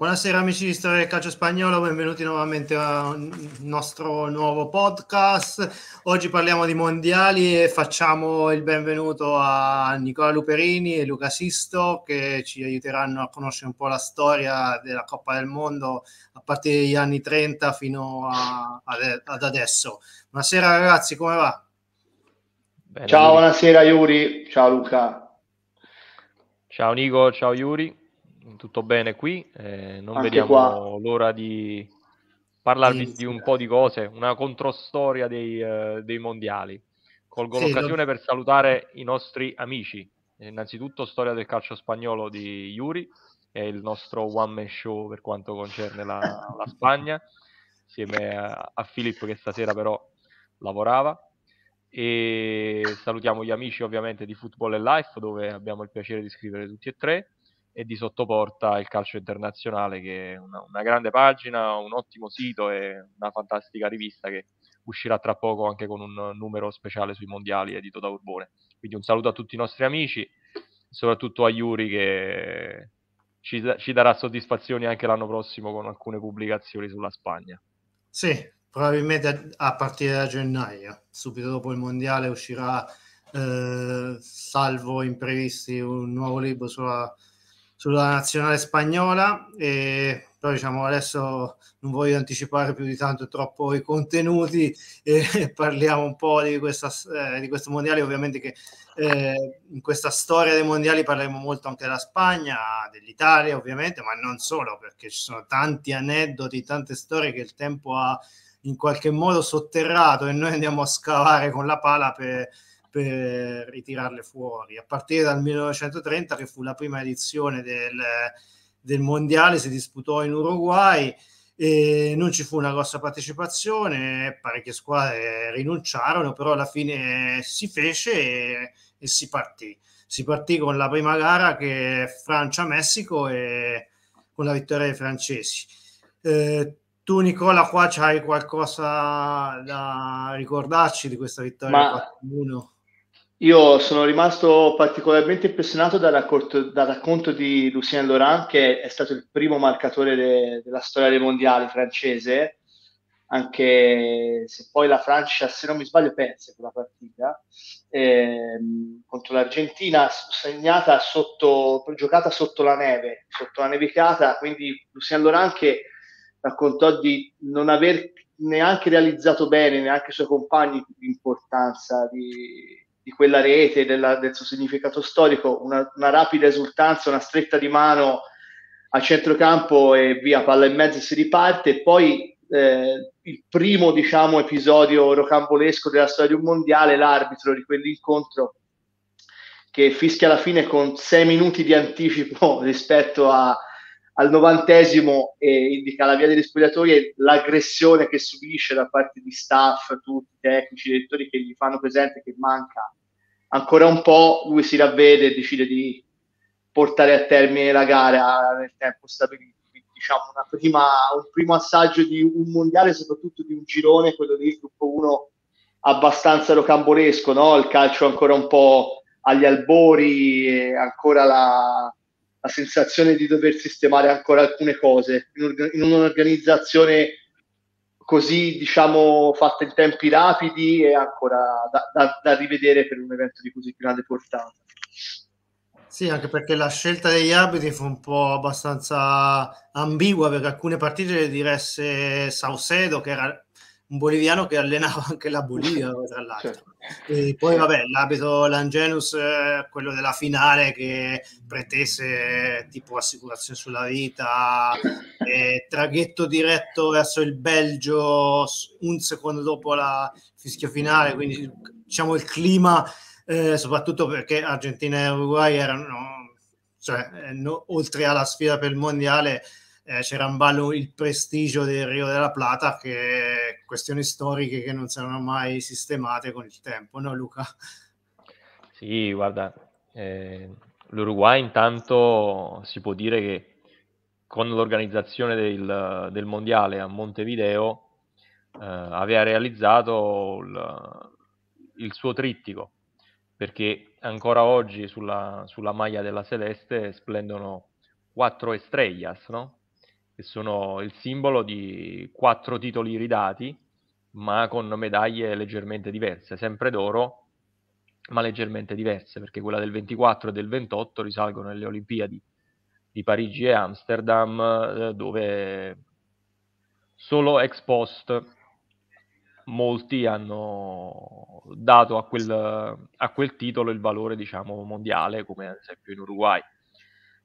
Buonasera amici di Storia del Calcio Spagnolo, benvenuti nuovamente a un nostro nuovo podcast. Oggi parliamo di mondiali e facciamo il benvenuto a Nicola Luperini e Luca Sisto che ci aiuteranno a conoscere un po' la storia della Coppa del Mondo a partire dagli anni 30 fino a, ad adesso. Buonasera ragazzi, come va? Bene, ciao, buonasera Yuri, ciao Luca. Ciao Nico, ciao Yuri tutto bene qui, eh, non Anche vediamo qua. l'ora di parlarvi sì, di un po' di cose, una controstoria dei, uh, dei mondiali. Colgo sì, l'occasione lo... per salutare i nostri amici. Innanzitutto storia del calcio spagnolo di Yuri, è il nostro one man show per quanto concerne la, la Spagna, insieme a, a Filippo che stasera però lavorava. E salutiamo gli amici ovviamente di Football e Life, dove abbiamo il piacere di scrivere tutti e tre e di sottoporta il calcio internazionale che è una, una, grande pagina, un ottimo sito e una fantastica rivista che uscirà tra poco anche con un numero speciale sui mondiali edito da Urbone. Quindi un saluto a tutti i nostri amici, soprattutto a Yuri che ci, ci darà soddisfazioni anche l'anno prossimo con alcune pubblicazioni sulla Spagna. Sì, probabilmente a partire da gennaio, subito dopo il mondiale uscirà, eh, salvo imprevisti, un nuovo libro sulla sulla nazionale spagnola e però diciamo adesso non voglio anticipare più di tanto troppo i contenuti e parliamo un po' di, questa, eh, di questo mondiale ovviamente che eh, in questa storia dei mondiali parleremo molto anche della Spagna dell'Italia ovviamente ma non solo perché ci sono tanti aneddoti tante storie che il tempo ha in qualche modo sotterrato e noi andiamo a scavare con la pala per per ritirarle fuori. A partire dal 1930, che fu la prima edizione del, del mondiale, si disputò in Uruguay e non ci fu una grossa partecipazione, parecchie squadre rinunciarono, però alla fine si fece e, e si partì. Si partì con la prima gara che è Francia-Messico e con la vittoria dei francesi. Eh, tu Nicola qua c'hai qualcosa da ricordarci di questa vittoria Ma... 4-1? Io sono rimasto particolarmente impressionato dal racconto, dal racconto di Lucien Laurent, che è stato il primo marcatore de, della storia dei mondiali francese, anche se poi la Francia, se non mi sbaglio, perse quella partita. Ehm, contro l'Argentina, segnata sotto, giocata sotto la neve, sotto la nevicata, quindi Lucien Laurent che raccontò di non aver neanche realizzato bene, neanche i suoi compagni, l'importanza di di quella rete, della, del suo significato storico, una, una, rapida esultanza, una stretta di mano a centrocampo e via, palla in mezzo si riparte. Poi eh, il primo diciamo, episodio rocambolesco della storia di un mondiale, l'arbitro di quell'incontro che fischia alla fine con sei minuti di anticipo rispetto a, al novantesimo e indica la via degli spogliatori e l'aggressione che subisce da parte di staff, tutti, tecnici, direttori che gli fanno presente che manca ancora un po', lui si ravvede e decide di portare a termine la gara nel tempo stabilito. Quindi, diciamo prima, un primo assaggio di un mondiale, soprattutto di un girone, quello del gruppo 1 abbastanza rocambolesco, no? il calcio ancora un po' agli albori, ancora la, la sensazione di dover sistemare ancora alcune cose in, in un'organizzazione così diciamo fatta in tempi rapidi e ancora da, da, da, rivedere per un evento di così grande portata. Sì, anche perché la scelta degli arbitri fu un po' abbastanza ambigua perché alcune partite le diresse Saucedo che era un boliviano che allenava anche la Bolivia, tra l'altro. Certo. E poi, vabbè, l'abito Langenus, eh, quello della finale che pretese tipo assicurazione sulla vita, eh, traghetto diretto verso il Belgio un secondo dopo la fischio finale, quindi diciamo il clima, eh, soprattutto perché Argentina e Uruguay erano, cioè, eh, no, oltre alla sfida per il mondiale, eh, c'era in ballo il prestigio del Rio della Plata che questioni storiche che non saranno mai sistemate con il tempo, no Luca? Sì, guarda, eh, l'Uruguay intanto si può dire che con l'organizzazione del, del mondiale a Montevideo eh, aveva realizzato il, il, suo trittico perché ancora oggi sulla, sulla maglia della Celeste splendono quattro estrellas, no? Che sono il simbolo di quattro titoli ridati, ma con medaglie leggermente diverse, sempre d'oro, ma leggermente diverse, perché quella del 24 e del 28 risalgono alle Olimpiadi di Parigi e Amsterdam, eh, dove solo ex post molti hanno dato a quel, a quel titolo il valore, diciamo, mondiale, come ad esempio in Uruguay.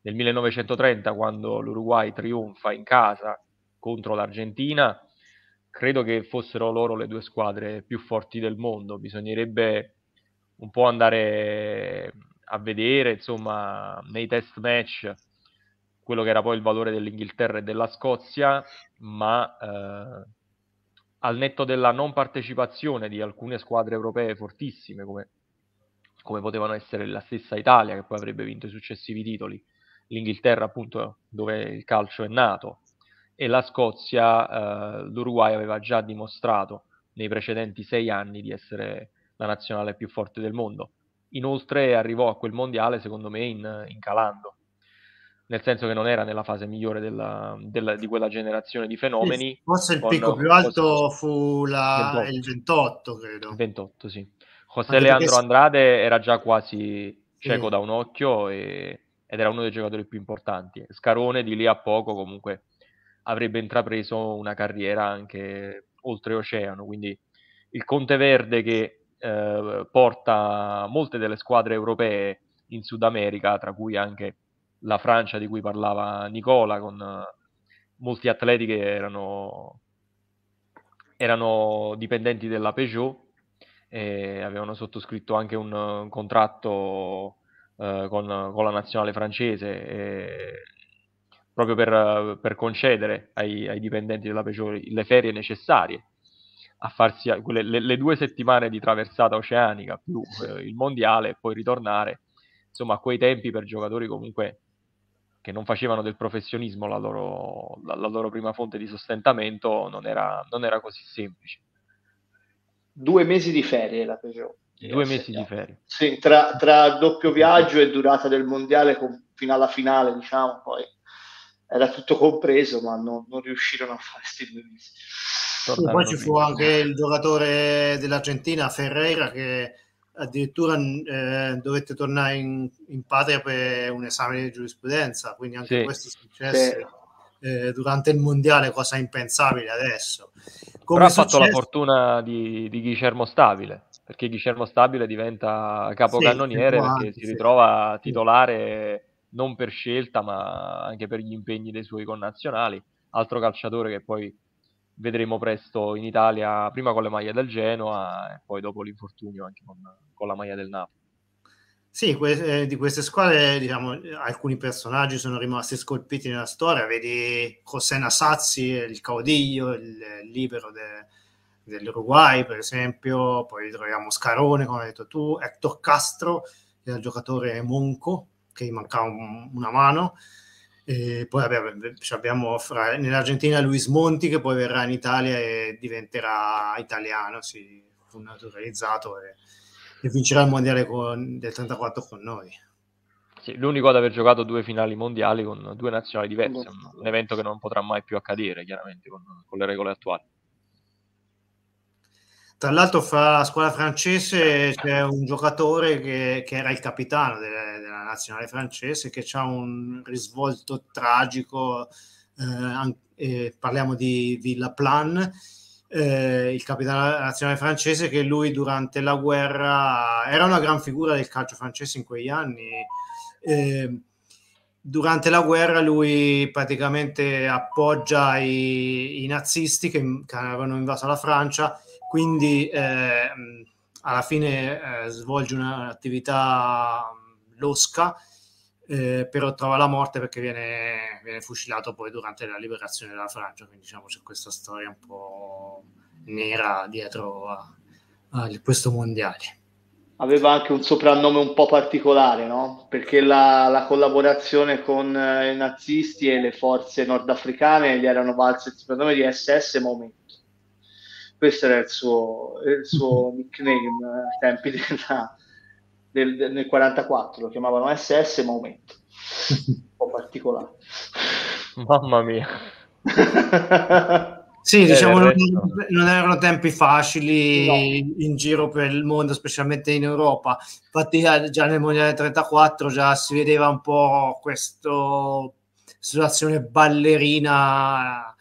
Nel 1930, quando l'Uruguay trionfa in casa contro l'Argentina, credo che fossero loro le due squadre più forti del mondo. Bisognerebbe un po' andare a vedere, insomma, nei test match quello che era poi il valore dell'Inghilterra e della Scozia, ma eh, al netto della non partecipazione di alcune squadre europee fortissime, come, come potevano essere la stessa Italia, che poi avrebbe vinto i successivi titoli, l'Inghilterra, appunto, dove il calcio è nato, e la Scozia, eh, l'Uruguay aveva già dimostrato nei precedenti sei anni di essere la nazionale più forte del mondo. Inoltre arrivò a quel mondiale, secondo me, in, in calando nel senso che non era nella fase migliore della, della, di quella generazione di fenomeni. Forse il picco più alto fu la, 28. il 28, credo. Il 28, sì. José Leandro. Andrade era già quasi cieco sì. da un occhio e, ed era uno dei giocatori più importanti. Scarone di lì a poco comunque avrebbe intrapreso una carriera anche oltreoceano, quindi il Conte Verde che eh, porta molte delle squadre europee in Sud America, tra cui anche la Francia di cui parlava Nicola, con uh, molti atleti che erano, erano dipendenti della Peugeot e avevano sottoscritto anche un, un contratto uh, con, con, la nazionale francese e, proprio per, per concedere ai, ai, dipendenti della Peugeot le ferie necessarie a farsi quelle, le, le due settimane di traversata oceanica più eh, il mondiale e poi ritornare insomma a quei tempi per giocatori comunque che non facevano del professionismo la loro, la, la loro prima fonte di sostentamento, non era, non era, così semplice. Due mesi di ferie la Peugeot. Due mesi di ferie. Sì, tra, tra, doppio viaggio e durata del mondiale con, fino alla finale, diciamo, poi era tutto compreso, ma non, non riuscirono a fare questi due mesi. Poi ci fu anche il giocatore dell'Argentina, Ferreira, che addirittura eh, dovette tornare in, in, patria per un esame di giurisprudenza, quindi anche sì. questo è successo sì. eh, durante il mondiale, cosa impensabile adesso. Come Però ha fatto la fortuna di, di Guillermo Stabile, perché Guillermo Stabile diventa capocannoniere sì, perché si ritrova titolare non per scelta, ma anche per gli impegni dei suoi connazionali. Altro calciatore che poi vedremo presto in Italia, prima con le maglie del Genoa e poi dopo l'infortunio anche con, con la maglia del Napoli. Sì, que- eh, di queste squadre, diciamo, alcuni personaggi sono rimasti scolpiti nella storia. Vedi José Nasazzi, il caudiglio, il, il libero de- dell'Uruguay, per esempio. Poi troviamo Scarone, come hai detto tu, Hector Castro, che era il giocatore monco, che gli mancava un- una mano. E poi abbiamo, abbiamo fra, nell'Argentina Luis Monti che poi verrà in Italia e diventerà italiano, si fu naturalizzato e, e vincerà il mondiale con, del 34 con noi. Sì, l'unico ad aver giocato due finali mondiali con due nazionali diverse, un, un evento che non potrà mai più accadere chiaramente con, con le regole attuali. Tra l'altro, fra la squadra francese c'è un giocatore che, che era il capitano delle, della nazionale francese che ha un risvolto tragico. Eh, eh, parliamo di Villaplan, eh, il capitano della nazionale francese, che lui durante la guerra era una gran figura del calcio francese in quegli anni. Eh, durante la guerra lui praticamente appoggia i, i nazisti che, che avevano invaso la Francia quindi eh, alla fine eh, svolge un'attività losca, eh, però trova la morte perché viene, viene, fucilato poi durante la liberazione della Francia, quindi diciamo c'è questa storia un po' nera dietro a, a questo mondiale. Aveva anche un soprannome un po' particolare, no? Perché la, la collaborazione con eh, i nazisti e le forze nordafricane gli erano valse il soprannome di SS Momento questo era il suo, il suo nickname ai tempi della, del, del, nel 44, lo chiamavano SS Momento, un po' particolare. Mamma mia. Sì, eh, diciamo, non, non, erano tempi facili no. in giro per il mondo, specialmente in Europa. Infatti, già nel mondiale 34 già si vedeva un po' questa situazione ballerina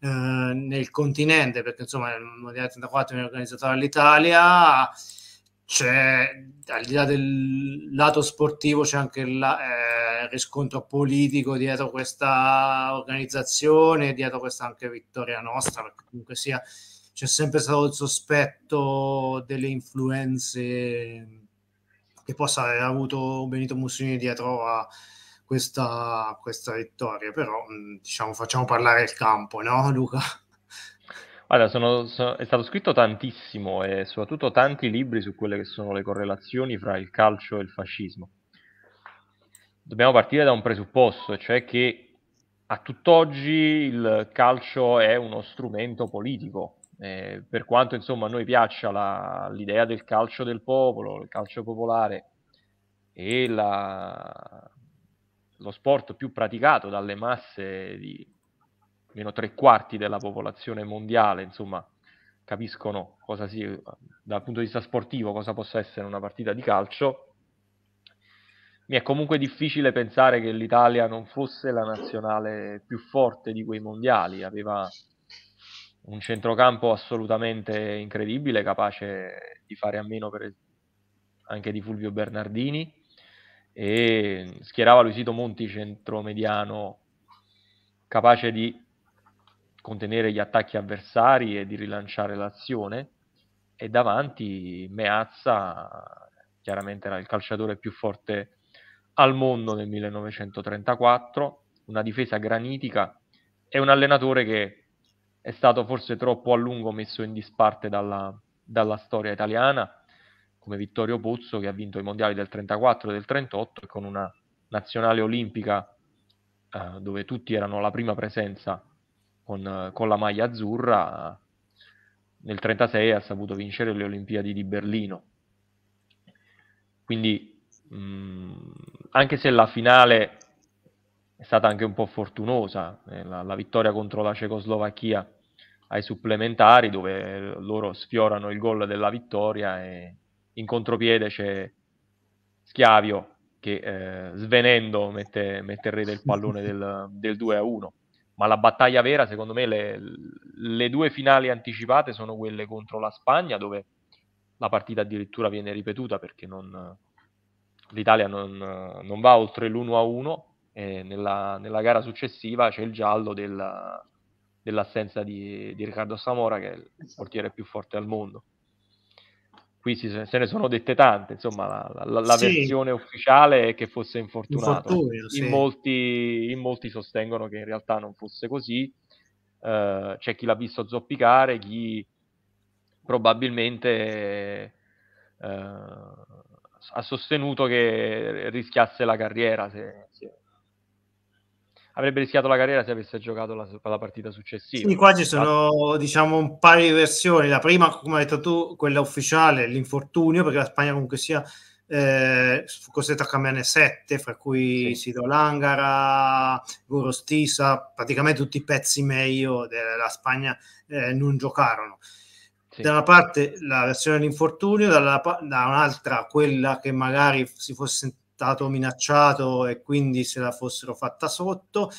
eh, nel continente, perché insomma il mondiale 34 è organizzato dall'Italia c'è al di là del lato sportivo c'è anche il eh, riscontro politico dietro questa organizzazione, dietro questa anche vittoria nostra, perché comunque sia c'è sempre stato il sospetto delle influenze che possa aver avuto Benito Mussolini dietro a questa, questa vittoria, però diciamo facciamo parlare il campo, no Luca? Guarda, sono, sono, è stato scritto tantissimo e soprattutto tanti libri su quelle che sono le correlazioni fra il calcio e il fascismo. Dobbiamo partire da un presupposto, cioè che a tutt'oggi il calcio è uno strumento politico. Eh, per quanto insomma a noi piaccia la, l'idea del calcio del popolo, il calcio popolare e la, lo sport più praticato dalle masse di, almeno tre quarti della popolazione mondiale, insomma, capiscono cosa si, dal punto di vista sportivo cosa possa essere una partita di calcio. Mi è comunque difficile pensare che l'Italia non fosse la nazionale più forte di quei mondiali, aveva un centrocampo assolutamente incredibile, capace di fare a meno per, anche di Fulvio Bernardini e schierava Luisito Monti centromediano capace di contenere gli attacchi avversari e di rilanciare l'azione. E davanti Meazza chiaramente era il calciatore più forte al mondo nel 1934, una difesa granitica e un allenatore che è stato forse troppo a lungo messo in disparte dalla, dalla storia italiana, come Vittorio Pozzo che ha vinto i mondiali del 34 e del 38 e con una nazionale olimpica eh, dove tutti erano la prima presenza con, con la maglia azzurra, nel 1936 ha saputo vincere le Olimpiadi di Berlino. Quindi, mh, anche se la finale è stata anche un po' fortunosa, eh, la, la, vittoria contro la Cecoslovacchia ai supplementari, dove loro sfiorano il gol della vittoria e in contropiede c'è Schiavio che eh, svenendo mette, mette in rete il pallone del, del 2 a 1 ma la battaglia vera, secondo me, le, le, due finali anticipate sono quelle contro la Spagna, dove la partita addirittura viene ripetuta perché non, l'Italia non, non, va oltre l'1-1 e nella, nella, gara successiva c'è il giallo del, dell'assenza di, di Riccardo Samora, che è il portiere più forte al mondo qui si, se ne sono dette tante, insomma la, la, la sì. versione ufficiale è che fosse infortunato, sì. in, molti, in, molti, sostengono che in realtà non fosse così, uh, c'è chi l'ha visto zoppicare, chi probabilmente uh, ha sostenuto che rischiasse la carriera se, avrebbe rischiato la carriera se avesse giocato la, la partita successiva. Sì, qua ci sono diciamo un paio di versioni. La prima, come hai detto tu, quella ufficiale, l'infortunio, perché la Spagna comunque sia eh, fu costretta a cambiare 7, fra cui sì. Sido Langara, Gorostisa, praticamente tutti i pezzi meglio della Spagna eh, non giocarono. Sì. Da una parte la versione dell'infortunio, dalla, da un'altra quella che magari si fosse stato minacciato e quindi se la fossero fatta sotto.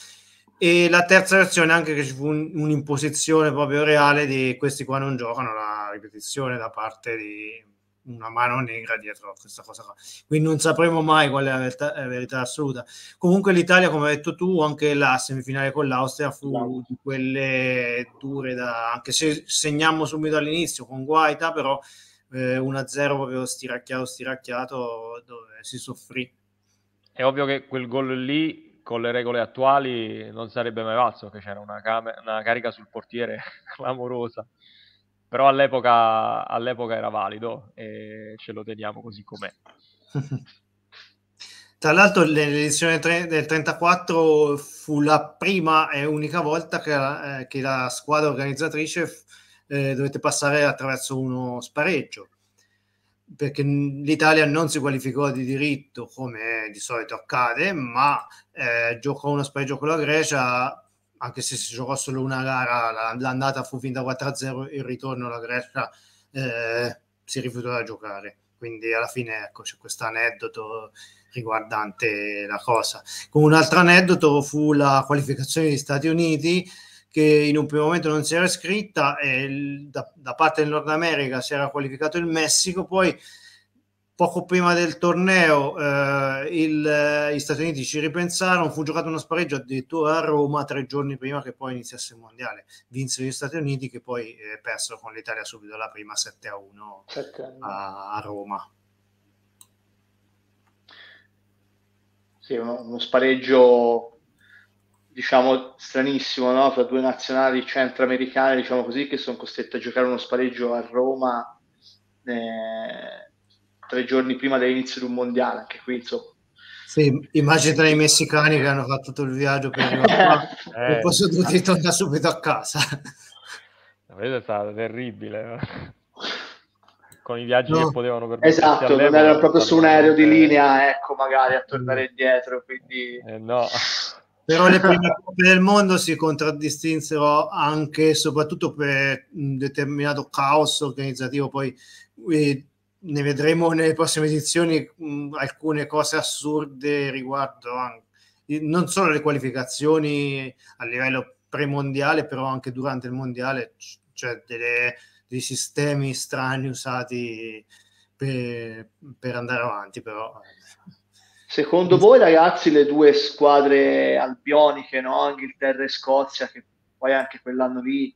E la terza versione anche che ci fu un, un'imposizione proprio reale di questi qua non giocano, la ripetizione da parte di una mano nera dietro a questa cosa qua. Quindi non sapremo mai qual è la verità, la verità, assoluta. Comunque l'Italia, come hai detto tu, anche la semifinale con l'Austria fu di quelle dure da... anche se segniamo subito all'inizio con Guaita, però eh, 1-0 proprio stiracchiato, stiracchiato, dove si soffrì. È ovvio che quel gol lì, con le regole attuali, non sarebbe mai valso, che c'era una, cam- una carica sul portiere clamorosa. Però all'epoca, all'epoca era valido e ce lo teniamo così com'è. Tra l'altro l'edizione del 34 fu la prima e unica volta che la, eh, che la squadra organizzatrice eh, dovette passare attraverso uno spareggio perché l'Italia non si qualificò di diritto come di solito accade, ma eh, giocò uno spareggio con la Grecia anche se si giocò solo una gara, l'andata fu vinta 4-0, il ritorno la Grecia eh, si rifiutò da giocare. Quindi alla fine ecco, c'è questo aneddoto riguardante la cosa. Come un altro aneddoto fu la qualificazione degli Stati Uniti che in un primo momento non si era iscritta e da, da parte del Nord America si era qualificato il Messico, poi poco prima del torneo eh, il, eh, gli Stati Uniti ci ripensarono, fu giocato uno spareggio addirittura a Roma tre giorni prima che poi iniziasse il mondiale. Vinsero gli Stati Uniti che poi eh, persero con l'Italia subito la prima 7 a 1 a, a Roma. Sì, uno, uno spareggio diciamo stranissimo no? fra due nazionali centroamericane, diciamo così, che sono costrette a giocare uno spareggio a Roma. Eh tre giorni prima dell'inizio di un mondiale, anche qui insomma. Sì, immagina i messicani che hanno fatto tutto il viaggio per arrivare qua eh, e poi sono dovuti tornare subito a casa. È stato terribile. Con i viaggi no. che potevano permettersi Esatto, non erano proprio su un aereo di linea, ecco, magari a tornare indietro, quindi... Eh, no. Però le prime coppe del mondo si contraddistinsero anche e soprattutto per un determinato caos organizzativo poi eh, ne vedremo nelle prossime edizioni mh, alcune cose assurde riguardo anche, non solo le qualificazioni a livello premondiale, però anche durante il mondiale, cioè delle, dei sistemi strani usati per, per andare avanti. Però. Secondo voi, ragazzi, le due squadre albioniche, no? Inghilterra e Scozia, che poi anche quell'anno lì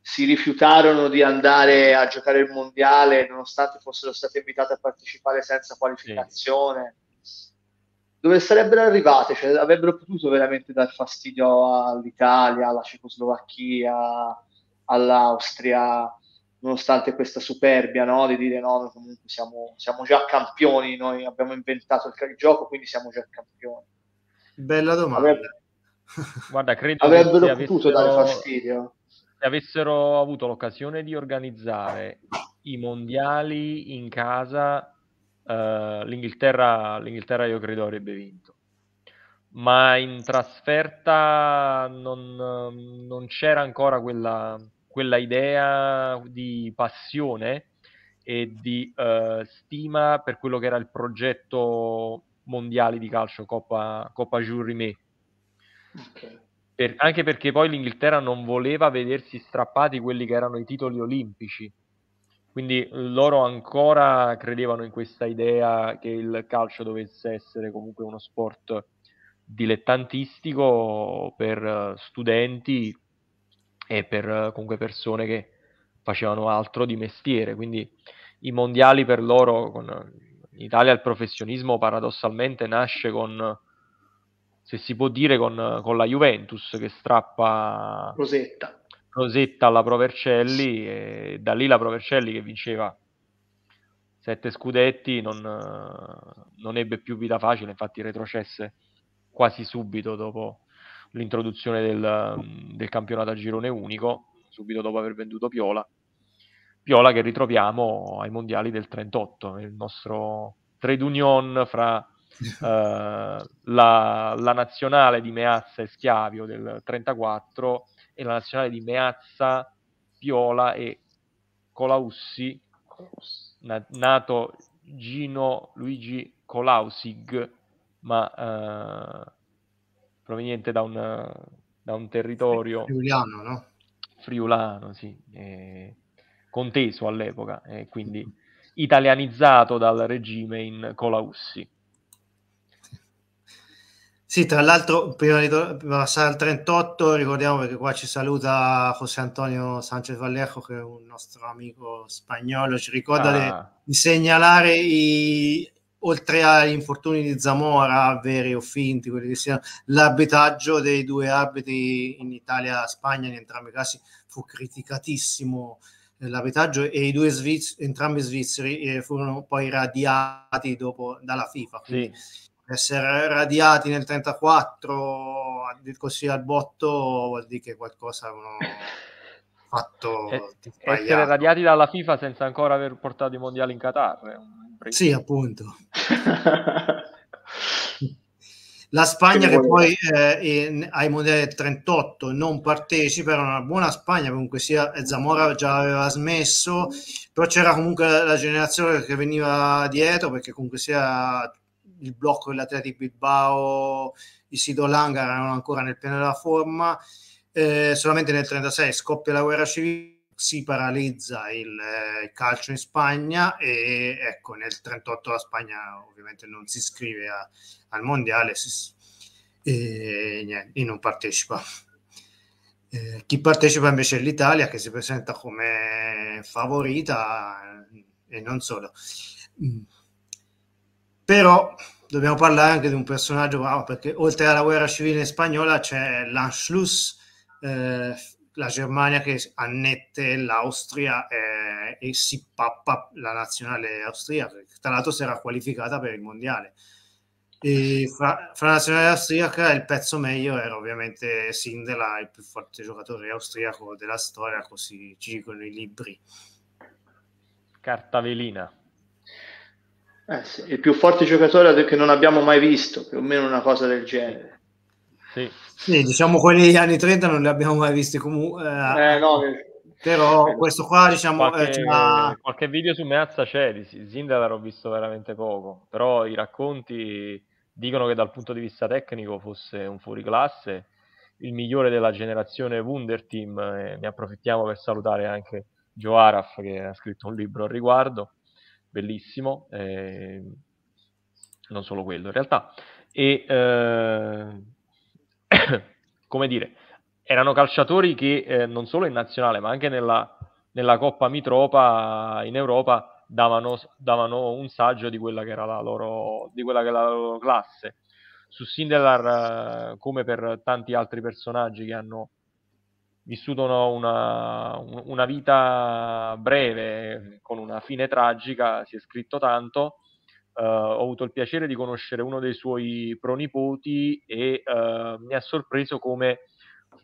si rifiutarono di andare a giocare il mondiale nonostante fossero state invitate a partecipare senza qualificazione. Sì. Dove sarebbero arrivate? Cioè, avrebbero potuto veramente dar fastidio all'Italia, alla Cecoslovacchia, all'Austria, nonostante questa superbia no? di dire no, noi comunque siamo, siamo, già campioni, noi abbiamo inventato il, gioco, quindi siamo già campioni. Bella domanda. Avrebbe... Guarda, credo avrebbero potuto avessero... dare fastidio se avessero avuto l'occasione di organizzare i mondiali in casa, eh, l'Inghilterra, l'Inghilterra io credo avrebbe vinto. Ma in trasferta non, non c'era ancora quella, quella, idea di passione e di uh, stima per quello che era il progetto mondiale di calcio Coppa, Coppa Jules Rimet. Okay. Per, anche perché poi l'Inghilterra non voleva vedersi strappati quelli che erano i titoli olimpici. Quindi loro ancora credevano in questa idea che il calcio dovesse essere comunque uno sport dilettantistico per studenti e per comunque persone che facevano altro di mestiere. Quindi i mondiali per loro, con, in Italia il professionismo paradossalmente nasce con se si può dire, con, con la Juventus che strappa Rosetta. Rosetta alla Provercelli e da lì la Provercelli che vinceva sette scudetti non, non ebbe più vita facile, infatti retrocesse quasi subito dopo l'introduzione del, del, campionato a girone unico, subito dopo aver venduto Piola. Piola che ritroviamo ai mondiali del 38, il nostro trade union fra uh, la, la, nazionale di Meazza e Schiavio del 34 e la nazionale di Meazza, Piola e Colaussi, na- nato Gino Luigi Colausig, ma uh, proveniente da un, da un territorio friulano, no? friulano sì, eh, conteso all'epoca, e quindi italianizzato dal regime in Colaussi. Sì, tra l'altro, prima di passare al 38, ricordiamo perché qua ci saluta José Antonio Sanchez Vallejo, che è un nostro amico spagnolo, ci ricorda ah. di, di, segnalare i, oltre agli infortuni di Zamora, veri o finti, quelli che siano, l'arbitraggio dei due arbitri in Italia e Spagna, in entrambi i casi fu criticatissimo eh, l'arbitraggio e i due sviz- entrambi svizzeri eh, furono poi radiati dopo dalla FIFA. Quindi, sì essere radiati nel 34 così al botto vuol dire che qualcosa hanno fatto e, essere radiati dalla FIFA senza ancora aver portato i mondiali in Qatar sì appunto. La Spagna che, che poi eh, ai mondiali del 38 non partecipa, era una buona Spagna, comunque sia Zamora già aveva smesso, però c'era comunque la, la generazione che veniva dietro perché comunque sia il blocco dell'Atletico Bilbao, Isidro Langa erano ancora nel pieno della forma, eh, solamente nel 36 scoppia la guerra civile si paralizza il, eh, il, calcio in Spagna e ecco nel 38 la Spagna ovviamente non si iscrive a, al mondiale si, e, niente, e, non partecipa. Eh, chi partecipa invece è l'Italia che si presenta come favorita e non solo. Mm. Però dobbiamo parlare anche di un personaggio wow, perché oltre alla guerra civile spagnola c'è l'Anschluss eh, la Germania che annette l'Austria eh, e si pappa la nazionale austriaca, che tra l'altro si era qualificata per il mondiale. E fra, fra la nazionale austriaca il pezzo meglio era ovviamente Sindela, il più forte giocatore austriaco della storia, così ci dicono i libri. Carta velina. Eh sì, il più forte giocatore che non abbiamo mai visto, più o meno una cosa del genere. Sì. Sì, diciamo quelli degli anni 30 non li abbiamo mai visti comunque. Eh, eh, no, però eh, questo qua diciamo qualche, eh, qualche video su Meazza c'è di Zindalar ho visto veramente poco però i racconti dicono che dal punto di vista tecnico fosse un fuoriclasse il migliore della generazione Wunder Team e ne approfittiamo per salutare anche Joe Araf che ha scritto un libro al riguardo bellissimo eh, non solo quello in realtà e eh, come dire, erano calciatori che eh, non solo in nazionale, ma anche nella, nella Coppa Mitropa in Europa davano, davano, un saggio di quella che era la loro, era la loro classe. Su Sindelar, eh, come per tanti altri personaggi che hanno vissuto una, una, vita breve con una fine tragica, si è scritto tanto Uh, ho avuto il piacere di conoscere uno dei suoi pronipoti e uh, mi ha sorpreso come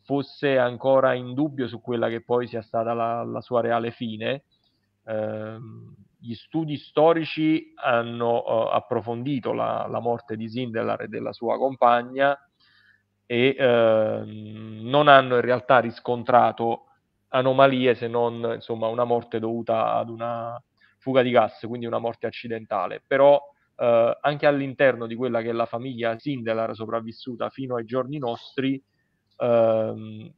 fosse ancora in dubbio su quella che poi sia stata la, la sua reale fine. Uh, gli studi storici hanno approfondito la, la, morte di Sindelar e della sua compagna e ehm, non hanno in realtà riscontrato anomalie se non insomma, una morte dovuta ad una fuga di gas, quindi una morte accidentale, però eh, anche all'interno di quella che è la famiglia Sindelar sopravvissuta fino ai giorni nostri, ehm,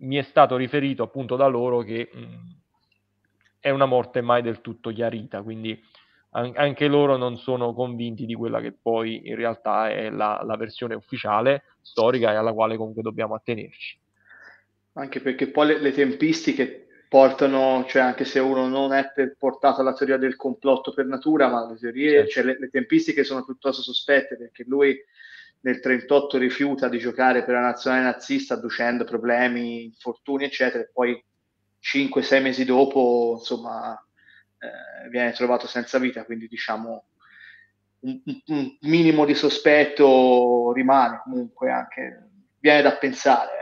mi è stato riferito appunto da loro che mh, è una morte mai del tutto chiarita, quindi an- anche loro non sono convinti di quella che poi in realtà è la, la versione ufficiale, storica e alla quale comunque dobbiamo attenerci. Anche perché poi le, le tempistiche portano, cioè anche se uno non è portato alla teoria del complotto per natura, ma le teorie, certo. cioè le, le, tempistiche sono piuttosto sospette perché lui nel 38 rifiuta di giocare per la nazionale nazista adducendo problemi, infortuni, eccetera, e poi 5-6 mesi dopo, insomma, eh, viene trovato senza vita, quindi diciamo un, un, minimo di sospetto rimane comunque anche, viene da pensare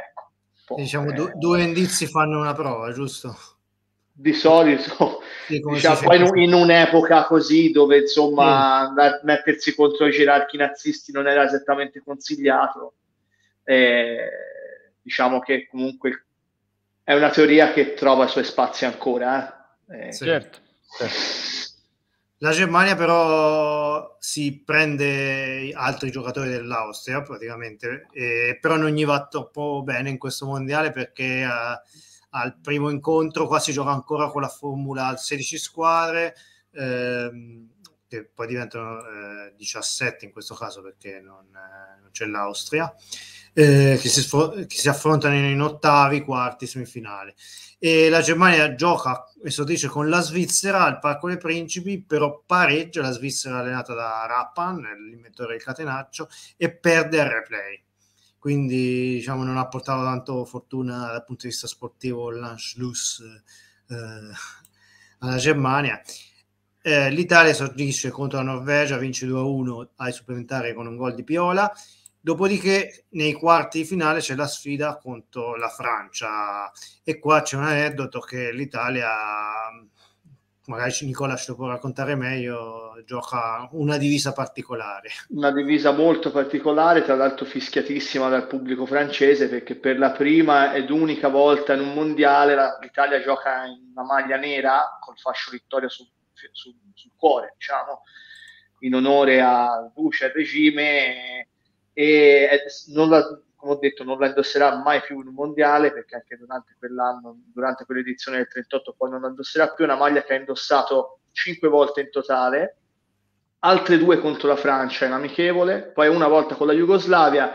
Diciamo eh, due indizi fanno una prova, giusto? Di solito, sì, diciamo, poi in, in, un'epoca così dove insomma sì. mettersi contro i gerarchi nazisti non era esattamente consigliato, eh, diciamo che comunque è una teoria che trova i suoi spazi ancora. Eh. Eh, certo. certo. La Germania però si prende altri giocatori dell'Austria praticamente, eh, però non gli va troppo bene in questo mondiale perché eh, al primo incontro qua si gioca ancora con la formula 16 squadre, ehm, che poi diventano eh, 17 in questo caso perché non, eh, non c'è l'Austria, eh, che si, che, si affrontano in ottavi, quarti, semifinali e la Germania gioca, questo dice, con la Svizzera al Parco dei Principi, però pareggia la Svizzera allenata da Rappan, l'inventore del catenaccio, e perde il replay. Quindi diciamo non ha portato tanto fortuna dal punto di vista sportivo l'Anschluss eh, alla Germania. Eh, L'Italia esordisce contro la Norvegia, vince 2-1 ai supplementari con un gol di Piola Dopodiché nei quarti di finale c'è la sfida contro la Francia e qua c'è un aneddoto che l'Italia magari Nicola ce lo può raccontare meglio, gioca una divisa particolare. Una divisa molto particolare, tra l'altro fischiatissima dal pubblico francese, perché per la prima ed unica volta in un mondiale l'Italia gioca in una maglia nera col fascio vittoria sul, sul, sul cuore, diciamo, in onore al duce e al regime. E non la, come ho detto, non la indosserà mai più in un mondiale perché anche durante quell'anno, durante quell'edizione del 38, poi non la indosserà più. Una maglia che ha indossato cinque volte in totale, altre due contro la Francia in amichevole, poi una volta con la Jugoslavia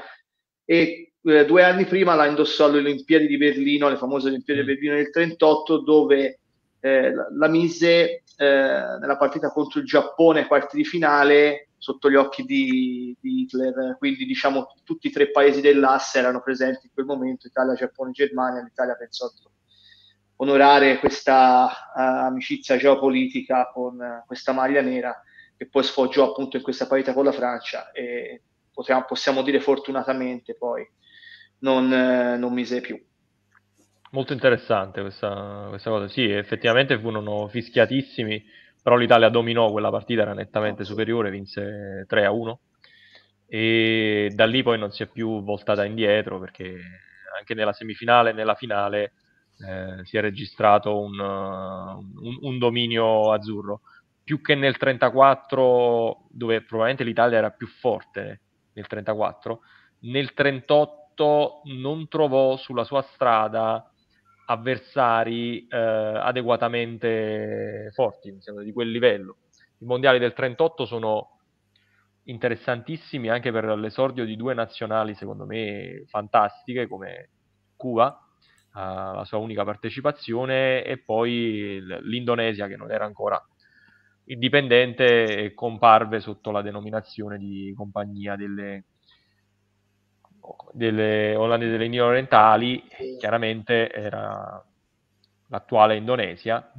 e eh, due anni prima la indossò alle Olimpiadi di Berlino, le famose Olimpiadi di mm. Berlino del 38, dove eh, la, la, mise eh, nella partita contro il Giappone, quarti di finale, sotto gli occhi di, di, Hitler, quindi diciamo tutti i tre paesi dell'asse erano presenti in quel momento, Italia, Giappone, Germania, l'Italia pensò di onorare questa uh, amicizia geopolitica con uh, questa maglia nera che poi sfoggiò appunto in questa partita con la Francia e potremmo, possiamo dire fortunatamente poi non, uh, non mise più. Molto interessante questa, questa cosa, sì, effettivamente furono fischiatissimi però l'Italia dominò quella partita, era nettamente superiore, vinse 3 a 1 e da lì poi non si è più voltata indietro perché anche nella semifinale e nella finale eh, si è registrato un, un, un, dominio azzurro. Più che nel 34 dove probabilmente l'Italia era più forte nel 34 nel 38 non trovò sulla sua strada avversari eh, adeguatamente forti, sembra, di quel livello. I mondiali del 38 sono interessantissimi anche per l'esordio di due nazionali, secondo me, fantastiche, come Cuba, uh, la sua unica partecipazione, e poi l'Indonesia, che non era ancora indipendente e comparve sotto la denominazione di Compagnia delle delle olandesi delle Indie Orientali, chiaramente era l'attuale Indonesia,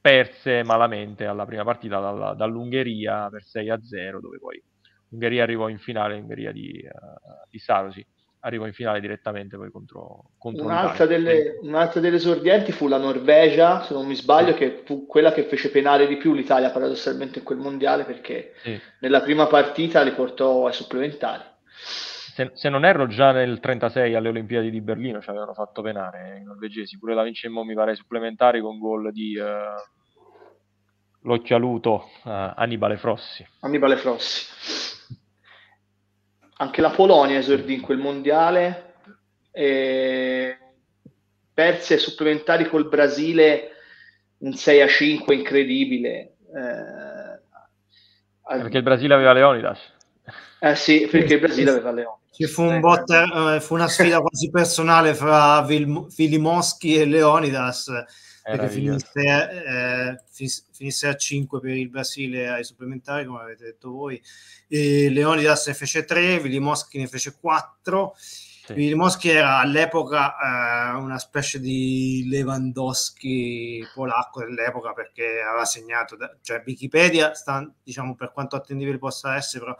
perse malamente alla prima partita dalla, dall'Ungheria per 6 a 0, dove poi l'Ungheria arrivò in finale, l'Ungheria di, uh, di Sarosi arrivò in finale direttamente poi contro, contro un'altra, delle, un'altra delle esordienti fu la Norvegia, se non mi sbaglio, sì. che fu quella che fece penare di più l'Italia paradossalmente in quel mondiale perché sì. nella prima partita li portò ai supplementari se, se, non erro già nel 36 alle Olimpiadi di Berlino ci avevano fatto penare i norvegesi, pure la vincemmo mi pare supplementari con gol di uh, l'occhialuto uh, Annibale Frossi. Annibale Frossi. Anche la Polonia esordì in quel mondiale e perse ai supplementari col Brasile un 6 a 5 incredibile. Eh, perché il Brasile aveva Leonidas. Eh sì, perché il Brasile aveva Leone. Ci fu, un bot, eh, fu una sfida quasi personale fra Filimoschi e Leonidas perché finisse, eh, finisse, a 5 per il Brasile ai supplementari, come avete detto voi. E Leonidas ne fece 3, Vilimoschi ne fece 4. Sì. Vilimoschi era all'epoca eh, una specie di Lewandowski polacco dell'epoca perché aveva segnato, cioè Wikipedia, sta, diciamo per quanto attendibile possa essere, però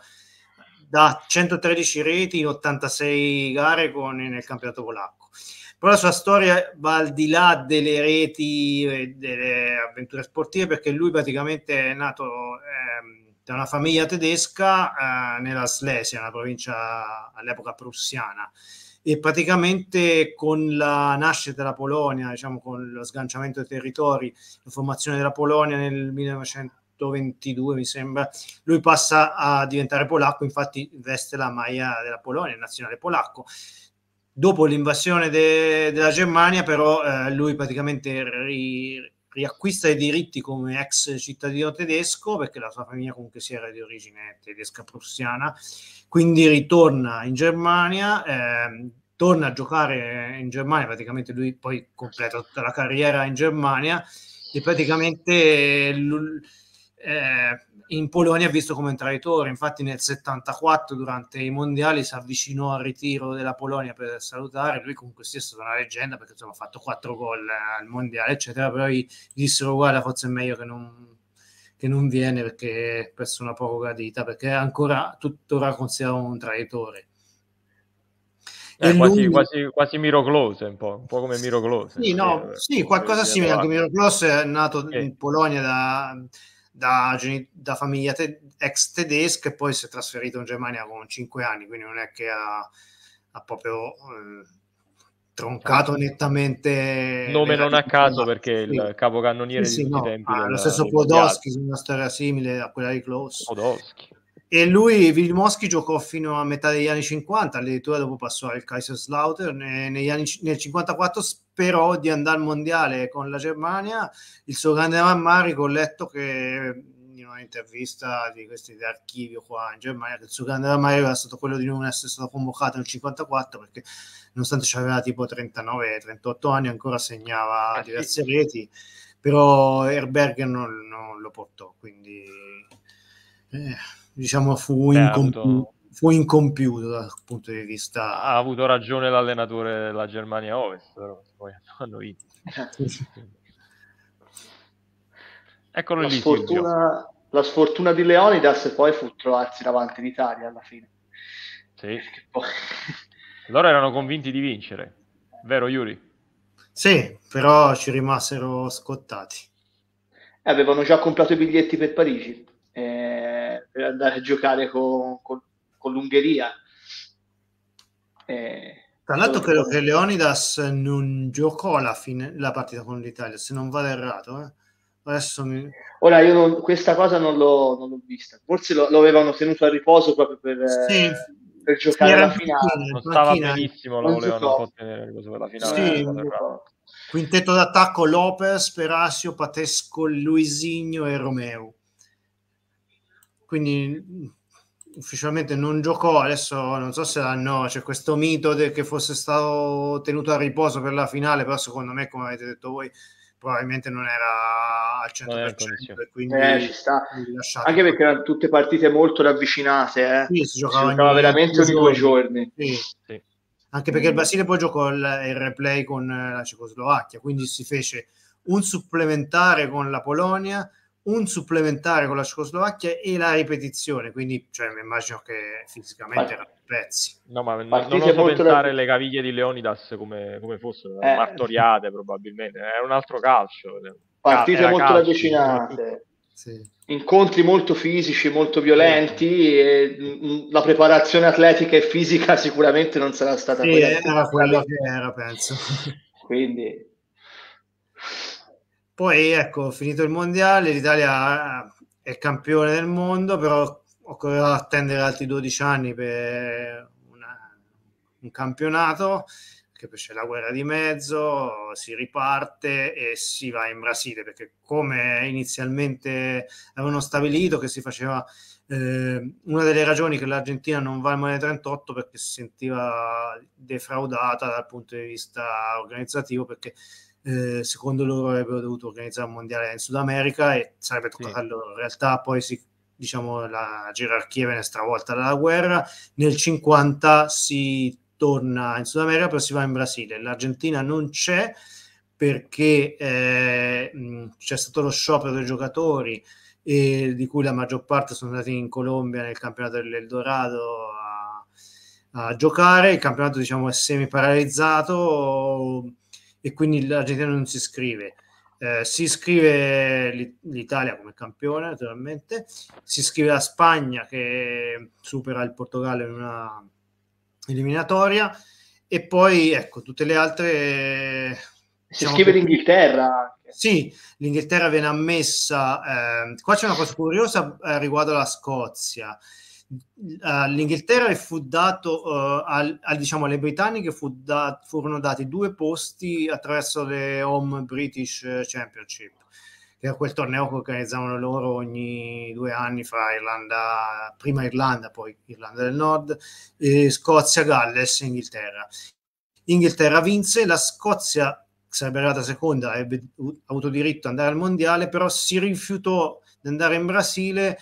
da 113 reti in 86 gare con, nel campionato polacco. Però la sua storia va al di là delle reti e delle avventure sportive perché lui praticamente è nato eh, da una famiglia tedesca eh, nella Slesia, una provincia all'epoca prussiana e praticamente con la nascita della Polonia, diciamo con lo sganciamento dei territori, la formazione della Polonia nel 1900 22 mi sembra, lui passa a diventare polacco, infatti veste la maglia della Polonia, il nazionale polacco. Dopo l'invasione de- della Germania, però, eh, lui praticamente ri- riacquista i diritti come ex cittadino tedesco, perché la sua famiglia comunque si era di origine tedesca prussiana, quindi ritorna in Germania, eh, torna a giocare in Germania, praticamente lui poi completa tutta la carriera in Germania e praticamente... L- eh, in Polonia è visto come un traitore, infatti nel 74 durante i mondiali si avvicinò al ritiro della Polonia per salutare, lui comunque stesso è una leggenda perché insomma, ha fatto quattro gol al mondiale eccetera, però gli dissero guarda forse è meglio che non, che non viene perché è persona poco gradita, perché è ancora tuttora considerato un traitore. Eh, quasi, lui... quasi, quasi Miro Close, un po', un po' come Miro Close. Sì, no, eh, sì qualcosa simile. Anche Miro Close è nato okay. in Polonia da, da, da famiglia te- ex tedesca e poi si è trasferito in Germania con 5 anni, quindi non è che ha, ha proprio eh, troncato nettamente. Nome non a caso perché sì. il capocannoniere sì, sì, di no. tempi. Ah, del, lo stesso Podolski, una storia simile a quella di Close. Podolski. E lui, Vilmoschi, giocò fino a metà degli anni 50, addirittura dopo passò al Kaiserslautern. Negli anni, nel 54 sperò di andare al mondiale con la Germania. Il suo grande rammarico, ho letto che in un'intervista di questi di archivio qua in Germania, che il suo grande rammarico era stato quello di non essere stato convocato nel 54 perché nonostante aveva tipo 39-38 anni ancora segnava ah, diverse reti, però Herberger non, non lo portò, quindi... Eh diciamo fu, incompiuto. Fu, incompiuto, dal punto di vista... Ha avuto ragione l'allenatore della Germania Ovest, però poi hanno vinto. Eccolo la lì. Sfortuna, la sfortuna di Leonidas poi fu trovarsi davanti l'Italia alla fine. Sì. Poi... Loro erano convinti di vincere, vero Yuri? Sì, però ci rimasero scottati. Eh, avevano già comprato i biglietti per Parigi eh, per andare a giocare con, con, con l'Ungheria. Eh, Tra l'altro credo che Leonidas non giocò la, fine, la partita con l'Italia, se non vado errato. Eh. Adesso mi... Ora io non, questa cosa non l'ho, non l'ho vista, forse lo, lo, avevano tenuto a riposo proprio per, sì. eh, per giocare la finale. Non stava benissimo, lo volevano un po' tenere riposo per la finale. Sì, Quintetto d'attacco Lopez, Perasio, Patesco, Luisigno e Romeo quindi ufficialmente non giocò, adesso non so se no, c'è questo mito de- che fosse stato tenuto a riposo per la finale, però secondo me, come avete detto voi, probabilmente non era al 100%. E quindi eh, ci sta. Anche perché erano tutte partite molto ravvicinate, eh. sì, si giocava, si giocava veramente ogni due giorni. Sì. Sì. Anche perché il Brasile poi giocò il, il replay con la Cecoslovacchia, quindi si fece un supplementare con la Polonia, un supplementare con la Cecoslovacchia e la ripetizione, quindi cioè, mi immagino che fisicamente erano pezzi. No, ma Partite non oso pensare la... le caviglie di Leonidas come, come fossero, eh. martoriate probabilmente, è un altro calcio. Partite molto calcio, ravvicinate. Sì. Incontri molto fisici, molto violenti e mm, la preparazione atletica e fisica sicuramente non sarà stata sì, quella era quello che era, penso. Quindi poi ecco, finito il mondiale, l'Italia è campione del mondo, però occorrerà attendere altri 12 anni per una, un campionato, che poi c'è la guerra di mezzo, si riparte e si va in Brasile, perché come inizialmente avevano stabilito che si faceva eh, una delle ragioni che l'Argentina non va al Mondiale 38 perché si sentiva defraudata dal punto di vista organizzativo perché eh, secondo loro avrebbero dovuto organizzare un mondiale in Sud America e sarebbe toccato sì. a loro. In realtà poi si, diciamo, la gerarchia viene stravolta dalla guerra. Nel 50 si torna in Sud America, poi si va in Brasile. L'Argentina non c'è perché eh, c'è stato lo sciopero dei giocatori e di cui la maggior parte sono andati in Colombia nel campionato dell'Eldorado a, a giocare. Il campionato diciamo è semi paralizzato e quindi l'Argentina non si iscrive. Eh, si iscrive l'Italia come campione, naturalmente, si iscrive la Spagna che supera il Portogallo in una eliminatoria e poi ecco tutte le altre. Si diciamo iscrive l'Inghilterra. Sì, l'Inghilterra viene ammessa. Eh, qua c'è una cosa curiosa eh, riguardo alla Scozia all'Inghilterra fu dato uh, al, al, diciamo, alle britanniche fu da, furono dati due posti attraverso le Home British Championship che era quel torneo che organizzavano loro ogni due anni fra Irlanda, prima Irlanda, poi Irlanda del Nord, Scozia, Galles e Inghilterra. Inghilterra vinse, la Scozia sarebbe arrivata seconda, avrebbe avuto diritto ad andare al mondiale, però si rifiutò di andare in Brasile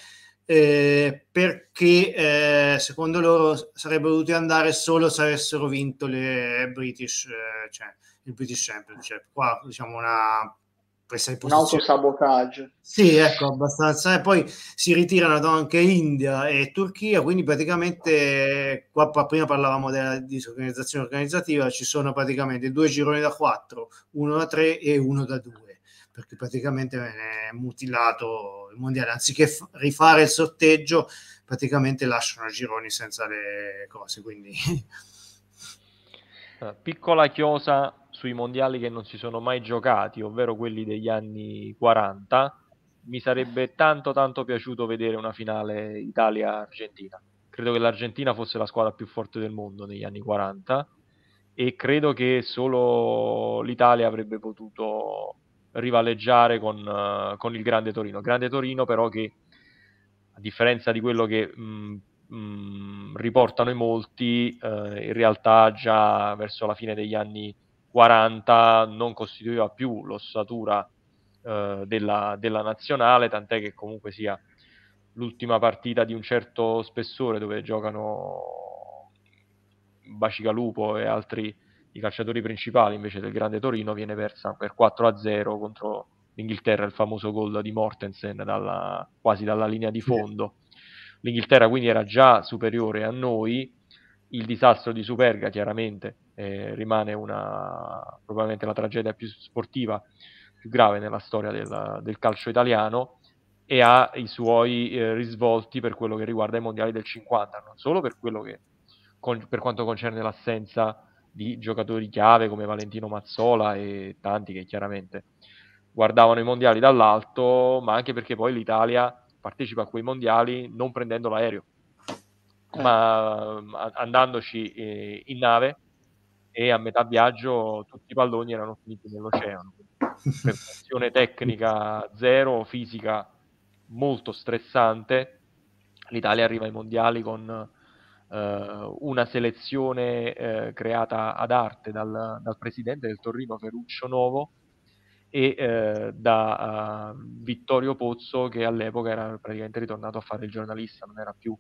eh, perché eh, secondo loro sarebbero dovuti andare solo se avessero vinto le British, eh, cioè il British Championship. Qua diciamo una presa di posizione. Un autosabotaggio. Sì, ecco, abbastanza. E poi si ritirano anche India e Turchia, quindi praticamente, qua prima parlavamo della disorganizzazione organizzativa, ci sono praticamente due gironi da quattro, uno da tre e uno da due, perché praticamente viene mutilato il mondiale. Anziché f- rifare il sorteggio, praticamente lasciano gironi senza le cose, quindi... Piccola chiosa sui mondiali che non si sono mai giocati, ovvero quelli degli anni 40, mi sarebbe tanto tanto piaciuto vedere una finale Italia-Argentina. Credo che l'Argentina fosse la squadra più forte del mondo negli anni 40 e credo che solo l'Italia avrebbe potuto rivaleggiare con, uh, con il Grande Torino. Grande Torino però che a differenza di quello che mh, mh, riportano i molti, uh, in realtà già verso la fine degli anni 40 non costituiva più l'ossatura eh, della, della, nazionale, tant'è che comunque sia l'ultima partita di un certo spessore dove giocano Bacigalupo e altri i calciatori principali invece del Grande Torino viene persa per 4-0 contro l'Inghilterra, il famoso gol di Mortensen dalla, quasi dalla linea di fondo. L'Inghilterra quindi era già superiore a noi, il disastro di Superga chiaramente eh, rimane una, probabilmente la tragedia più sportiva, più grave nella storia del, del calcio italiano e ha i suoi eh, risvolti per quello che riguarda i mondiali del 50, non solo per, che, con, per quanto concerne l'assenza di giocatori chiave come Valentino Mazzola e tanti che chiaramente guardavano i mondiali dall'alto, ma anche perché poi l'Italia partecipa a quei mondiali non prendendo l'aereo, eh. ma andandoci eh, in nave e a metà viaggio tutti i palloni erano finiti nell'oceano. Prestazione tecnica zero, fisica molto stressante. L'Italia arriva ai mondiali con una selezione eh, creata ad arte dal, dal, presidente del Torino Ferruccio Novo e eh, da uh, Vittorio Pozzo che all'epoca era praticamente ritornato a fare il giornalista, non era più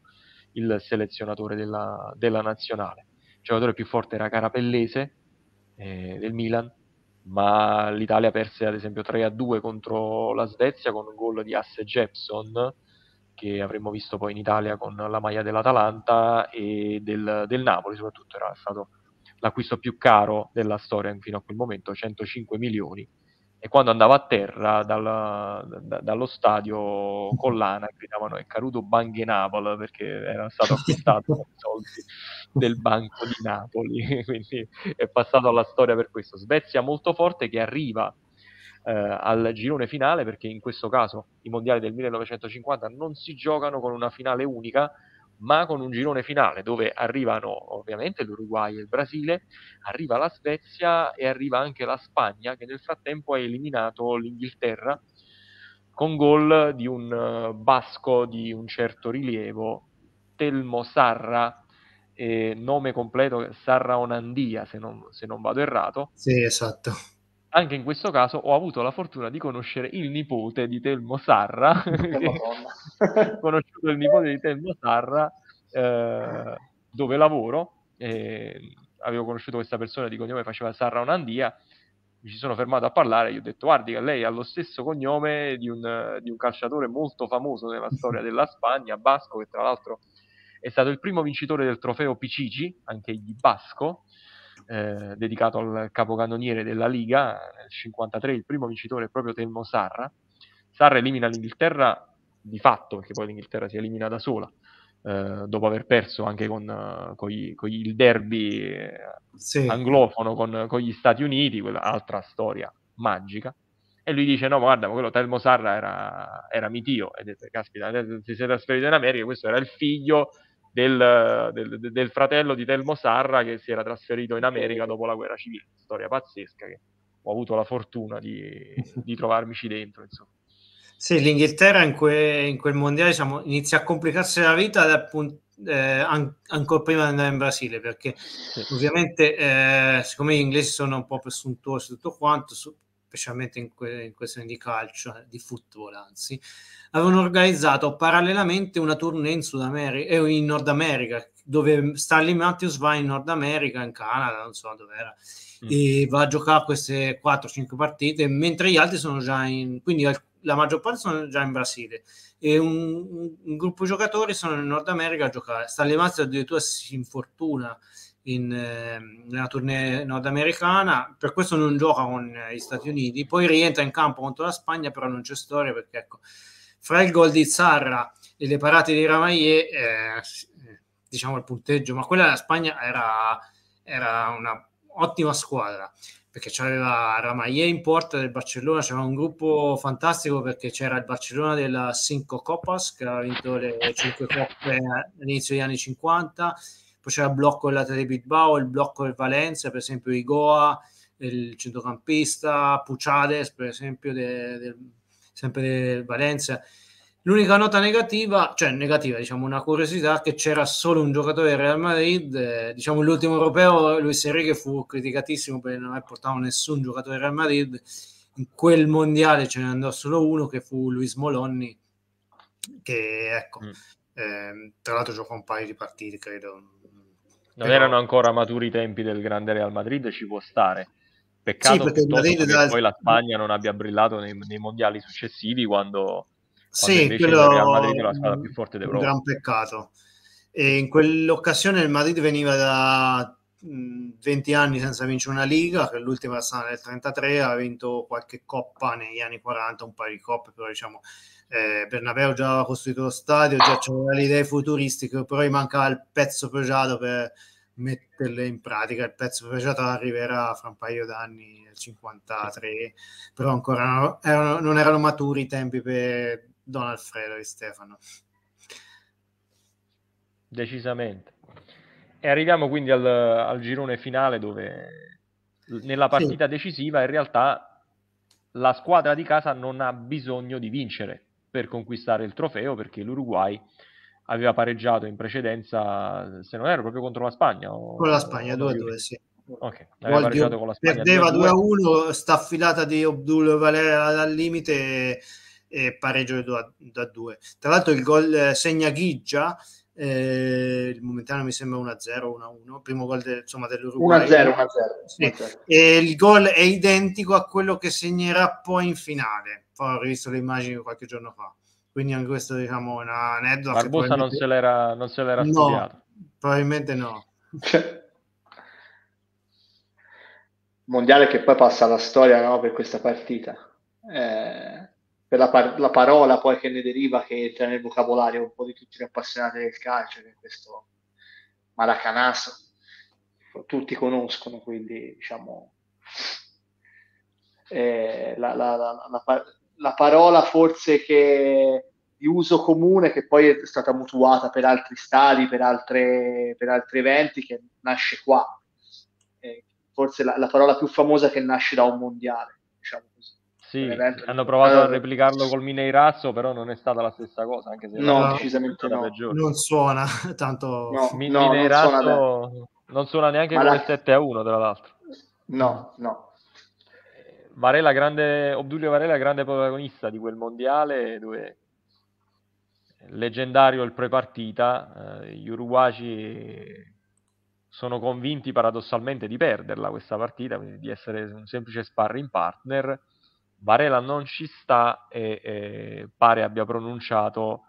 il selezionatore della, della nazionale. Giocatore più forte era Carapellese eh, del Milan, ma l'Italia perse ad esempio 3-2 contro la Svezia con un gol di Asse Jepson che avremmo visto poi in Italia con la maglia dell'Atalanta e del, del Napoli, soprattutto era stato l'acquisto più caro della storia fino a quel momento, 105 milioni. E quando andava a terra dalla, da, dallo stadio Collana gridavano è caduto Banche Napoli perché era stato acquistato con i soldi del Banco di Napoli. Quindi è passato alla storia per questo. Svezia molto forte che arriva eh, al girone finale perché in questo caso i mondiali del 1950 non si giocano con una finale unica ma con un girone finale dove arrivano ovviamente l'Uruguay e il Brasile, arriva la Svezia e arriva anche la Spagna che nel frattempo ha eliminato l'Inghilterra con gol di un uh, basco di un certo rilievo, Telmo Sarra, eh, nome completo Sarra Onandia se non, se non vado errato. Sì, esatto anche in questo caso ho avuto la fortuna di conoscere il nipote di Telmo Sarra, ho conosciuto il nipote di Telmo Sarra eh, dove lavoro, eh, avevo conosciuto questa persona di cognome faceva Sarra Onandia, mi ci sono fermato a parlare, gli ho detto guardi che lei ha lo stesso cognome di un, di un calciatore molto famoso nella storia della Spagna, Basco, che tra l'altro è stato il primo vincitore del trofeo Picigi, anche gli Basco, eh, dedicato al capocannoniere della Liga, nel 53 il primo vincitore è proprio Telmo Sarra. Sarra elimina l'Inghilterra di fatto, perché poi l'Inghilterra si elimina da sola, eh, dopo aver perso anche con, uh, con, gli, con il derby eh, sì. anglofono con, con, gli Stati Uniti, quella altra storia magica. E lui dice: No, ma guarda, ma quello Telmo Sarra era, era mio tio. E dice: Caspita, si sei trasferito in America. Questo era il figlio del, del, del, fratello di Telmo Sarra che si era trasferito in America dopo la guerra civile. Storia pazzesca che ho avuto la fortuna di, di trovarmici dentro. Insomma. Sì, l'Inghilterra in, que, in quel mondiale diciamo, inizia a complicarsi la vita appunto, eh, an- ancora prima di andare in Brasile perché sì. ovviamente eh, siccome gli inglesi sono un po' presuntuosi tutto quanto su, specialmente in, que- in questione di calcio, eh, di football anzi, avevano organizzato parallelamente una tournée in Sud America e eh, in Nord America dove Stanley Matthews va in Nord America, in Canada, non so dove era, mm. e va a giocare queste 4-5 partite, mentre gli altri sono già in... quindi la maggior parte sono già in Brasile e un, un gruppo di giocatori sono in Nord America a giocare. Stanley Matthews addirittura si infortuna in, eh, nella tournée nordamericana, per questo non gioca con gli Stati Uniti, poi rientra in campo contro la Spagna, però non c'è storia perché ecco, fra il gol di Zarra e le parate di Ramaillet, eh, diciamo il punteggio, ma quella della Spagna era, era una ottima squadra perché c'aveva Ramaillet in porta del Barcellona, c'era un gruppo fantastico perché c'era il Barcellona della Cinco Copas che aveva vinto le 5 coppe all'inizio degli anni 50 poi c'era il blocco dell'Atleti Bilbao, il blocco del Valencia, per esempio Igoa, il centrocampista, Puciades, per esempio, de, de, sempre del Valencia. L'unica nota negativa, cioè negativa, diciamo una curiosità, che c'era solo un giocatore del Real Madrid, eh, diciamo l'ultimo europeo, Luis Enrique fu criticatissimo perché non aveva portato nessun giocatore del Real Madrid, in quel mondiale ce ne andò solo uno che fu Luis Molonni, che ecco, mm. eh, tra l'altro giocò un paio di partite, credo, non Però... erano ancora maturi i tempi del grande Real Madrid, ci può stare. Peccato sì, che da... poi la Spagna non abbia brillato nei, nei mondiali successivi quando, sì, quello il Real Madrid è la squadra più forte d'Europa. Un gran peccato. E in quell'occasione il Madrid veniva da 20 anni senza vincere una Liga, che l'ultima era stata nel 33, ha vinto qualche coppa negli anni 40, un paio di coppe, però diciamo eh, Bernabeu già aveva costruito lo stadio, già c'erano le idee futuristiche, però gli mancava il pezzo pregiato per metterle in pratica. Il pezzo pregiato arriverà fra un paio d'anni, nel 53, però ancora non erano, non erano maturi i tempi per Don Alfredo e Stefano. Decisamente. E arriviamo quindi al, al girone finale dove nella partita sì. decisiva in realtà la squadra di casa non ha bisogno di vincere per conquistare il trofeo perché l'Uruguay aveva pareggiato in precedenza, se non ero proprio contro la Spagna. O... Con la Spagna 2-2, sì. Ok, aveva pareggiato con la Spagna. Perdeva 2-1, sta affilata di Abdul Valera dal limite e, pareggio da 2. Tra l'altro il gol eh, segna Ghiggia, eh, il momentaneo mi sembra 1-0, 1-1, primo gol de, insomma, dell'Uruguay. 1-0, 1-0. Sì. E il gol è identico a quello che segnerà poi in finale ho rivisto le immagini qualche giorno fa. Quindi anche questo diciamo un aneddoto. Barbosa non se l'era, non se l'era no, studiato. Probabilmente no. Mondiale che poi passa alla storia no, per questa partita. Eh, per la, par- la, parola poi che ne deriva, che entra nel vocabolario un po' di tutti gli appassionati del calcio, che è questo maracanaso, tutti conoscono, quindi diciamo eh, la, la, la, la parola forse che di uso comune che poi è stata mutuata per altri stadi, per, altre, per altri eventi, che nasce qua. Eh, forse la, la, parola più famosa che nasce da un mondiale, diciamo così. Sì, hanno provato a replicarlo col Mineirazzo, però non è stata la stessa cosa, anche se no, decisamente no. Non suona tanto. No, Mi, no, Mineirazzo non suona, non suona neanche Ma come la... 7 a 1, tra l'altro. No, no. Varela grande, Obdulio Varela grande protagonista di quel mondiale dove leggendario il pre-partita, eh, gli uruguaci sono convinti paradossalmente di perderla questa partita, quindi di essere un semplice sparring partner. Varela non ci sta e, e pare abbia pronunciato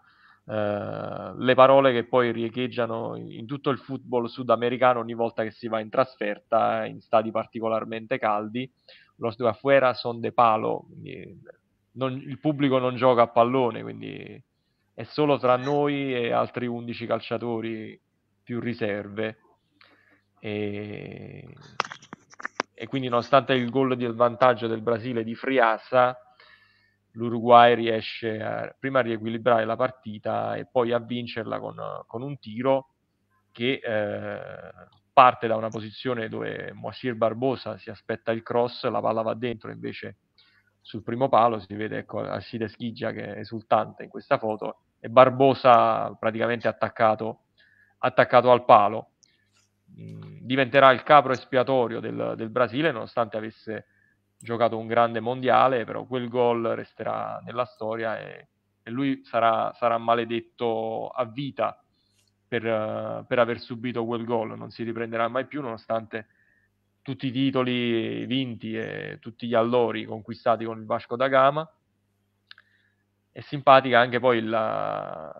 eh, le parole che poi riecheggiano in tutto il football sudamericano ogni volta che si va in trasferta in stadi particolarmente caldi, los de afuera son de palo, non, il pubblico non gioca a pallone, quindi è solo tra noi e altri 11 calciatori più riserve. E, e quindi nonostante il gol di vantaggio del Brasile di Friassa, l'Uruguay riesce a, prima a riequilibrare la partita e poi a vincerla con, con un tiro che eh, parte da una posizione dove Moacir Barbosa si aspetta il cross, la palla va dentro, invece sul primo palo si vede ecco, Alcide Schiggia che è esultante in questa foto e Barbosa praticamente attaccato, attaccato al palo. Mm, diventerà il capro espiatorio del, del Brasile nonostante avesse giocato un grande mondiale, però quel gol resterà nella storia e, e lui sarà, sarà maledetto a vita per, uh, per aver subito quel gol, non si riprenderà mai più nonostante tutti i titoli vinti e tutti gli allori conquistati con il Vasco da Gama. È simpatica anche poi la,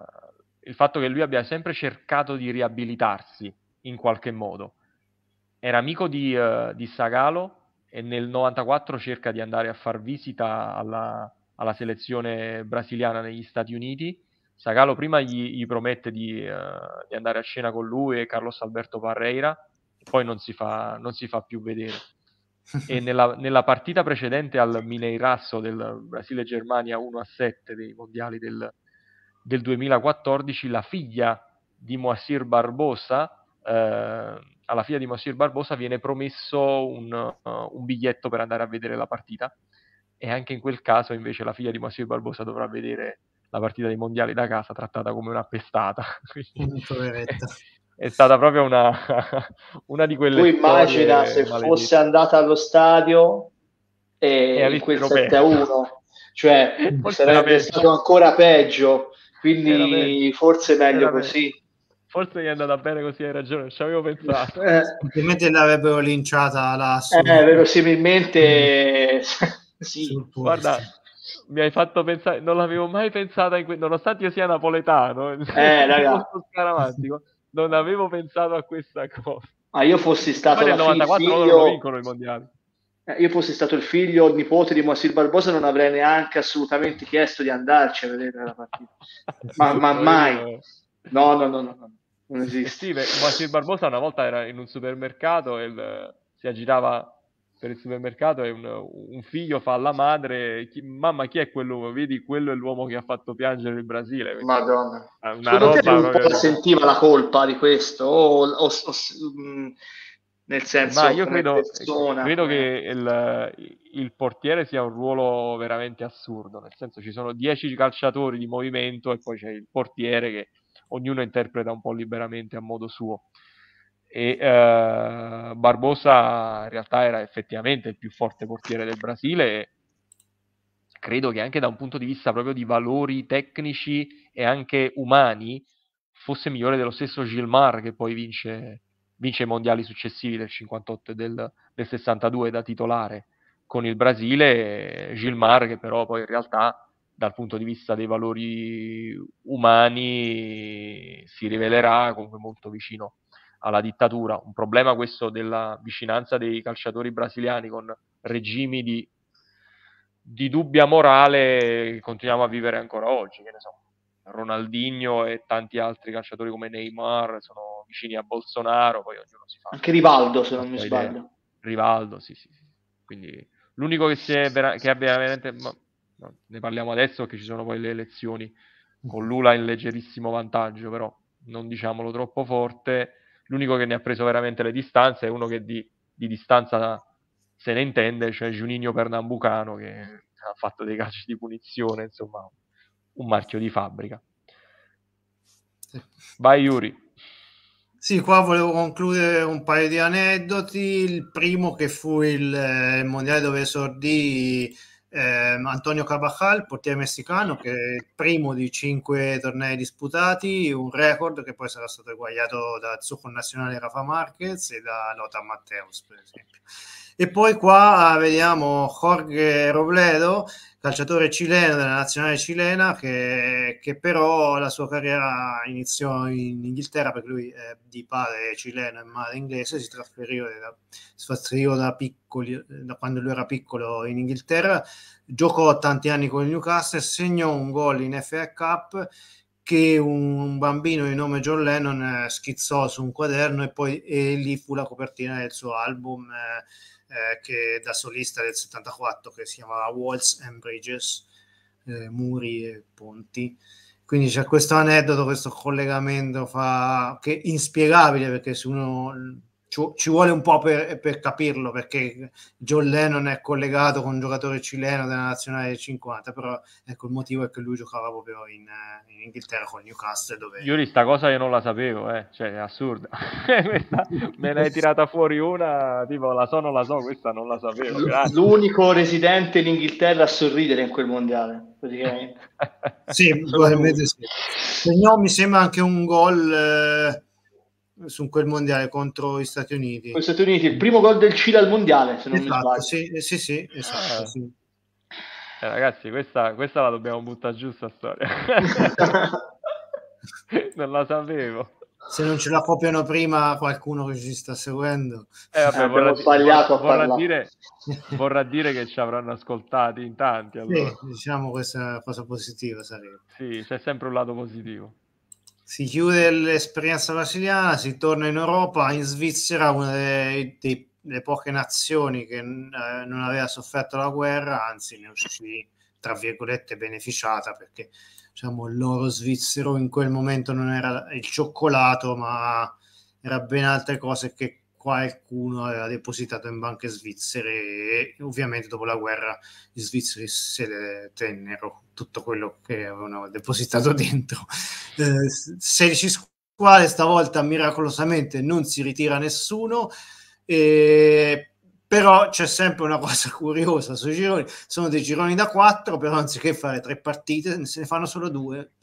il fatto che lui abbia sempre cercato di riabilitarsi in qualche modo. Era amico di, uh, di Sagalo e nel 94 cerca di andare a far visita alla, alla selezione brasiliana negli Stati Uniti. Sagalo prima gli, gli promette di, uh, di, andare a cena con lui e Carlos Alberto Parreira, poi non si fa, non si fa più vedere. e nella, nella, partita precedente al Mineirasso del Brasile-Germania 1-7 dei mondiali del, del 2014 la figlia di Moacir Barbosa, eh, alla figlia di Moacir Barbosa viene promesso un, uh, un, biglietto per andare a vedere la partita e anche in quel caso invece la figlia di Moacir Barbosa dovrà vedere la partita dei mondiali da casa trattata come una pestata. è, è stata proprio una, una di quelle... Tu immagina se maledette. fosse andata allo stadio e, e in quel 7 a 1, cioè sarebbe stato ancora peggio quindi forse è meglio così. Forse gli è andata bene così, hai ragione, ci avevo pensato. Eh, Ovviamente l'avrebbero linciata su... Eh, verosimilmente sì. Guarda, mi hai fatto pensare, non l'avevo mai pensata in que... nonostante io sia napoletano, eh, raga. non avevo pensato a questa cosa. Ma io fossi stato nel 94 figlio... loro vincono i mondiali. Eh, io fossi stato il figlio o il nipote di Moacir Barbosa non avrei neanche assolutamente chiesto di andarci a vedere la partita. ma, ma mai. No, no, no, no, non esiste. Sì, Moacir Barbosa una volta era in un supermercato e il, si agitava per il supermercato e un, un, figlio fa alla madre chi, mamma chi è quell'uomo? Vedi, quello è l'uomo che ha fatto piangere il Brasile. Madonna. Una Secondo roba un po' sentiva la colpa di questo? O, o, o, mm, nel senso Ma io credo, persona, credo che il, il, portiere sia un ruolo veramente assurdo, nel senso ci sono 10 calciatori di movimento e poi c'è il portiere che ognuno interpreta un po' liberamente a modo suo. E eh, Barbosa in realtà era effettivamente il più forte portiere del Brasile e credo che anche da un punto di vista proprio di valori tecnici e anche umani fosse migliore dello stesso Gilmar che poi vince vince i mondiali successivi del 58 e del, del 62 da titolare con il Brasile, Gilmar che però poi in realtà dal punto di vista dei valori umani si rivelerà comunque molto vicino alla dittatura. Un problema questo della vicinanza dei calciatori brasiliani con regimi di, di dubbia morale che continuiamo a vivere ancora oggi, che ne so. Ronaldinho e tanti altri calciatori come Neymar sono vicini a Bolsonaro, poi ognuno si fa. Anche Rivaldo, se non mi sbaglio. Idea. Rivaldo, sì, sì, sì. Quindi l'unico che, si è vera- che abbia veramente... Ma, no, ne parliamo adesso che ci sono poi le elezioni con Lula in leggerissimo vantaggio, però non diciamolo troppo forte. L'unico che ne ha preso veramente le distanze è uno che di, di distanza se ne intende, cioè Giuninho Pernambucano che ha fatto dei calci di punizione, insomma, un marchio di fabbrica. Vai Yuri. Sì, qua volevo concludere un paio di aneddoti. Il primo che fu il, eh, mondiale dove esordì eh, Antonio Carvajal, portiere messicano, che è il primo di cinque tornei disputati, un record che poi sarà stato eguagliato da suo connazionale Rafa Marquez e da Lothar Matteus, per esempio. E poi qua vediamo Jorge Robledo, calciatore cileno della nazionale cilena, che, che, però la sua carriera iniziò in Inghilterra perché lui è di padre cileno e madre inglese, si trasferiva da, da, piccoli, da quando lui era piccolo in Inghilterra, giocò tanti anni con il Newcastle, segnò un gol in FA Cup che un bambino di nome John Lennon eh, schizzò su un quaderno e poi e lì fu la copertina del suo album. Eh, eh, che da solista del 74 che si chiamava Walls and Bridges, eh, muri e ponti. Quindi c'è questo aneddoto, questo collegamento fa, che è inspiegabile perché se uno ci, ci vuole un po' per, per, capirlo perché John Lennon è collegato con un giocatore cileno della nazionale 50 però ecco il motivo è che lui giocava proprio in, in Inghilterra con Newcastle dove... io di sta cosa io non la sapevo eh. cioè è assurda me ne hai tirata fuori una tipo la so non la so questa non la sapevo Grazie. l'unico residente in Inghilterra a sorridere in quel mondiale praticamente sì probabilmente sì se no mi sembra anche un gol eh su quel mondiale contro gli Stati Uniti. Con gli Stati Uniti, il primo gol del Cile al mondiale, se non esatto, mi sbaglio. Sì, sì, sì, esatto, ah. sì. Eh, ragazzi, questa, questa, la dobbiamo buttare giù, sta storia. non la sapevo. Se non ce la copiano prima qualcuno che ci sta seguendo. Eh, vabbè, eh, vorrà, sbagliato vorrà, vorrà, dire, vorrà dire che ci avranno ascoltati in tanti. Allora. Sì, diciamo questa è una cosa positiva sarebbe. Sì, c'è sempre un lato positivo si chiude l'esperienza brasiliana, si torna in Europa, in Svizzera, una delle, delle poche nazioni che eh, non aveva sofferto la guerra, anzi ne uscì, tra virgolette, beneficiata perché diciamo, l'oro svizzero in quel momento non era il cioccolato, ma era ben altre cose che qualcuno aveva depositato in banche svizzere e ovviamente dopo la guerra gli svizzeri se le tennero tutto quello che avevano depositato dentro. Eh, 16 squadre, stavolta miracolosamente non si ritira nessuno. E però c'è sempre una cosa curiosa sui gironi, sono dei gironi da quattro, però anziché fare tre partite se ne fanno solo due,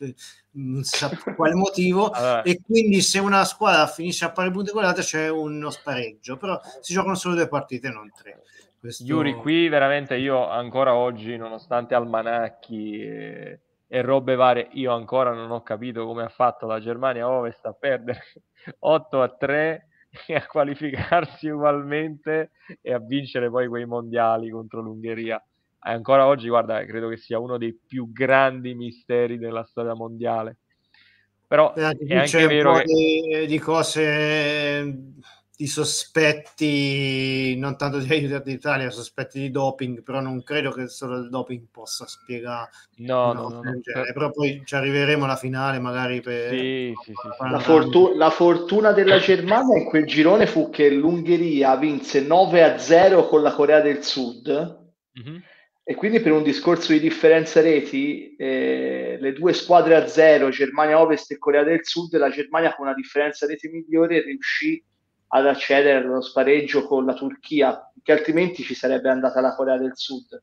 non si sa per quale motivo, allora. e quindi se una squadra finisce a pari punti con l'altra c'è uno spareggio, però si giocano solo due partite, non tre. Questo... Yuri, qui veramente io ancora oggi, nonostante almanacchi e, e robe varie, io ancora non ho capito come ha fatto la Germania Ovest a perdere 8 a 3 e a qualificarsi ugualmente e a vincere poi quei mondiali contro l'Ungheria. E ancora oggi, guarda, credo che sia uno dei più grandi misteri della storia mondiale. Però è anche vero che... Di, di cose di sospetti, non tanto di aiuto d'Italia, sospetti di doping, però non credo che solo il doping possa spiegare. No, no, no, no Però poi ci arriveremo alla finale, magari per... Sì, sì, sì, la, fortu- la, fortuna della Germania in quel girone fu che l'Ungheria vinse 9 a 0 con la Corea del Sud. Mm-hmm. E quindi per un discorso di differenza reti, eh, le due squadre a zero, Germania Ovest e Corea del Sud, la Germania con una differenza reti migliore riuscì ad accedere allo spareggio con la Turchia, che altrimenti ci sarebbe andata la Corea del Sud.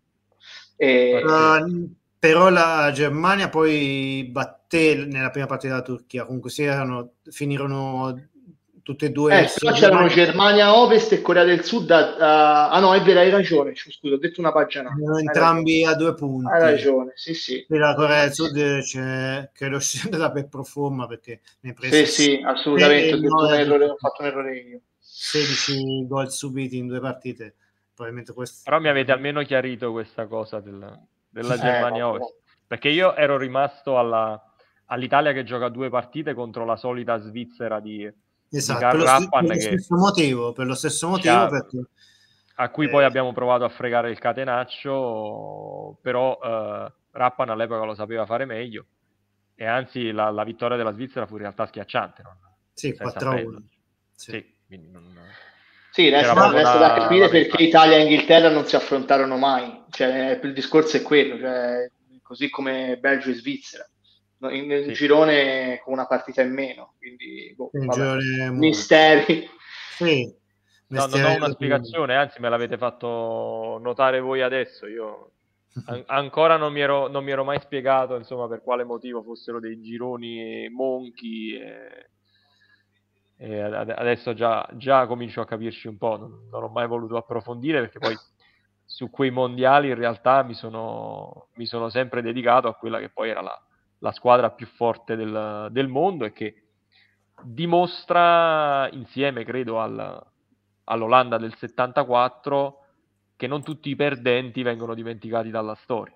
E... Uh, però la Germania poi batté nella prima partita della Turchia, comunque si erano, finirono tutte e due. Eh, però c'erano Germania Ovest e Corea del Sud. A, a... ah no, è vero, hai ragione. Scusa, ho detto una pagina. Erano entrambi a due punti. Hai ragione, sì, sì. E la Corea del Sud c'è, credo sia andata per proforma perché ne prese. Sì, sì, assolutamente. Ho, detto un errore, ho fatto un errore io. 16 gol subiti in due partite. Probabilmente questo... Però mi avete almeno chiarito questa cosa della, della Germania eh, Ovest. Perché io ero rimasto alla, all'Italia che gioca due partite contro la solita Svizzera di, esatto, per lo, Rappan per lo stesso motivo, per lo stesso motivo ha, perché... a cui eh... poi abbiamo provato a fregare il catenaccio, però eh, Rappan all'epoca lo sapeva fare meglio e anzi la, la vittoria della Svizzera fu in realtà schiacciante. No? Sì, 4-1. Sì. sì non... Sì, resta, resta da capire perché Italia e Inghilterra non si affrontarono mai. Cioè, il discorso è quello, cioè, così come Belgio e Svizzera in, in sì. girone con una partita in meno, quindi boh, vabbè, misteri. Sì. No, non ho una spiegazione, anzi me l'avete fatto notare voi adesso. Io an- ancora non mi, ero, non mi, ero, mai spiegato insomma, per quale motivo fossero dei gironi monchi. E, e adesso già, già, comincio a capirci un po'. Non, non, ho mai voluto approfondire perché poi su quei mondiali in realtà mi sono, mi sono sempre dedicato a quella che poi era la, la squadra più forte del, del mondo e che dimostra insieme, credo, al, all'Olanda del 74 che non tutti i perdenti vengono dimenticati dalla storia.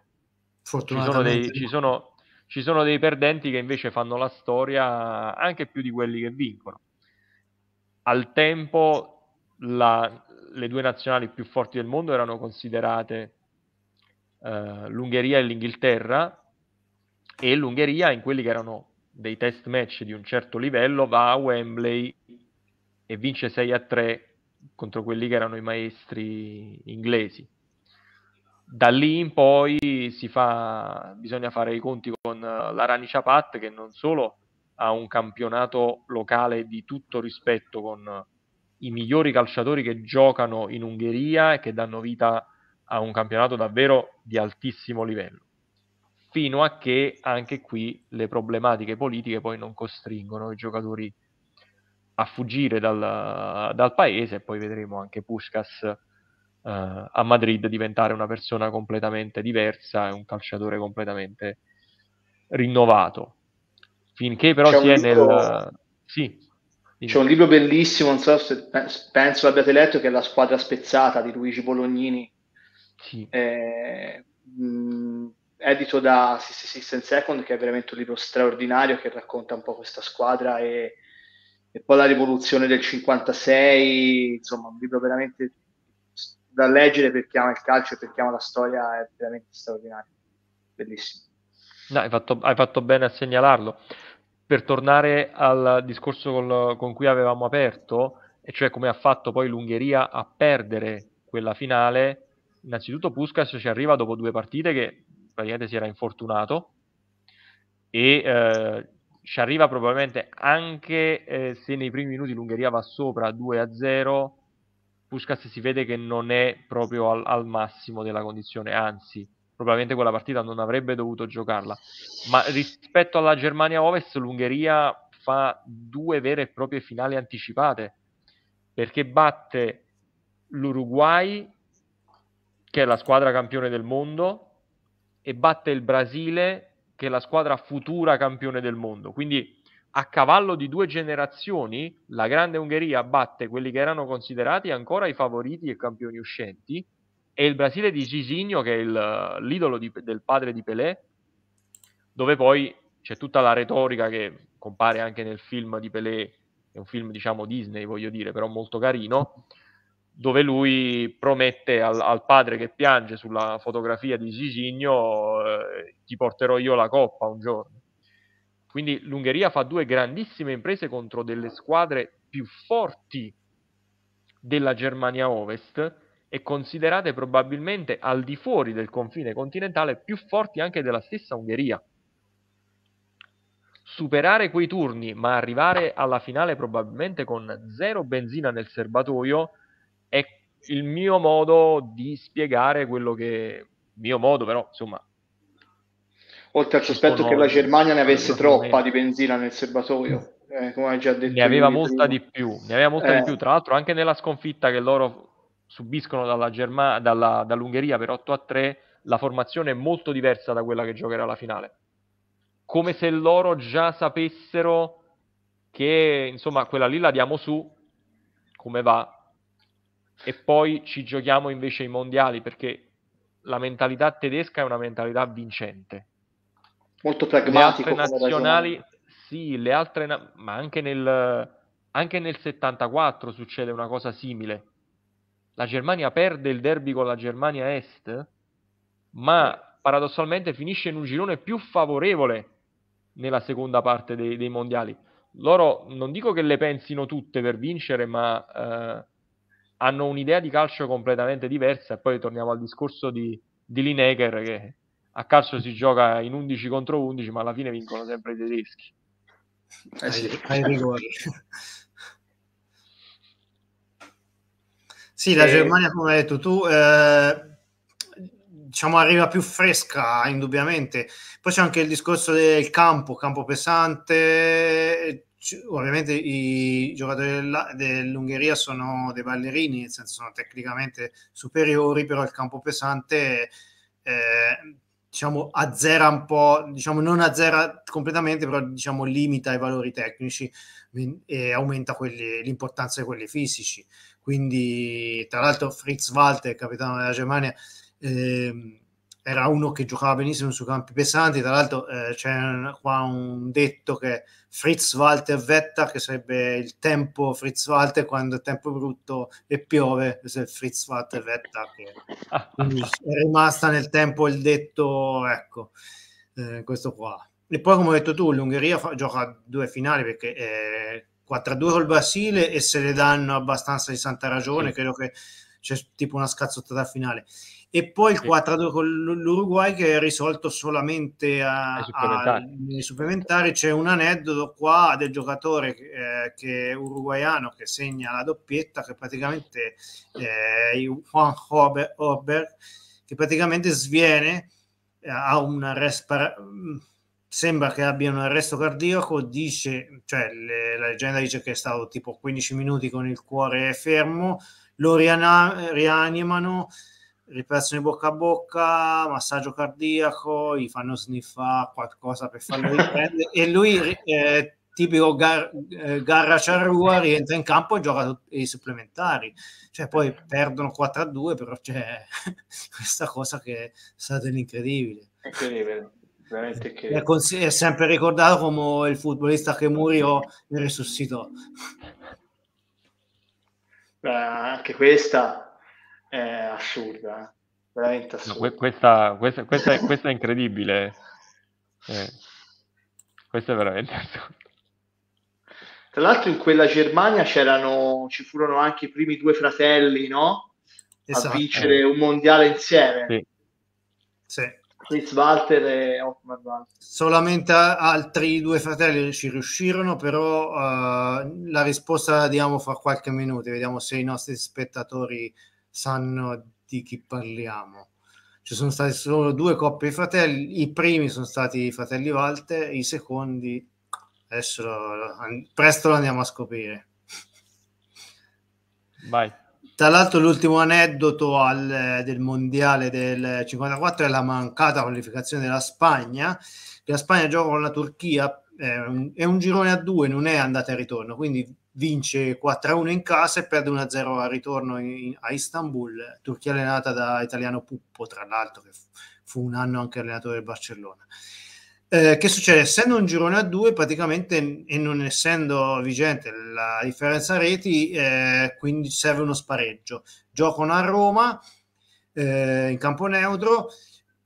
Ci sono, dei, ci, sono, ci sono dei perdenti che invece fanno la storia anche più di quelli che vincono. Al tempo la, le due nazionali più forti del mondo erano considerate uh, l'Ungheria e l'Inghilterra e l'Ungheria in quelli che erano dei test match di un certo livello va a Wembley e vince 6 a 3 contro quelli che erano i maestri inglesi. Da lì in poi fa, bisogna fare i conti con la Rani Chapat che non solo ha un campionato locale di tutto rispetto con i migliori calciatori che giocano in Ungheria e che danno vita a un campionato davvero di altissimo livello, fino a che anche qui le problematiche politiche poi non costringono i giocatori a fuggire dal, dal paese e poi vedremo anche Puskas uh, a Madrid diventare una persona completamente diversa e un calciatore completamente rinnovato. Finché però C'è si è nel... Sì. C'è un libro bellissimo, non so se penso l'abbiate letto, che è La squadra spezzata di Luigi Bolognini. Sì. Eh, mh, edito da 66 Second, che è veramente un libro straordinario che racconta un po' questa squadra e, e poi la rivoluzione del 56, insomma, un libro veramente da leggere per chi ama il calcio e per chi ama la storia, è veramente straordinario. Bellissimo. No, hai fatto, hai fatto bene a segnalarlo per tornare al discorso col, con cui avevamo aperto, e cioè come ha fatto poi l'Ungheria a perdere quella finale, innanzitutto Puskas ci arriva dopo due partite che praticamente si era infortunato e eh, ci arriva probabilmente anche eh, se nei primi minuti l'Ungheria va sopra 2-0, Puskas si vede che non è proprio al, al massimo della condizione, anzi probabilmente quella partita non avrebbe dovuto giocarla. Ma rispetto alla Germania Ovest, l'Ungheria fa due vere e proprie finali anticipate perché batte l'Uruguay, che è la squadra campione del mondo, e batte il Brasile, che è la squadra futura campione del mondo. Quindi a cavallo di due generazioni, la grande Ungheria batte quelli che erano considerati ancora i favoriti e campioni uscenti e il Brasile di Gisigno, che è il, l'idolo di, del padre di Pelé, dove poi c'è tutta la retorica che compare anche nel film di Pelé, è un film diciamo Disney, voglio dire, però molto carino, dove lui promette al, al padre che piange sulla fotografia di Gisigno, eh, ti porterò io la coppa un giorno. Quindi l'Ungheria fa due grandissime imprese contro delle squadre più forti della Germania Ovest, e considerate probabilmente al di fuori del confine continentale più forti anche della stessa Ungheria. Superare quei turni, ma arrivare alla finale probabilmente con zero benzina nel serbatoio, è il mio modo di spiegare quello che... mio modo però, insomma... Oltre al sospetto che la Germania ne avesse troppa di benzina nel serbatoio. Eh, come hai già detto. Ne aveva molta prima. di più, ne aveva molta eh. di più. Tra l'altro, anche nella sconfitta che loro subiscono dalla Germa- dalla, dall'Ungheria per 8 a 3, la formazione è molto diversa da quella che giocherà la finale. Come se loro già sapessero che insomma quella lì la diamo su, come va, e poi ci giochiamo invece i mondiali perché la mentalità tedesca è una mentalità vincente. Molto pragmatica. Le altre nazionali, sì, le altre, na- ma anche nel, anche nel 74 succede una cosa simile la Germania perde il derby con la Germania Est, ma paradossalmente finisce in un girone più favorevole nella seconda parte dei, dei mondiali. Loro non dico che le pensino tutte per vincere, ma eh, hanno un'idea di calcio completamente diversa. E poi torniamo al discorso di, di Lineker che a calcio si gioca in 11 contro 11, ma alla fine vincono sempre i tedeschi. Eh sì, ai rigori. Sì, la Germania, come hai detto tu, eh, diciamo arriva più fresca, indubbiamente. Poi c'è anche il discorso del campo, campo pesante. Ovviamente i giocatori della, dell'Ungheria sono dei ballerini, nel senso sono tecnicamente superiori, però il campo pesante eh, diciamo azzera un po', diciamo non azzera completamente, però diciamo limita i valori tecnici e aumenta quelli, l'importanza di quelli fisici. Quindi, tra l'altro, Fritz Walter, capitano della Germania, eh, era uno che giocava benissimo su campi pesanti. Tra l'altro, eh, c'è qua un detto che Fritz Walter Vetta, che sarebbe il tempo Fritz Walter quando è tempo brutto e piove, Fritz Walter Vetta, che è rimasta nel tempo il detto, ecco, eh, questo qua. E poi, come hai detto tu, l'Ungheria fa, gioca due finali perché eh, 4-2 col Brasile e se le danno abbastanza di santa ragione, credo che c'è tipo una scazzottata finale. E poi il 4-2 con l'Uruguay che è risolto solamente a, supplementari. Supplementari. C'è un aneddoto qua del giocatore eh, che uruguaiano che segna la doppietta, che praticamente eh, Juan Ober, che praticamente sviene, eh, ha un arresto sembra che abbia un arresto cardiaco, dice, cioè le, la leggenda dice che è stato tipo 15 minuti con il cuore fermo, lo riana- rianimano, riparazione bocca a bocca, massaggio cardiaco, gli fanno sniffare qualcosa per farlo riprendere e lui, eh, tipico gar- eh, Garra Ciarrua, rientra in campo e gioca tutti i supplementari. Cioè poi perdono 4-2, però c'è questa cosa che è stata incredibile. Incredibile veramente che... È, cons- è, sempre ricordato come il futbolista che muriò e risuscitò. Beh, anche questa è assurda, eh. veramente assurda. No, questa, questa, questa, è, questa, è, incredibile. Eh, questa è veramente assurda. Tra l'altro in quella Germania c'erano, ci furono anche i primi due fratelli, no? Esatto. A vincere un mondiale insieme. Sì. sì. Fritz Walter e Otmar Walter. Solamente altri due fratelli ci riuscirono, però uh, la risposta la diamo fra qualche minuto, vediamo se i nostri spettatori sanno di chi parliamo. Ci sono stati solo due coppie di fratelli, i primi sono stati i fratelli Walter, i secondi adesso lo, presto lo andiamo a scoprire. Vai. Tra l'altro l'ultimo aneddoto al, del mondiale del 54 è la mancata qualificazione della Spagna. La Spagna gioca con la Turchia, è un, è un girone a due, non è andata e ritorno, quindi vince 4-1 in casa e perde 1-0 al ritorno in, a Istanbul. Turchia allenata da Italiano Puppo, tra l'altro, che fu un anno anche allenatore del Barcellona. Eh, che succede? Essendo un girone a due, praticamente, e non essendo vigente la differenza reti, eh, quindi serve uno spareggio. Giocano a Roma eh, in campo neutro.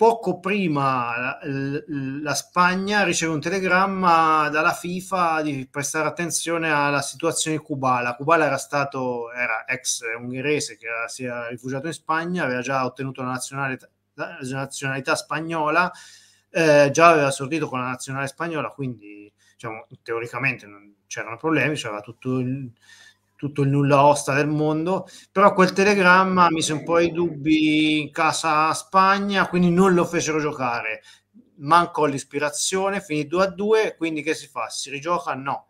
Poco prima la, Spagna riceve un telegramma dalla FIFA di prestare attenzione alla situazione di Kubala. Kubala era stato era ex ungherese che era, si era rifugiato in Spagna, aveva già ottenuto la nazionalità, la nazionalità spagnola eh, già aveva esordito con la nazionale spagnola, quindi diciamo, teoricamente non c'erano problemi, c'era tutto il, tutto il nulla osta del mondo, però quel telegramma mise un po' i dubbi in casa Spagna, quindi non lo fecero giocare. Mancò l'ispirazione, finì 2 a 2, quindi che si fa? Si rigioca? No.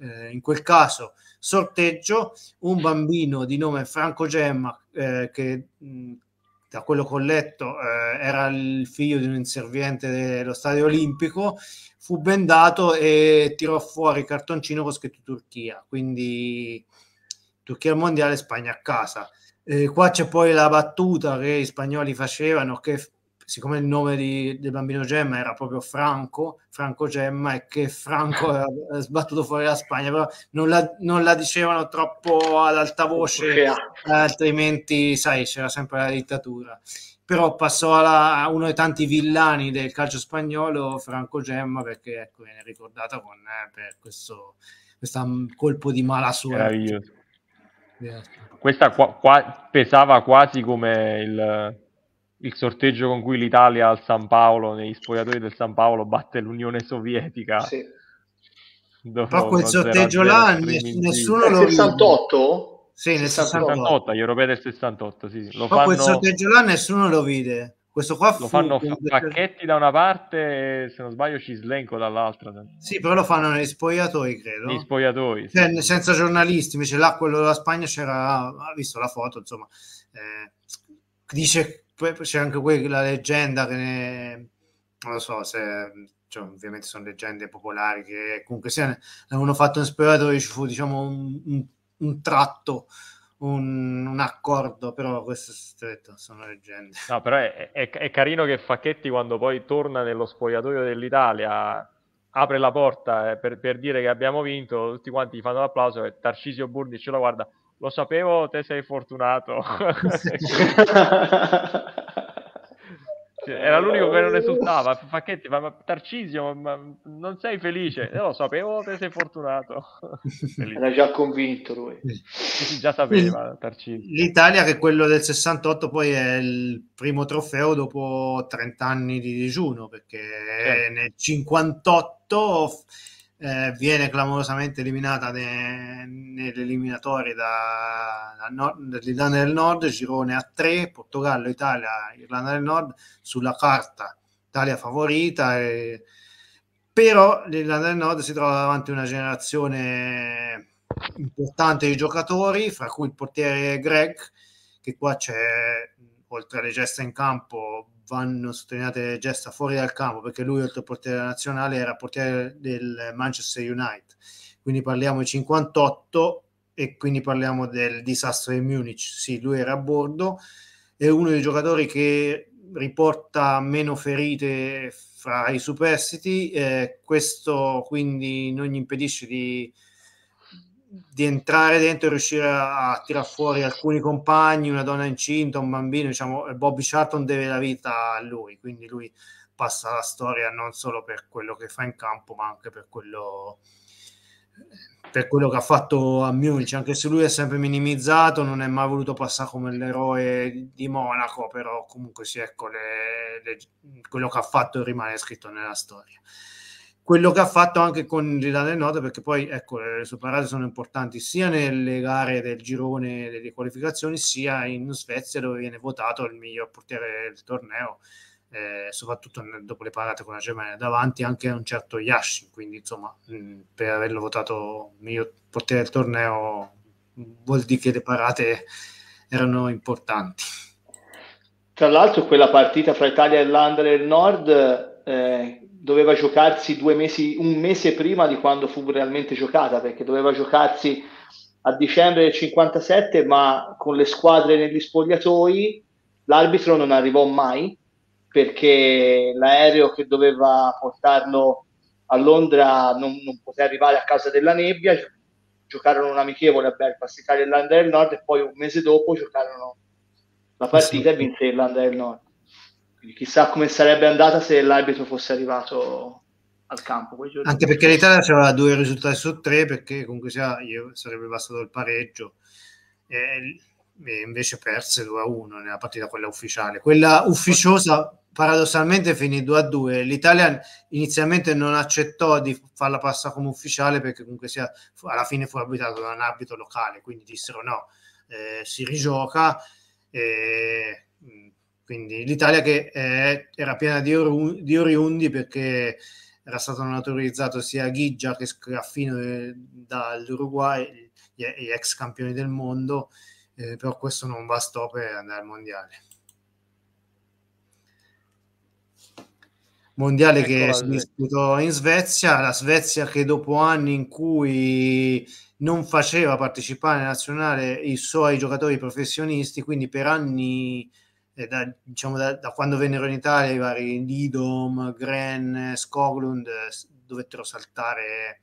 Eh, in quel caso sorteggio un bambino di nome Franco Gemma eh, che da quello che ho letto, eh, era il figlio di un inserviente dello stadio olimpico, fu bendato e tirò fuori il cartoncino con scritto Turchia, quindi Turchia al mondiale, Spagna a casa. Eh, qua c'è poi la battuta che gli spagnoli facevano, che siccome il nome di, del bambino Gemma era proprio Franco, Franco Gemma, e che Franco era sbattuto fuori la Spagna, però non la, non la dicevano troppo ad alta voce, altrimenti, sai, c'era sempre la dittatura. Però passò alla, a uno dei tanti villani del calcio spagnolo, Franco Gemma, perché ecco, viene ricordata con, eh, per questo, questo colpo di mala Questa qua, qua, pesava quasi come il il sorteggio con cui l'Italia al San Paolo, negli spogliatori del San Paolo, batte l'Unione Sovietica. Sì. Però quel sorteggio là nessuno lo 68? Sì, nel 68, 68 gli europei del 68, sì. Lo fanno... quel sorteggio là nessuno lo vide. Questo qua lo fanno Pacchetti da una parte e se non sbaglio Cislenco dall'altra. Sì, però lo fanno negli spogliatoi, credo. Negli spogliatoi. Cioè, sì. senza giornalisti, invece là quello della Spagna c'era, ha visto la foto, insomma, eh, dice c'è anche quella leggenda che ne, non lo so se cioè, ovviamente sono leggende popolari che comunque sia l'hanno fatto in spogliatoio ci fu diciamo un, un, un tratto un, un, accordo però questo è stretto sono leggende no però è, è, è, carino che Facchetti quando poi torna nello spogliatoio dell'Italia apre la porta eh, per, per, dire che abbiamo vinto tutti quanti gli fanno l'applauso e Tarcisio Burdi ce lo guarda lo sapevo, te sei fortunato. era l'unico che non esultava. Facchetti, ma, ma Tarcisio, ma non sei felice? Eh, lo sapevo, te sei fortunato. era già convinto lui. Sì, già sapeva Tarcisio. L'Italia, che quello del 68 poi è il primo trofeo dopo 30 anni di digiuno, perché certo. nel 58 eh, viene clamorosamente eliminata ne, nelle eliminatorie dall'Irlanda del Nord, girone a 3, Portogallo, Italia, Irlanda del Nord, sulla carta Italia favorita, e, però l'Irlanda del Nord si trova davanti a una generazione importante di giocatori, fra cui il portiere Greg, che qua c'è, oltre alle gesta in campo, vanno sottolineate gesta fuori dal campo perché lui oltre al portiere nazionale era portiere del Manchester United. Quindi parliamo di 58 e quindi parliamo del disastro di Munich. Sì lui era a bordo. È uno dei giocatori che riporta meno ferite fra i superstiti eh, questo quindi non gli impedisce di di entrare dentro e riuscire a, a tirare fuori alcuni compagni, una donna incinta, un bambino, diciamo, Bobby Charlton deve la vita a lui, quindi lui passa la storia non solo per quello che fa in campo, ma anche per quello, per quello che ha fatto a Munich, anche se lui è sempre minimizzato, non è mai voluto passare come l'eroe di Monaco, però comunque sì, ecco, le, le, quello che ha fatto rimane scritto nella storia quello che ha fatto anche con l'Irlanda del Nord, perché poi ecco, le sue parate sono importanti sia nelle gare del girone delle qualificazioni, sia in Svezia dove viene votato il miglior portiere del torneo, eh, soprattutto dopo le parate con la Germania, davanti anche un certo Yashin, quindi insomma mh, per averlo votato miglior portiere del torneo vuol dire che le parate erano importanti. Tra l'altro quella partita fra Italia e Irlanda del Nord eh, doveva giocarsi due mesi, un mese prima di quando fu realmente giocata, perché doveva giocarsi a dicembre del 57, ma con le squadre negli spogliatoi l'arbitro non arrivò mai perché l'aereo che doveva portarlo a Londra non, non poté arrivare a causa della nebbia. Giocarono un amichevole a Belfast, Italia e Irlanda del Nord, e poi un mese dopo giocarono la partita sì. e vinse Irlanda del Nord. Quindi chissà come sarebbe andata se l'arbitro fosse arrivato al campo. Anche perché l'Italia aveva due risultati su tre, perché comunque sia, sarebbe bastato il pareggio. E, e invece perse 2 a 1 nella partita quella ufficiale. Quella ufficiosa paradossalmente finì 2 a 2. L'Italia inizialmente non accettò di farla passare come ufficiale perché comunque sia, alla fine fu arbitrato da un arbitro locale, quindi dissero no, eh, si rigioca. Eh, quindi l'Italia che è, era piena di, or, di, oriundi perché era stato naturalizzato sia Ghigia che Scaffino eh, dall'Uruguay, gli, gli, ex campioni del mondo, eh, però questo non bastò per andare al mondiale. Mondiale ecco che si disputò in Svezia, la Svezia che dopo anni in cui non faceva partecipare alla nazionale i suoi giocatori professionisti, quindi per anni da, diciamo, da, da, quando vennero in Italia i vari Lidom, Gren, Skoglund dovettero saltare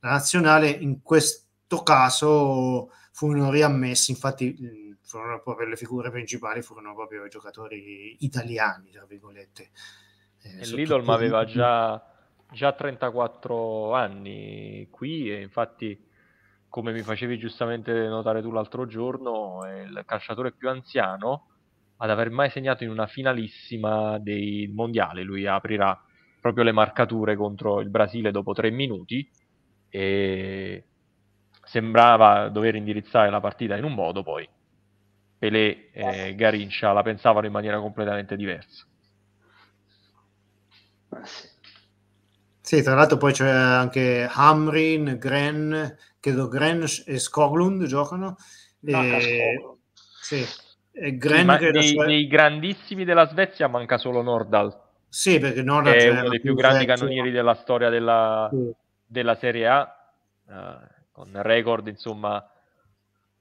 la nazionale, in questo caso furono riammessi, infatti furono proprio le figure principali, furono proprio i giocatori italiani, tra virgolette. Eh, Lidom aveva già, già 34 anni qui e infatti come mi facevi giustamente notare tu l'altro giorno, è il calciatore più anziano ad aver mai segnato in una finalissima dei mondiali. Lui aprirà proprio le marcature contro il Brasile dopo tre minuti e sembrava dover indirizzare la partita in un modo, poi Pelé e Garincia la pensavano in maniera completamente diversa. Sì, tra l'altro poi c'è anche Hamrin, Gren, credo Gren e Skoglund giocano. E... Sì, Gren sì, dei, sua... dei, grandissimi della Svezia manca solo Nordal. Sì, perché Nordal è uno dei più grandi vecchio. cannonieri della storia della, sì. della Serie A, uh, con record insomma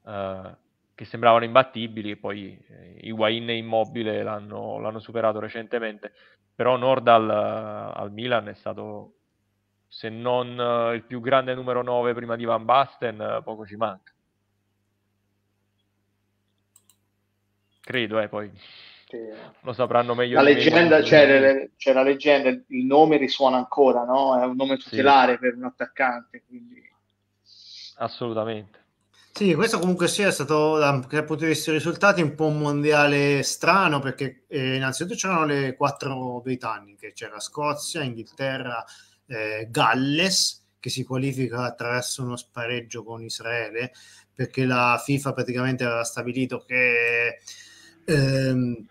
uh, che sembravano imbattibili. Poi eh, Higuain e Immobile l'hanno, l'hanno, superato recentemente, però Nordal uh, al Milan è stato se non il più grande numero 9 prima di Van Basten, poco ci manca. Credo, eh, poi lo sapranno meglio. La leggenda, c'è, c'è, c'è, la leggenda, il nome risuona ancora, no? È un nome tutelare sì. per un attaccante, quindi... Assolutamente. Sì, questo comunque sia stato dal punto di vista dei risultati un po' un mondiale strano perché eh, innanzitutto c'erano le quattro britanniche, c'era Scozia, Inghilterra, eh, Galles che si qualifica attraverso uno spareggio con Israele perché la FIFA praticamente aveva stabilito che ehm,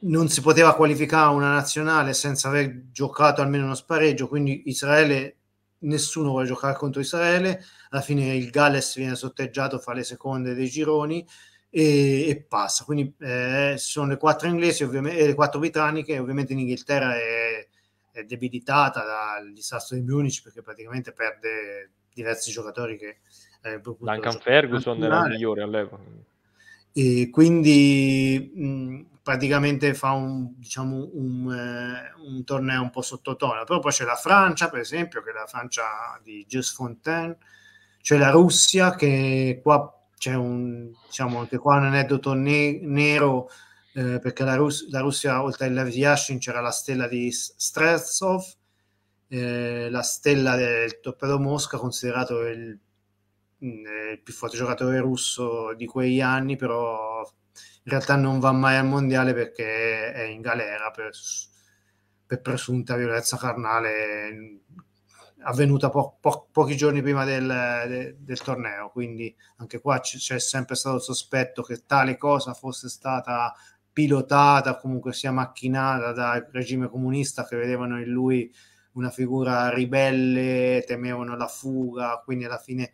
non si poteva qualificare una nazionale senza aver giocato almeno uno spareggio, quindi Israele nessuno vuole giocare contro Israele, alla fine il Galles viene sotteggiato, fa le seconde dei gironi e, e passa. Quindi eh, sono le quattro inglesi e le quattro britanniche, ovviamente in Inghilterra è, è debilitata dal disastro di Munich perché praticamente perde diversi giocatori che eh, Duncan Ferguson era il migliore all'epoca. E quindi mh, praticamente fa un, diciamo, un, eh, un, torneo un po' sottotono. Però poi c'è la Francia, per esempio, che è la Francia di Just Fontaine, c'è la Russia, che qua c'è un, diciamo, anche qua un aneddoto ne- nero, eh, perché la, Rus- la, Russia, oltre a Lev Yashin, c'era la stella di Streltsov, eh, la stella del Torpedo Mosca, considerato il, il più forte giocatore russo di quegli anni, però in realtà non va mai al mondiale perché è in galera per, per presunta violenza carnale avvenuta po- po- pochi giorni prima del, de- del, torneo. Quindi anche qua c- c'è sempre stato il sospetto che tale cosa fosse stata pilotata, comunque sia macchinata dal regime comunista che vedevano in lui una figura ribelle, temevano la fuga, quindi alla fine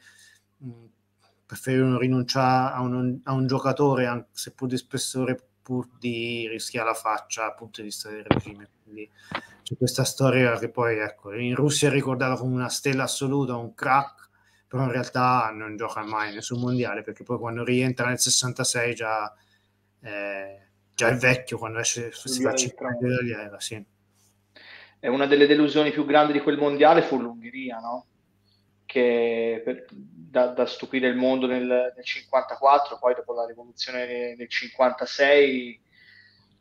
preferirono rinunciare a un, a un giocatore, anche seppur di spessore, pur di rischiare la faccia dal punto di vista del regime. Quindi c'è questa storia che poi, ecco, in Russia è ricordata come una stella assoluta, un crack, però in realtà non gioca mai nessun mondiale, perché poi quando rientra nel 66 già, eh, già è vecchio, quando esce si fa 50 dall'era, sì. E una delle delusioni più grandi di quel mondiale fu l'Ungheria, no? Che per, da, da, stupire il mondo nel, nel 54, poi dopo la rivoluzione del 56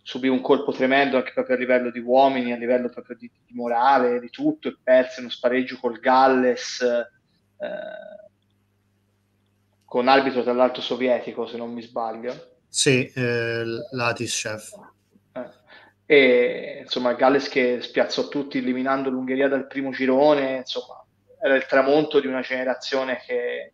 subì un colpo tremendo anche proprio a livello di uomini, a livello proprio di, di morale, di tutto, e perse uno spareggio col Galles, eh, con arbitro tra l'altro sovietico, se non mi sbaglio. Sì, eh, Latishev. Eh. E insomma, Galles che spiazzò tutti eliminando l'Ungheria dal primo girone, insomma, era il tramonto di una generazione che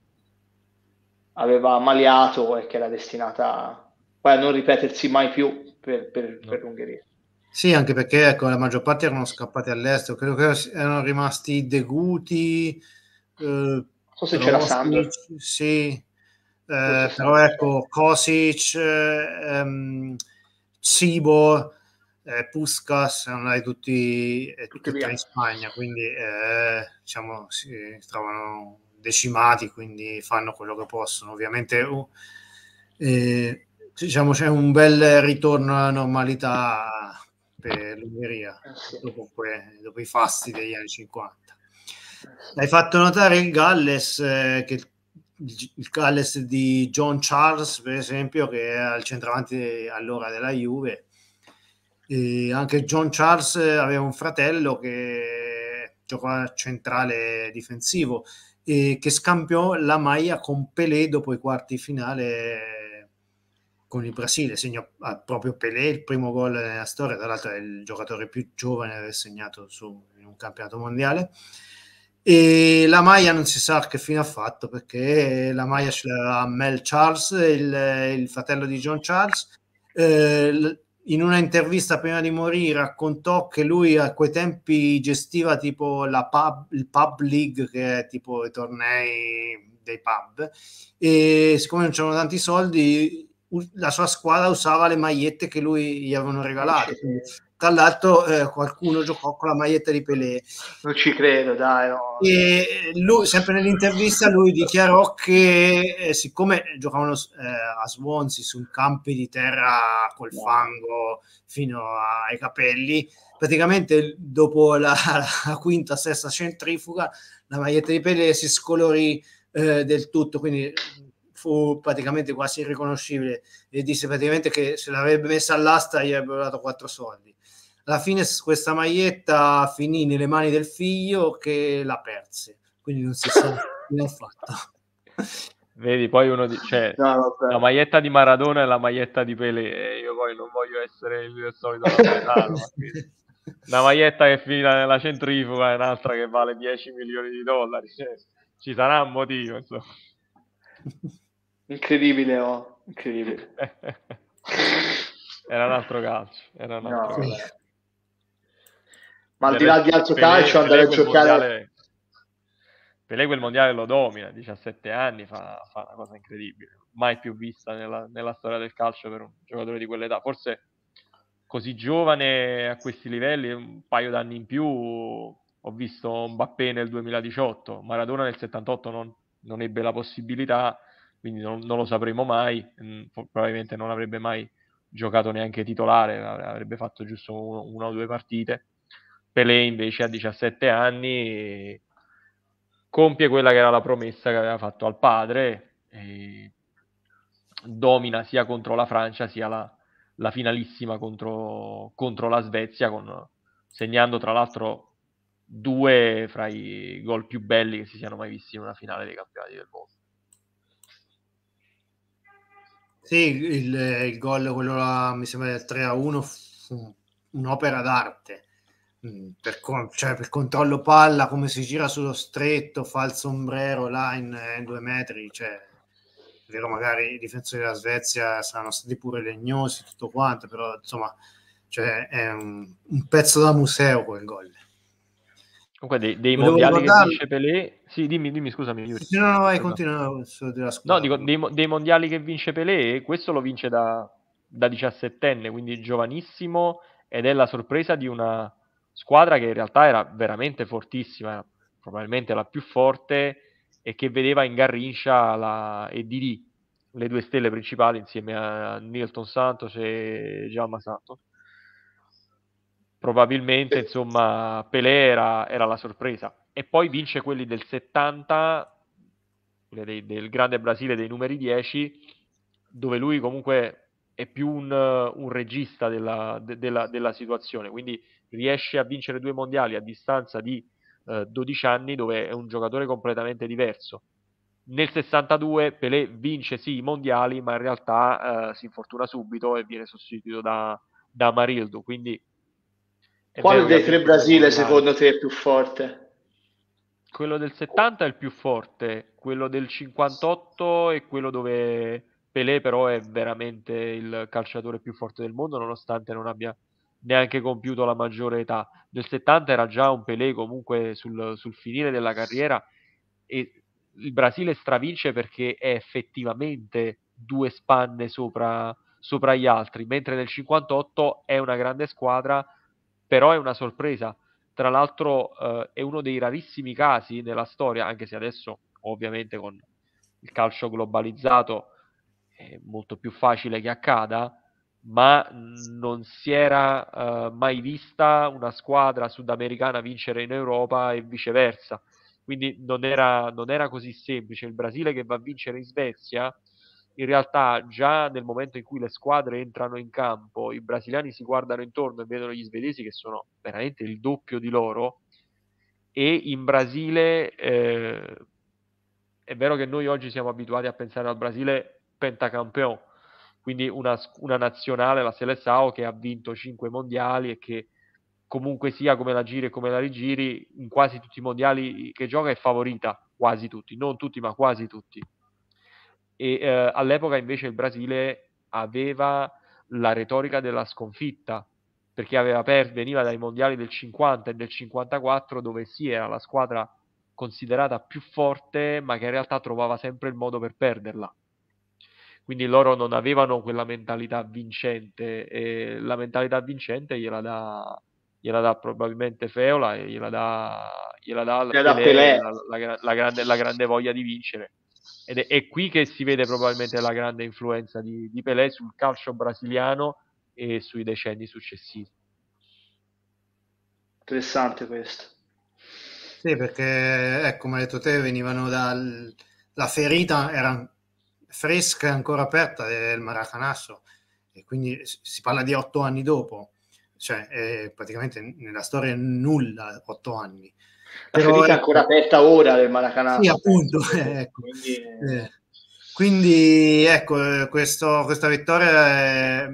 aveva maliato e che era destinata poi a non ripetersi mai più per, per, no. per l'Ungheria. Sì, anche perché ecco, la maggior parte erano scappati all'estero, credo che erano rimasti Deguti. Eh, Forse c'era Sandro. Sì, eh, però ecco, Kosic, eh, ehm, Cibo, eh, Puskas andati tutti, eh, tutti in Spagna, quindi eh, diciamo si trovano decimati, quindi fanno quello che possono. Ovviamente uh, eh, diciamo c'è un bel ritorno alla normalità per l'Ungheria eh, dopo, que- dopo, i fasti degli anni 50. Hai fatto notare il Galles, eh, che il Galles di John Charles, per esempio, che era il centravanti allora della Juve, e anche John Charles aveva un fratello che giocava centrale difensivo e che scambiò la maglia con Pelé dopo i quarti finale con il Brasile, segnò ah, proprio Pelé il primo gol nella storia, tra l'altro è il giocatore più giovane ad aver segnato su, in un campionato mondiale. E la maglia non si sa che fine ha fatto perché la maglia ce l'aveva Mel Charles, il, il fratello di John Charles. Eh, in una intervista prima di morire raccontò che lui a quei tempi gestiva tipo la pub, il pub league che è tipo i tornei dei pub e siccome non c'erano tanti soldi la sua squadra usava le magliette che lui gli avevano regalato tra l'altro eh, qualcuno giocò con la maglietta di Pelé. Non ci credo, dai. No. E lui, sempre nell'intervista, lui dichiarò che eh, siccome giocavano eh, a Swansea su campi di terra col fango fino ai capelli, praticamente dopo la, la quinta, sesta centrifuga, la maglietta di Pelé si scolorì eh, del tutto, quindi fu praticamente quasi irriconoscibile e disse praticamente che se l'avrebbe messa all'asta gli avrebbero dato quattro soldi. Alla fine questa maglietta finì nelle mani del figlio che la perse, quindi non si sa come ha fatto. Vedi, poi uno dice, cioè, no, la maglietta di Maradona e la maglietta di Pelé, io poi non voglio essere il solito napoletano, una maglietta che è finita nella centrifuga e un'altra che vale 10 milioni di dollari, cioè, ci sarà un motivo, insomma. Incredibile, oh, incredibile. era un altro calcio, era un altro no, calcio. Ma al di là di altro Pelé, calcio, andare a giocare... Mondiale, Pelé quel mondiale lo domina, 17 anni, fa, fa una cosa incredibile, mai più vista nella, nella storia del calcio per un giocatore di quell'età. Forse così giovane a questi livelli, un paio d'anni in più, ho visto Mbappé nel 2018, Maradona nel 78 non, non ebbe la possibilità, quindi non, non lo sapremo mai, mh, probabilmente non avrebbe mai giocato neanche titolare, avrebbe fatto giusto una o due partite. Pelé invece a 17 anni compie quella che era la promessa che aveva fatto al padre, domina sia contro la Francia sia la, la finalissima contro, contro la Svezia, con, segnando tra l'altro due fra i gol più belli che si siano mai visti in una finale dei campionati del mondo. Sì, il, il gol, quello là, mi sembra del 3 a 1, fu un'opera d'arte. Mm, per, cioè, per controllo palla, come si gira sullo stretto, fa il sombrero là in, in due metri, cioè vero magari i difensori della Svezia saranno stati pure legnosi, tutto quanto, però insomma cioè, è un, un pezzo da museo quel gol. Comunque dei, dei mondiali ricordare... che vince Pelé, sì dimmi, dimmi scusami Yuri. No, no, vai, continua. No, dico, dei, dei, mondiali che vince Pelé, questo lo vince da, da 17enne, quindi giovanissimo ed è la sorpresa di una squadra che in realtà era veramente fortissima, probabilmente la più forte e che vedeva in Garrincia la, e Didi, le due stelle principali insieme a Nilton Santos e Giamma Santos. Probabilmente, insomma, Pelé era, era, la sorpresa. E poi vince quelli del 70, del, del grande Brasile dei numeri 10, dove lui comunque è più un, un regista della, de, della, della, situazione, quindi riesce a vincere due mondiali a distanza di eh, 12 anni dove è un giocatore completamente diverso. Nel 62 Pelé vince sì i mondiali, ma in realtà eh, si infortuna subito e viene sostituito da, da Marildo. Quindi quale dei tre Brasile secondo te è più forte? Quello del 70 è il più forte, quello del 58 è quello dove Pelé però è veramente il calciatore più forte del mondo nonostante non abbia neanche compiuto la maggiore età. Nel 70 era già un Pelé comunque sul, sul finire della carriera e il Brasile stravince perché è effettivamente due spanne sopra, sopra gli altri, mentre nel 58 è una grande squadra, però è una sorpresa. Tra l'altro eh, è uno dei rarissimi casi nella storia, anche se adesso ovviamente con il calcio globalizzato è molto più facile che accada, ma non si era uh, mai vista una squadra sudamericana vincere in Europa e viceversa. Quindi non era, non era così semplice. Il Brasile che va a vincere in Svezia, in realtà già nel momento in cui le squadre entrano in campo, i brasiliani si guardano intorno e vedono gli svedesi che sono veramente il doppio di loro. E in Brasile eh, è vero che noi oggi siamo abituati a pensare al Brasile pentacampione quindi una, una nazionale, la Seleção, che ha vinto 5 mondiali e che comunque sia come la giri e come la rigiri, in quasi tutti i mondiali che gioca è favorita, quasi tutti, non tutti ma quasi tutti. E eh, all'epoca invece il Brasile aveva la retorica della sconfitta, perché aveva per, veniva dai mondiali del 50 e del 54 dove sì era la squadra considerata più forte ma che in realtà trovava sempre il modo per perderla quindi loro non avevano quella mentalità vincente e la mentalità vincente gliela dà, gliela dà probabilmente Feola e gliela dà, gliela dà, gliela Pelé, Pelé. La, la, la, grande, la, grande, voglia di vincere. Ed è, è, qui che si vede probabilmente la grande influenza di, di Pelé sul calcio brasiliano e sui decenni successivi. Interessante questo. Sì perché ecco come hai detto te venivano dalla ferita era fresca e ancora aperta del Maracanasso e quindi si parla di otto anni dopo, cioè è praticamente nella storia nulla otto anni. La Però è ancora aperta ora del Maracanasso. Sì, appunto, ecco. quindi, eh, quindi ecco, questo, questa vittoria, è,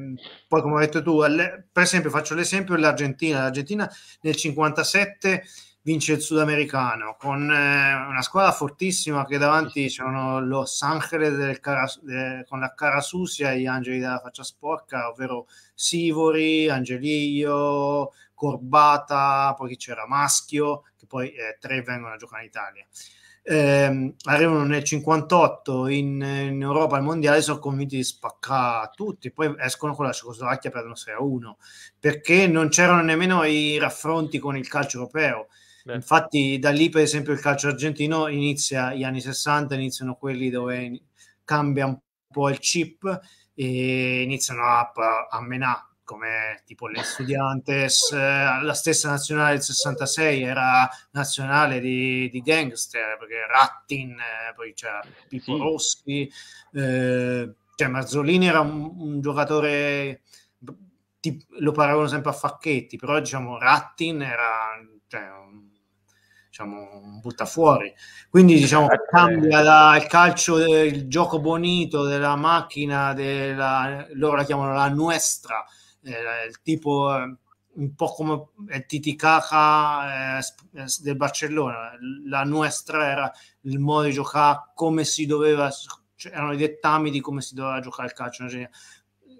poi come hai detto tu, per esempio faccio l'esempio dell'Argentina, l'Argentina nel 57 vince il sudamericano con eh, una squadra fortissima che davanti c'erano Los Angeles Cara, de, con la cara sucia e gli angeli della faccia sporca, ovvero Sivori, Angelillo, Corbata, poi c'era? Maschio, che poi eh, tre vengono a giocare in Italia. Eh, arrivano nel 58 in, in, Europa al mondiale sono convinti di spaccare tutti poi escono con la Cecoslovacchia per 6 a 1 perché non c'erano nemmeno i raffronti con il calcio europeo Beh. Infatti, da lì, per esempio, il calcio argentino inizia gli anni 60, iniziano quelli dove cambia un po' il chip e iniziano a, a menare come tipo le Studiantes, eh, la stessa nazionale del 66 era nazionale di, di gangster, perché Rattin, eh, poi c'era Pippo sì. Rossi, eh, cioè Marzolini era un, un giocatore, tipo, lo paragono sempre a Facchetti, però diciamo Rattin era cioè, un diciamo, butta fuori. Quindi diciamo, eh, cambia dal calcio, il gioco bonito della macchina, della, loro la chiamano la nuestra, eh, il tipo eh, un po' come il Titicaca eh, del Barcellona, la nuestra era il modo di giocare come si doveva, cioè, erano i dettami di come si doveva giocare il calcio.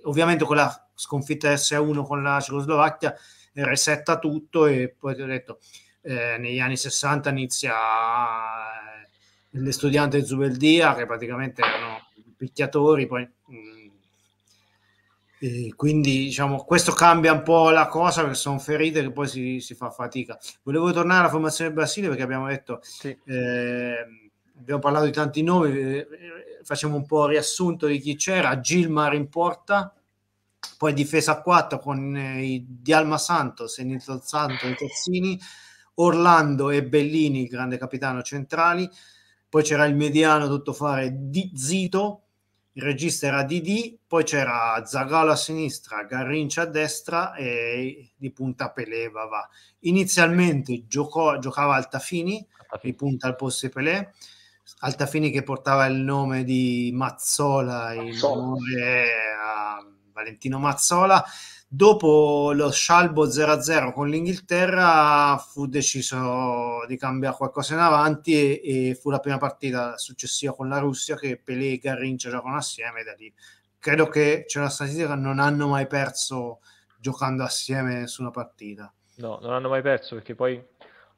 Ovviamente con la sconfitta S1 con la Cecoslovacchia resetta tutto e poi ti ho detto eh, negli anni 60 inizia eh, le studianti di Zubeldia che praticamente erano picchiatori, poi mh, mm, quindi diciamo questo cambia un po' la cosa perché sono ferite che poi si, si fa fatica. Volevo tornare alla formazione del Brasile perché abbiamo detto sì. eh, abbiamo parlato di tanti nomi, eh, facciamo un po' riassunto di chi c'era, Gilmar in porta, poi difesa a 4 con eh, i Dialma Santos e Nito Santo e Tozzini, Orlando e Bellini, grande capitano centrali, poi c'era il mediano tutto fare di Zito, il regista era Didi, poi c'era Zagalo a sinistra, Garrincia a destra e di punta Pelé va. Inizialmente giocò, giocava Altafini, Altafini, di punta al posto di Pelé, Altafini che portava il nome di Mazzola, Mazzola. in onore a Valentino Mazzola, Dopo lo scialbo 0-0 con l'Inghilterra fu deciso di cambiare qualcosa in avanti e, e fu la prima partita successiva con la Russia che Pelé e Garrincia giocano assieme da lì. Credo che c'è una statistica non hanno mai perso giocando assieme su una partita. No, non hanno mai perso perché poi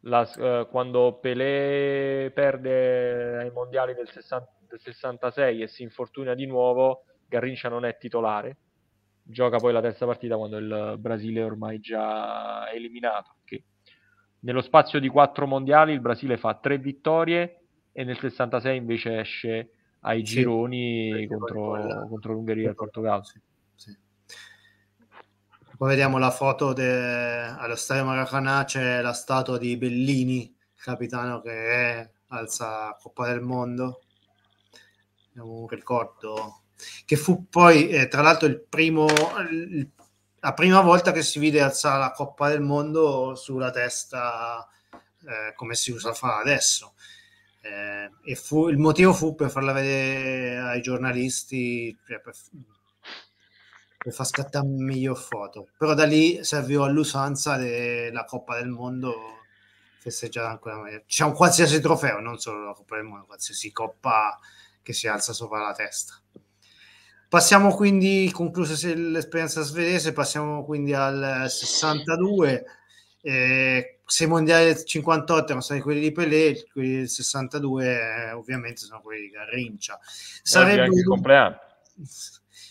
la, uh, quando Pelé perde ai mondiali del, 60, del 66 e si infortuna di nuovo, Garrincia non è titolare gioca poi la terza partita quando il Brasile è ormai già eliminato. Perché nello spazio di quattro mondiali il Brasile fa tre vittorie e nel 66 invece esce ai sì, gironi contro, contro, l'Ungheria e il Portogallo. Sì, sì. Poi vediamo la foto de... allo stadio Maracanã, c'è la statua di Bellini, capitano che è, alza Coppa del Mondo. Abbiamo un ricordo che fu poi eh, tra l'altro il primo, il, la prima volta che si vide alzare la Coppa del Mondo sulla testa eh, come si usa fa adesso. Eh, e fu, il motivo fu per farla vedere ai giornalisti cioè per, per far scattare miglior foto però da lì serviva all'usanza della Coppa del Mondo festeggiata ancora meglio c'è un qualsiasi trofeo non solo la Coppa del Mondo qualsiasi coppa che si alza sopra la testa Passiamo quindi, conclusa l'esperienza svedese, passiamo quindi al 62. Eh, se i mondiali del 58 erano stati quelli di Pelé, quelli del 62 eh, ovviamente sono quelli di Garrincia. Sarebbero, dovuto,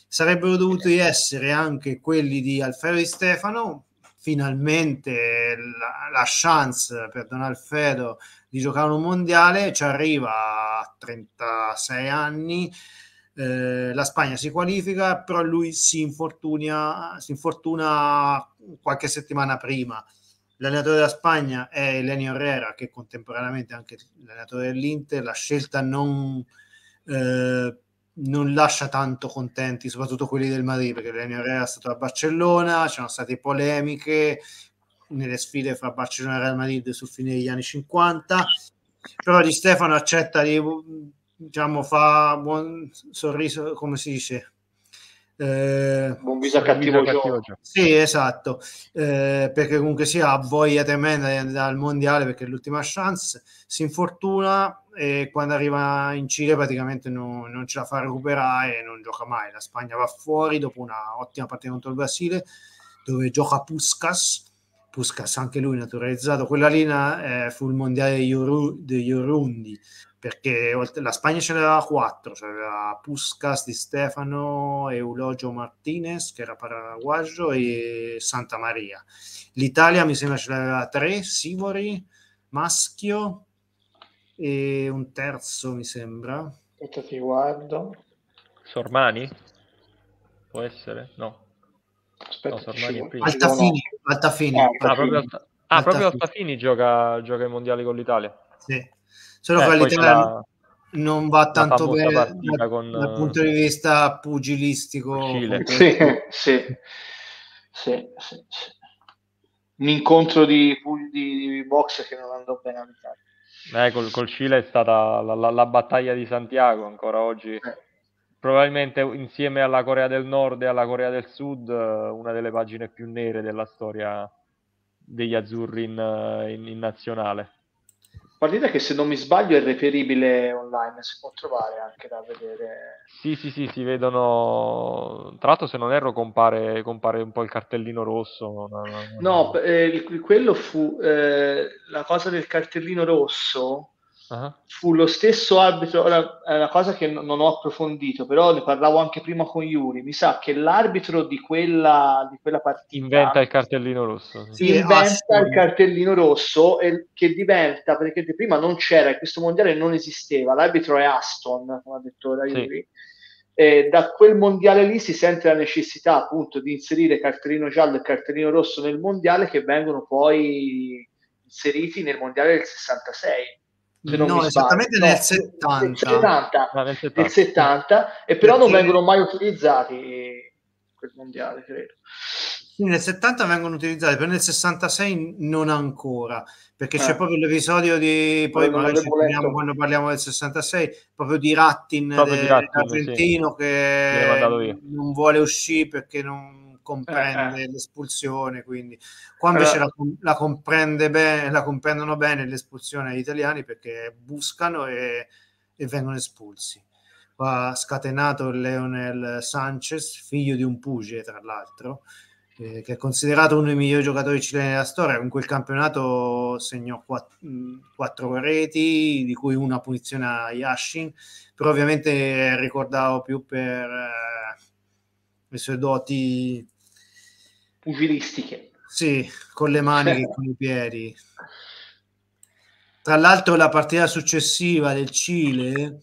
sarebbero dovuti essere anche quelli di Alfredo Di Stefano, finalmente la, la, chance per Don Alfredo di giocare un mondiale ci arriva a 36 anni eh, la Spagna si qualifica, però lui si infortuna, si infortuna qualche settimana prima. L'allenatore della Spagna è Elenio Herrera, che contemporaneamente è anche l'allenatore dell'Inter. La scelta non, eh, non lascia tanto contenti, soprattutto quelli del Madrid, perché Daniel Herrera è stato a Barcellona, c'erano state polemiche nelle sfide fra Barcellona e Real Madrid sul fine degli anni 50, però Di Stefano accetta di, diciamo, fa buon sorriso, come si dice? Eh, buon viso a cattivo gioco. Sì, esatto, eh, perché comunque sia ha voglia tremenda di andare al mondiale perché è l'ultima chance, si infortuna e quando arriva in Cile praticamente non, non ce la fa recuperare e non gioca mai. La Spagna va fuori dopo una ottima partita contro il Brasile dove gioca Puskas, Puskas anche lui naturalizzato, quella linea eh, fu il mondiale degli Urundi perché la Spagna ce n'aveva quattro, c'era Puskas di Stefano, Eulogio Martinez che era paraguaggio e Santa Maria. L'Italia mi sembra ce l'aveva tre, Sivori, Maschio e un terzo mi sembra. Aspetta ti guardo. Sormani? Può essere? No. Aspetta, no, Sormani prima. Altafini, Altafini. Ah, ah, proprio, Alta... ah, Altafini. Altafini gioca, gioca i mondiali con l'Italia. Sì solo eh, che l'Italia non va tanto bene dal, con, dal, punto di vista pugilistico. Sì, sì, sì, sì, Un incontro di, di, di box che non andò bene all'Italia. Eh, col, col Cile è stata la, la, la, battaglia di Santiago ancora oggi. Eh. Probabilmente insieme alla Corea del Nord e alla Corea del Sud, una delle pagine più nere della storia degli azzurri in, in, in nazionale. Partita che se non mi sbaglio è reperibile online, si può trovare anche da vedere. Sì, sì, sì, si vedono. Tra l'altro, se non erro, compare, compare un po' il cartellino rosso. No, no, no. no eh, quello fu eh, la cosa del cartellino rosso Uh-huh. Fu lo stesso arbitro, ora è una cosa che non ho approfondito, però ne parlavo anche prima con Yuri. Mi sa che l'arbitro di quella, di quella partita inventa il cartellino rosso. Sì, inventa il cartellino rosso e che diventa perché prima non c'era, questo mondiale non esisteva. L'arbitro è Aston, come ha detto da Yuri. Sì. E da quel mondiale lì si sente la necessità appunto di inserire cartellino giallo e cartellino rosso nel mondiale che vengono poi inseriti nel mondiale del 66 no, esattamente nel, no, 70. Nel 70, no, nel 70. Nel 70 e però Perché... non vengono mai utilizzati quel mondiale, credo. Sì, nel 70 vengono utilizzati, però nel 66 non ancora, perché eh. c'è proprio l'episodio di, poi magari ci parliamo quando parliamo del 66, proprio di Rattin, proprio di Rattin argentino sì. che non vuole uscire perché non comprende eh, eh. l'espulsione, quindi qua invece Però... la, la, comprende bene, la comprendono bene l'espulsione agli italiani perché buscano e, e vengono espulsi. Qua ha scatenato Leonel Sanchez, figlio di un pugile tra l'altro, eh, che è considerato uno dei migliori giocatori cileni della storia. In quel campionato segnò quattro, quattro reti, di cui una punizione a Yashin, però ovviamente ricordavo più per eh, le sue doti pugilistiche. Sì, con le mani e con i piedi. Tra l'altro la partita successiva del Cile,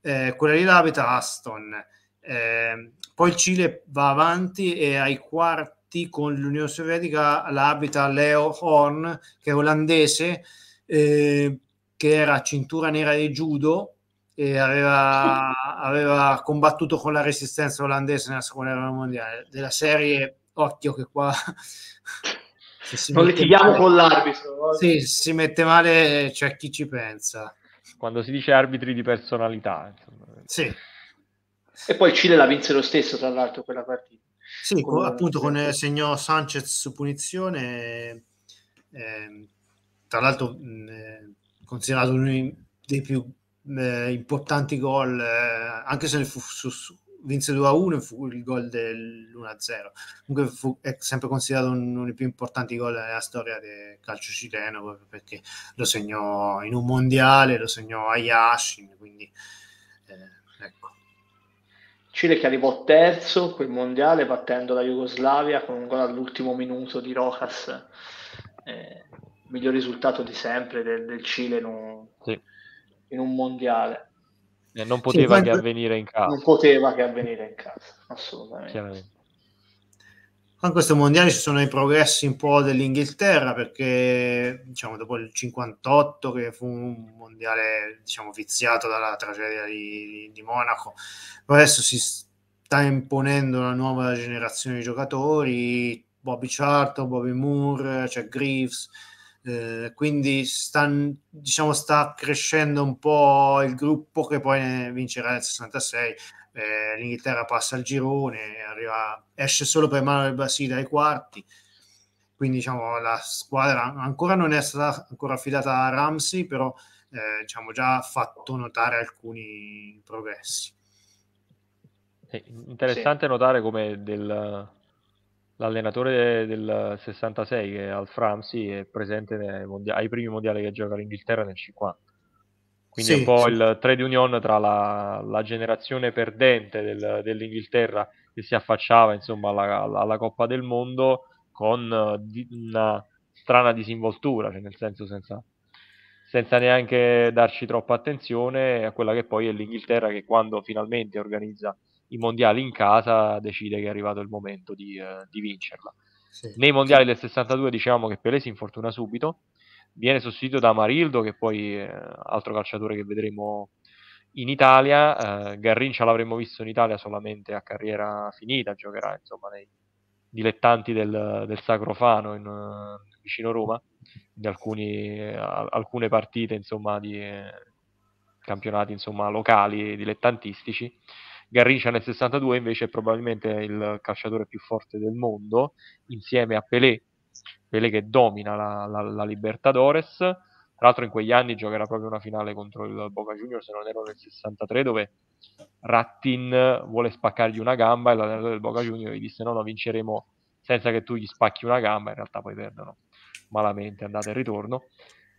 eh, quella lì l'abita Aston. Eh, poi il Cile va avanti e ai quarti con l'Unione Sovietica l'abita Leo Horn, che è olandese, eh, che era cintura nera di judo e aveva, aveva combattuto con la resistenza olandese nella seconda guerra mondiale. Della serie occhio che qua non litighiamo con l'arbitro. Sì, si mette male, c'è chi ci pensa. Quando si dice arbitri di personalità. Insomma. Sì. E poi Cile la vinse lo stesso, tra l'altro, quella partita. Sì, con, appunto con il segno Sanchez su punizione, eh, tra l'altro mh, eh, considerato uno dei più eh, importanti gol, eh, anche se ne fu su, su vinse 2-1 e fu il gol dell'1-0. Comunque fu, è sempre considerato uno dei più importanti gol della storia del calcio cileno perché lo segnò in un mondiale, lo segnò a Yashin, quindi eh, ecco. Cile che arrivò terzo quel mondiale battendo la Jugoslavia con un gol all'ultimo minuto di Rojas. Eh, miglior risultato di sempre del, del Cile in un, sì. in un mondiale. Eh, non poteva sì, che avvenire in casa. Non poteva che avvenire in casa, assolutamente. in questo mondiale ci sono i progressi un po' dell'Inghilterra perché diciamo dopo il 58 che fu un mondiale diciamo viziato dalla tragedia di, di Monaco adesso si sta imponendo una nuova generazione di giocatori Bobby Charlton, Bobby Moore, c'è cioè Greaves eh, quindi sta, diciamo, sta crescendo un po' il gruppo che poi vincerà nel 66 eh, l'Inghilterra passa al girone, arriva, esce solo per mano del Brasile ai quarti, quindi diciamo la squadra ancora non è stata ancora affidata a Ramsey, però eh, diciamo già fatto notare alcuni progressi. È interessante sì. notare come del, l'allenatore del 66 che è Alf Ramsey è presente mondiali, ai primi mondiali che gioca l'Inghilterra nel 50 quindi sì, un po' sì. il trade union tra la, la generazione perdente del, dell'Inghilterra che si affacciava insomma alla, alla Coppa del Mondo con di, una strana disinvoltura, cioè nel senso senza, senza neanche darci troppa attenzione a quella che poi è l'Inghilterra che quando finalmente organizza i mondiali in casa decide che è arrivato il momento di, uh, di vincerla. Sì, Nei mondiali del 62 diciamo che Pelé si infortuna subito, viene sostituito da Marildo, che poi è altro calciatore che vedremo in Italia. Eh, Garrincia l'avremmo visto in Italia solamente a carriera finita, giocherà insomma nei dilettanti del, del Sacrofano in, uh, vicino Roma, di alcuni, uh, alcune partite insomma di uh, campionati insomma locali dilettantistici. Garrincia nel 62 invece è probabilmente il calciatore più forte del mondo, insieme a Pelé, Pele che domina la, la, la, Libertadores. Tra l'altro in quegli anni giocherà proprio una finale contro il Boca Juniors, se non ero nel 63, dove Rattin vuole spaccargli una gamba e l'allenatore del Boca Juniors gli disse no, no, vinceremo senza che tu gli spacchi una gamba, in realtà poi perdono malamente, andata e ritorno.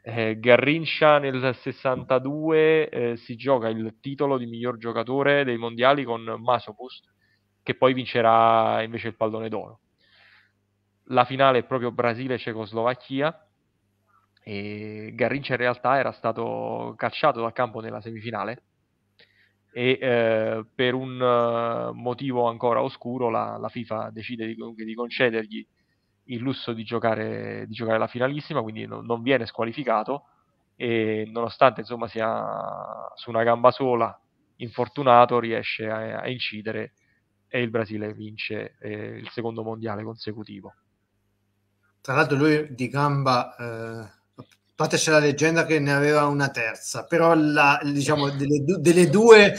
Eh, Garrincia nel 62 eh, si gioca il titolo di miglior giocatore dei mondiali con Masopust, che poi vincerà invece il pallone d'oro. La finale è proprio Brasile-Cecoslovacchia e Garrincia in realtà era stato cacciato dal campo nella semifinale e eh, per un uh, motivo ancora oscuro la, la FIFA decide di, di, concedergli il lusso di giocare, di giocare la finalissima, quindi non, non, viene squalificato e nonostante insomma sia su una gamba sola, infortunato, riesce a, a incidere e il Brasile vince eh, il secondo mondiale consecutivo. Tra l'altro lui di gamba, eh, a c'è la leggenda che ne aveva una terza, però la, diciamo delle, delle due...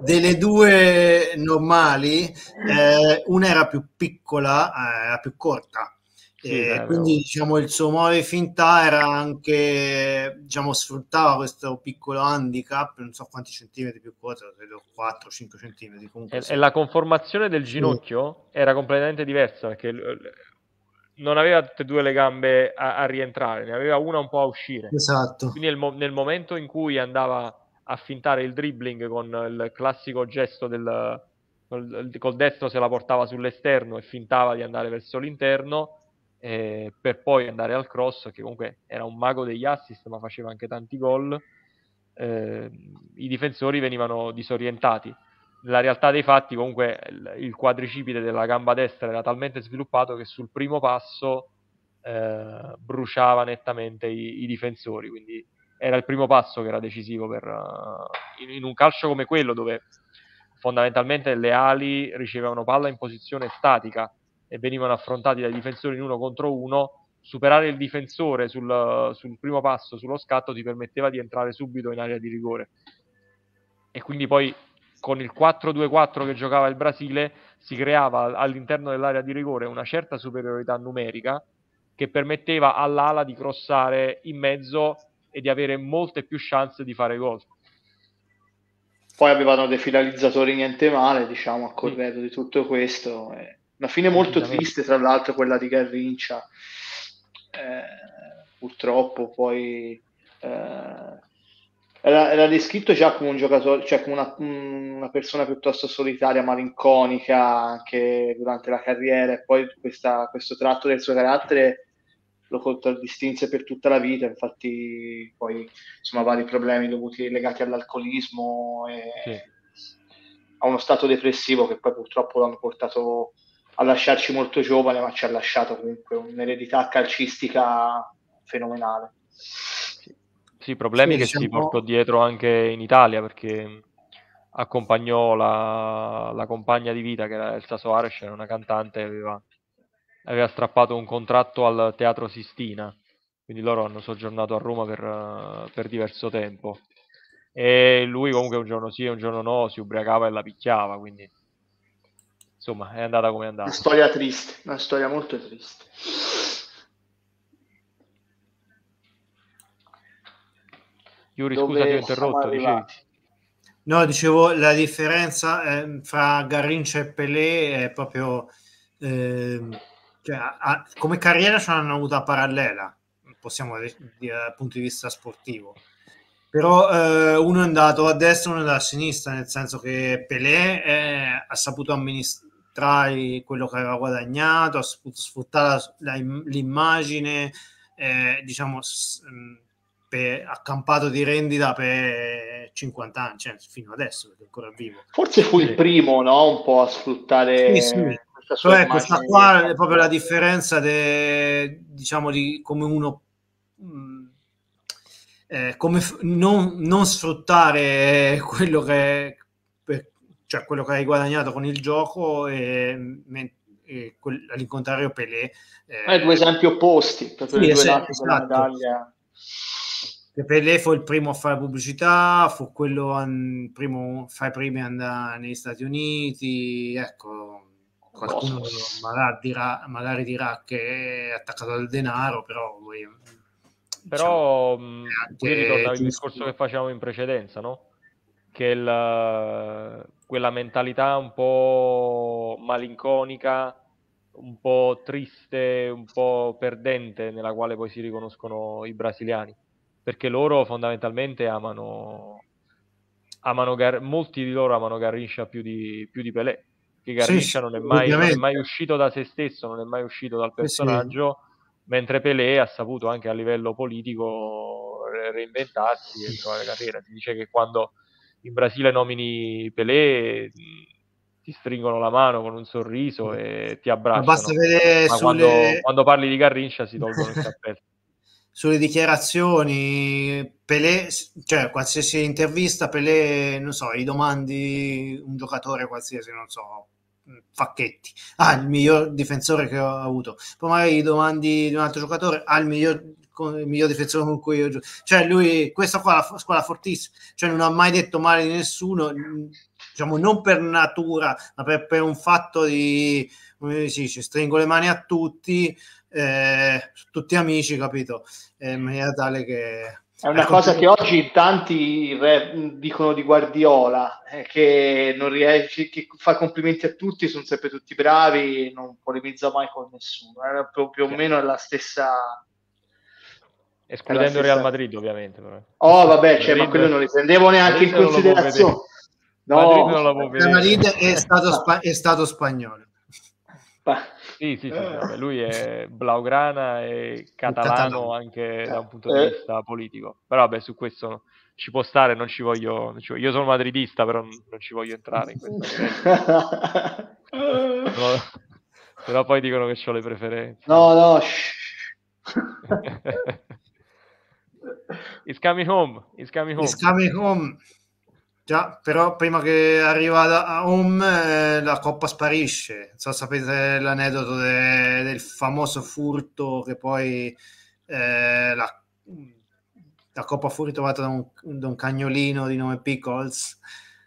delle due normali, eh, una era più piccola, eh, era più corta. Sì, eh, quindi diciamo il suo di finta era anche diciamo sfruttava questo piccolo handicap non so quanti centimetri più corto credo 4-5 centimetri comunque e, sì. e, la conformazione del ginocchio sì. era completamente diversa perché non aveva tutte e due le gambe a, a, rientrare, ne aveva una un po' a uscire. Esatto. Quindi nel, nel, momento in cui andava a fintare il dribbling con il classico gesto del col, destro se la portava sull'esterno e fintava di andare verso l'interno eh, per poi andare al cross, che comunque era un mago degli assist ma faceva anche tanti gol, eh, i difensori venivano disorientati. Nella realtà dei fatti comunque il quadricipite della gamba destra era talmente sviluppato che sul primo passo eh, bruciava nettamente i, i, difensori, quindi era il primo passo che era decisivo per, uh, in, in, un calcio come quello dove fondamentalmente le ali ricevevano palla in posizione statica e venivano affrontati dai difensori in uno contro uno, superare il difensore sul, sul primo passo, sullo scatto, ti permetteva di entrare subito in area di rigore. E quindi poi con il 4-2-4 che giocava il Brasile si creava all'interno dell'area di rigore una certa superiorità numerica che permetteva all'ala di crossare in mezzo e di avere molte più chance di fare gol. Poi avevano dei finalizzatori niente male, diciamo, a corredo sì. di tutto questo. Una fine molto triste, tra l'altro, quella di Garrincia. Eh, purtroppo poi eh, era, era, descritto già come un giocatore, cioè come una, una, persona piuttosto solitaria, malinconica anche durante la carriera, e poi questa, questo tratto del suo carattere lo contraddistinse per tutta la vita, infatti poi insomma vari problemi dovuti legati all'alcolismo e sì. a uno stato depressivo che poi purtroppo l'hanno portato a lasciarci molto giovane, ma ci ha lasciato comunque un'eredità calcistica fenomenale. Sì, problemi sì, che diciamo... si portò dietro anche in Italia perché accompagnò la, la compagna di vita che era Elsa Soares, era una cantante, aveva, aveva strappato un contratto al Teatro Sistina, quindi loro hanno soggiornato a Roma per, per diverso tempo. E lui comunque un giorno sì e un giorno no si ubriacava e la picchiava, quindi insomma è andata come è andata. Una storia triste, una storia molto triste. Yuri, scusa, ti ho interrotto, dicevi. No, dicevo, la differenza eh, fra Garrincia e Pelé è proprio... Eh, cioè, a, come carriera ce l'hanno avuta parallela, possiamo dire dal punto di vista sportivo. Però eh, uno è andato a destra e uno è andato a sinistra, nel senso che Pelé eh, ha saputo amministrare quello che aveva guadagnato, ha saputo sfruttare la, la, l'immagine, eh, diciamo, s- per, accampato di rendita per 50 anni, cioè fino adesso, perché è ancora vivo. Forse fu il primo, no? Un po' a sfruttare... Sì, sì. Cioè, questa qua è proprio la differenza de, diciamo di come uno mh, eh, come f- non, non, sfruttare quello che per, cioè quello che hai guadagnato con il gioco e, e quel, all'incontrario Pelé eh, due esempi opposti proprio sì, due esatto, esatto. Pelé fu il primo a fare pubblicità, fu quello an, primo, fra i primi ad andare negli Stati Uniti, ecco, qualcuno magari dirà, magari dirà che è attaccato al denaro, però voi, però diciamo, qui ritorna il discorso che facevamo in precedenza, no? Che il, quella mentalità un po' malinconica, un po' triste, un po' perdente nella quale poi si riconoscono i brasiliani. Perché loro fondamentalmente amano, amano Gar- molti di loro amano Garrincha più di, più di Pelé, che Garrincha sì, non, è mai, non, è mai, uscito da se stesso, non è mai uscito dal personaggio, sì. mentre Pelé ha saputo anche a livello politico reinventarsi e trovare carriera. Si dice che quando in Brasile nomini Pelé ti stringono la mano con un sorriso e ti abbracciano. Ma, Ma sulle... quando, quando, parli di Garrincha si tolgono il cappello sulle dichiarazioni, Pelé, cioè qualsiasi intervista, Pelé, non so, gli domandi un giocatore qualsiasi, non so, Facchetti, ah, il miglior difensore che ho avuto, poi magari domandi di un altro giocatore, ah, il miglior, il miglior difensore con cui io gioco, cioè lui, questa qua è la squadra fortissima, cioè non ha mai detto male di nessuno, diciamo non per natura, ma per, per un fatto di, come si dice, stringo le mani a tutti, eh, tutti amici, capito? Eh, in maniera tale che... È una ecco, cosa che oggi in tanti dicono di Guardiola, eh, che non riesce, che fa complimenti a tutti, sono sempre tutti bravi, non polemizza mai con nessuno. Era più, più o meno la stessa... Escludendo il Real Madrid, ovviamente. Però. Oh, vabbè, cioè, ma quello non li prendevo neanche Madrid in considerazione. No, Madrid, Madrid è, stato spa- è stato spagnolo. Sì, sì, sì, vabbè, lui è blaugrana e catalano anche da un punto di eh. vista politico. Però vabbè, su questo ci può stare, non ci voglio... Non ci voglio io sono madridista, però non, non, ci voglio entrare in questo. no, però poi dicono che ho le preferenze. No, no. It's coming home. It's coming home. It's coming home. Già, però prima che arriva a home eh, la coppa sparisce. Non so, sapete l'aneddoto de, del famoso furto che poi eh, la, la, coppa fu ritrovata da un, da un, cagnolino di nome Pickles.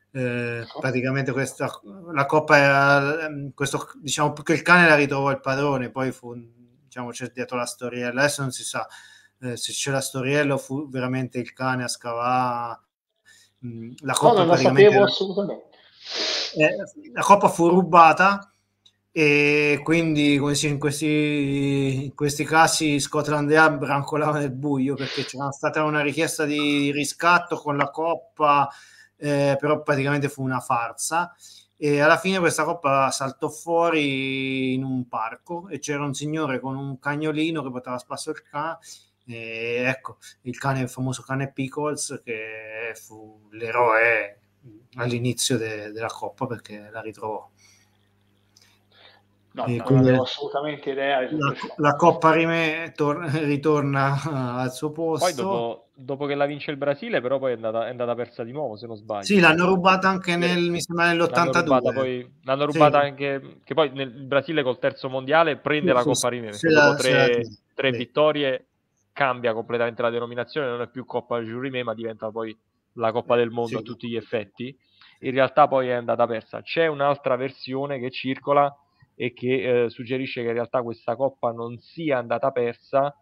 Eh, praticamente questa, la coppa era questo, diciamo che il cane la ritrovò il padrone, poi fu diciamo c'è dietro la storiella. Adesso non si sa eh, se c'è la storiella o fu veramente il cane a scavare la coppa no, non la sapevo assolutamente. Eh, la coppa fu rubata e quindi come si, in, questi, in questi casi Scotland Yard brancolava nel buio perché c'era stata una richiesta di riscatto con la coppa eh, però praticamente fu una farsa e alla fine questa coppa saltò fuori in un parco e c'era un signore con un cagnolino che poteva spasso il cane e ecco, il cane, il famoso cane Pickles, che fu l'eroe all'inizio de- della Coppa perché la ritrovò. No, non avevo assolutamente idea. La, la, Coppa Rime tor- ritorna al suo posto. Poi dopo, dopo, che la vince il Brasile, però poi è andata, è andata, persa di nuovo, se non sbaglio. Sì, l'hanno rubata anche nel, mi sembra nell'82. L'hanno rubata, poi, l'hanno rubata sì. anche, che poi nel Brasile col terzo mondiale prende sì, la Coppa Rime, dopo tre, tre vittorie cambia completamente la denominazione, non è più Coppa Jurime, ma diventa poi la Coppa del Mondo a tutti gli effetti. In realtà poi è andata persa. C'è un'altra versione che circola e che eh, suggerisce che in realtà questa coppa non sia andata persa,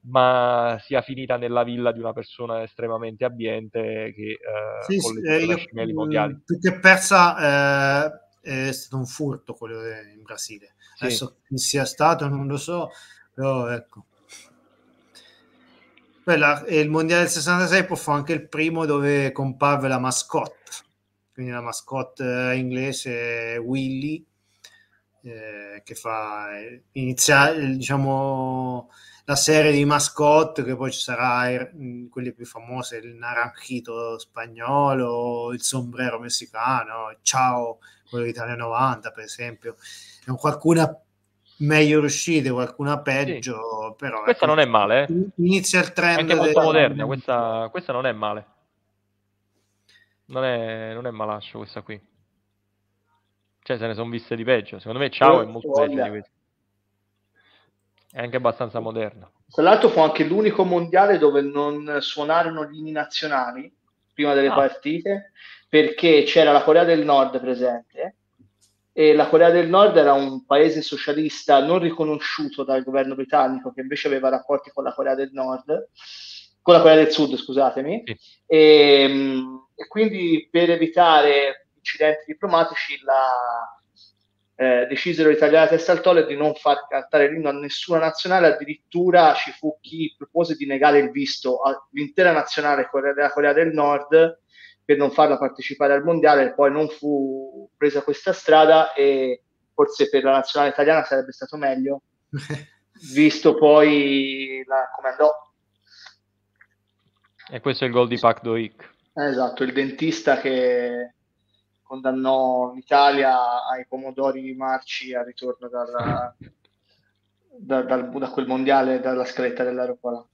ma sia finita nella villa di una persona estremamente abbiente che eh, sì, sì, eh, mondiali. Più che persa eh, è stato un furto quello in Brasile. Sì. Adesso chi sia stato non lo so, però ecco. Quella, il mondiale del 66 poi fu anche il primo dove comparve la mascotte, quindi la mascotte inglese Willy eh, che fa eh, iniziare diciamo la serie di mascotte che poi ci sarà quelle più famose il naranjito spagnolo il sombrero messicano ciao quello d'Italia 90 per esempio. Qualcuna meglio riuscite qualcuna peggio sì. però questa ecco, non è male eh? inizia il trend anche molto del... moderna questa, questa non è male non è, non è malascio questa qui cioè, se ne sono viste di peggio. Secondo me Ciao è molto peggio di questo. È anche abbastanza moderno. Tra l'altro fu anche l'unico mondiale dove non suonarono gli inni nazionali prima delle ah. partite, perché c'era la Corea del Nord presente e la Corea del Nord era un paese socialista non riconosciuto dal governo britannico che invece aveva rapporti con la Corea del Nord, con la Corea del Sud, scusatemi, sì. e, ehm, e, quindi per evitare incidenti diplomatici la, eh, decisero gli italiani a testa al tolle di non far cantare l'inno a nessuna nazionale, addirittura ci fu chi propose di negare il visto all'intera nazionale della Corea del Nord per non farla partecipare al mondiale, poi non fu presa questa strada e forse per la nazionale italiana sarebbe stato meglio, visto poi la, come andò. E questo è il gol di Pac Doik. Esatto, il dentista che condannò l'Italia ai pomodori marci al ritorno dalla, da, da, da, quel mondiale dalla scaletta dell'aeroporto.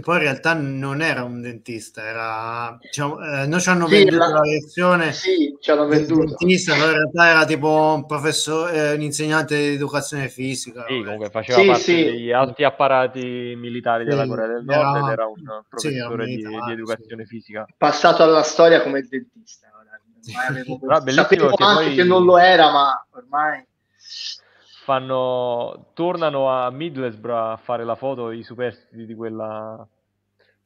Che poi in realtà non era un dentista, era diciamo, eh, noi ci hanno sì, venduto la, la versione sì, ci hanno venduto. dentista, però in realtà era tipo un professore, eh, un insegnante di educazione fisica. Sì, comunque faceva sì, parte sì. degli alti apparati militari della Corea del Nord era, ed era un professore sì, era di, di, educazione fisica. Passato alla storia come dentista avevo sapevo anche poi... che non lo era, ma ormai fanno tornano a Middlesbrough a fare la foto i superstiti di quella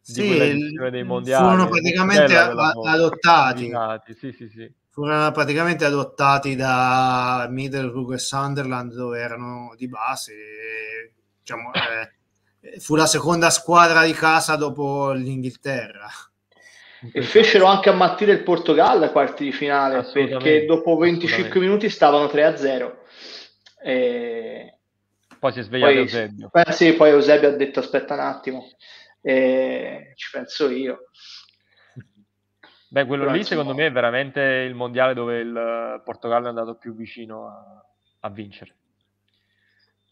sì, di quella dei mondiali. furono praticamente adottati. Sì, sì, sì. furono praticamente adottati da Middlesbrough e Sunderland dove erano di base diciamo, eh, fu la seconda squadra di casa dopo l'Inghilterra. E fecero anche ammattire il Portogallo ai quarti di finale perché dopo 25 minuti stavano 3-0 e... poi si è svegliato poi, Eusebio. eh, sì, poi Eusebio ha detto aspetta un attimo e ci penso io. Beh, quello Però, lì secondo me è veramente il mondiale dove il Portogallo è andato più vicino a, a vincere.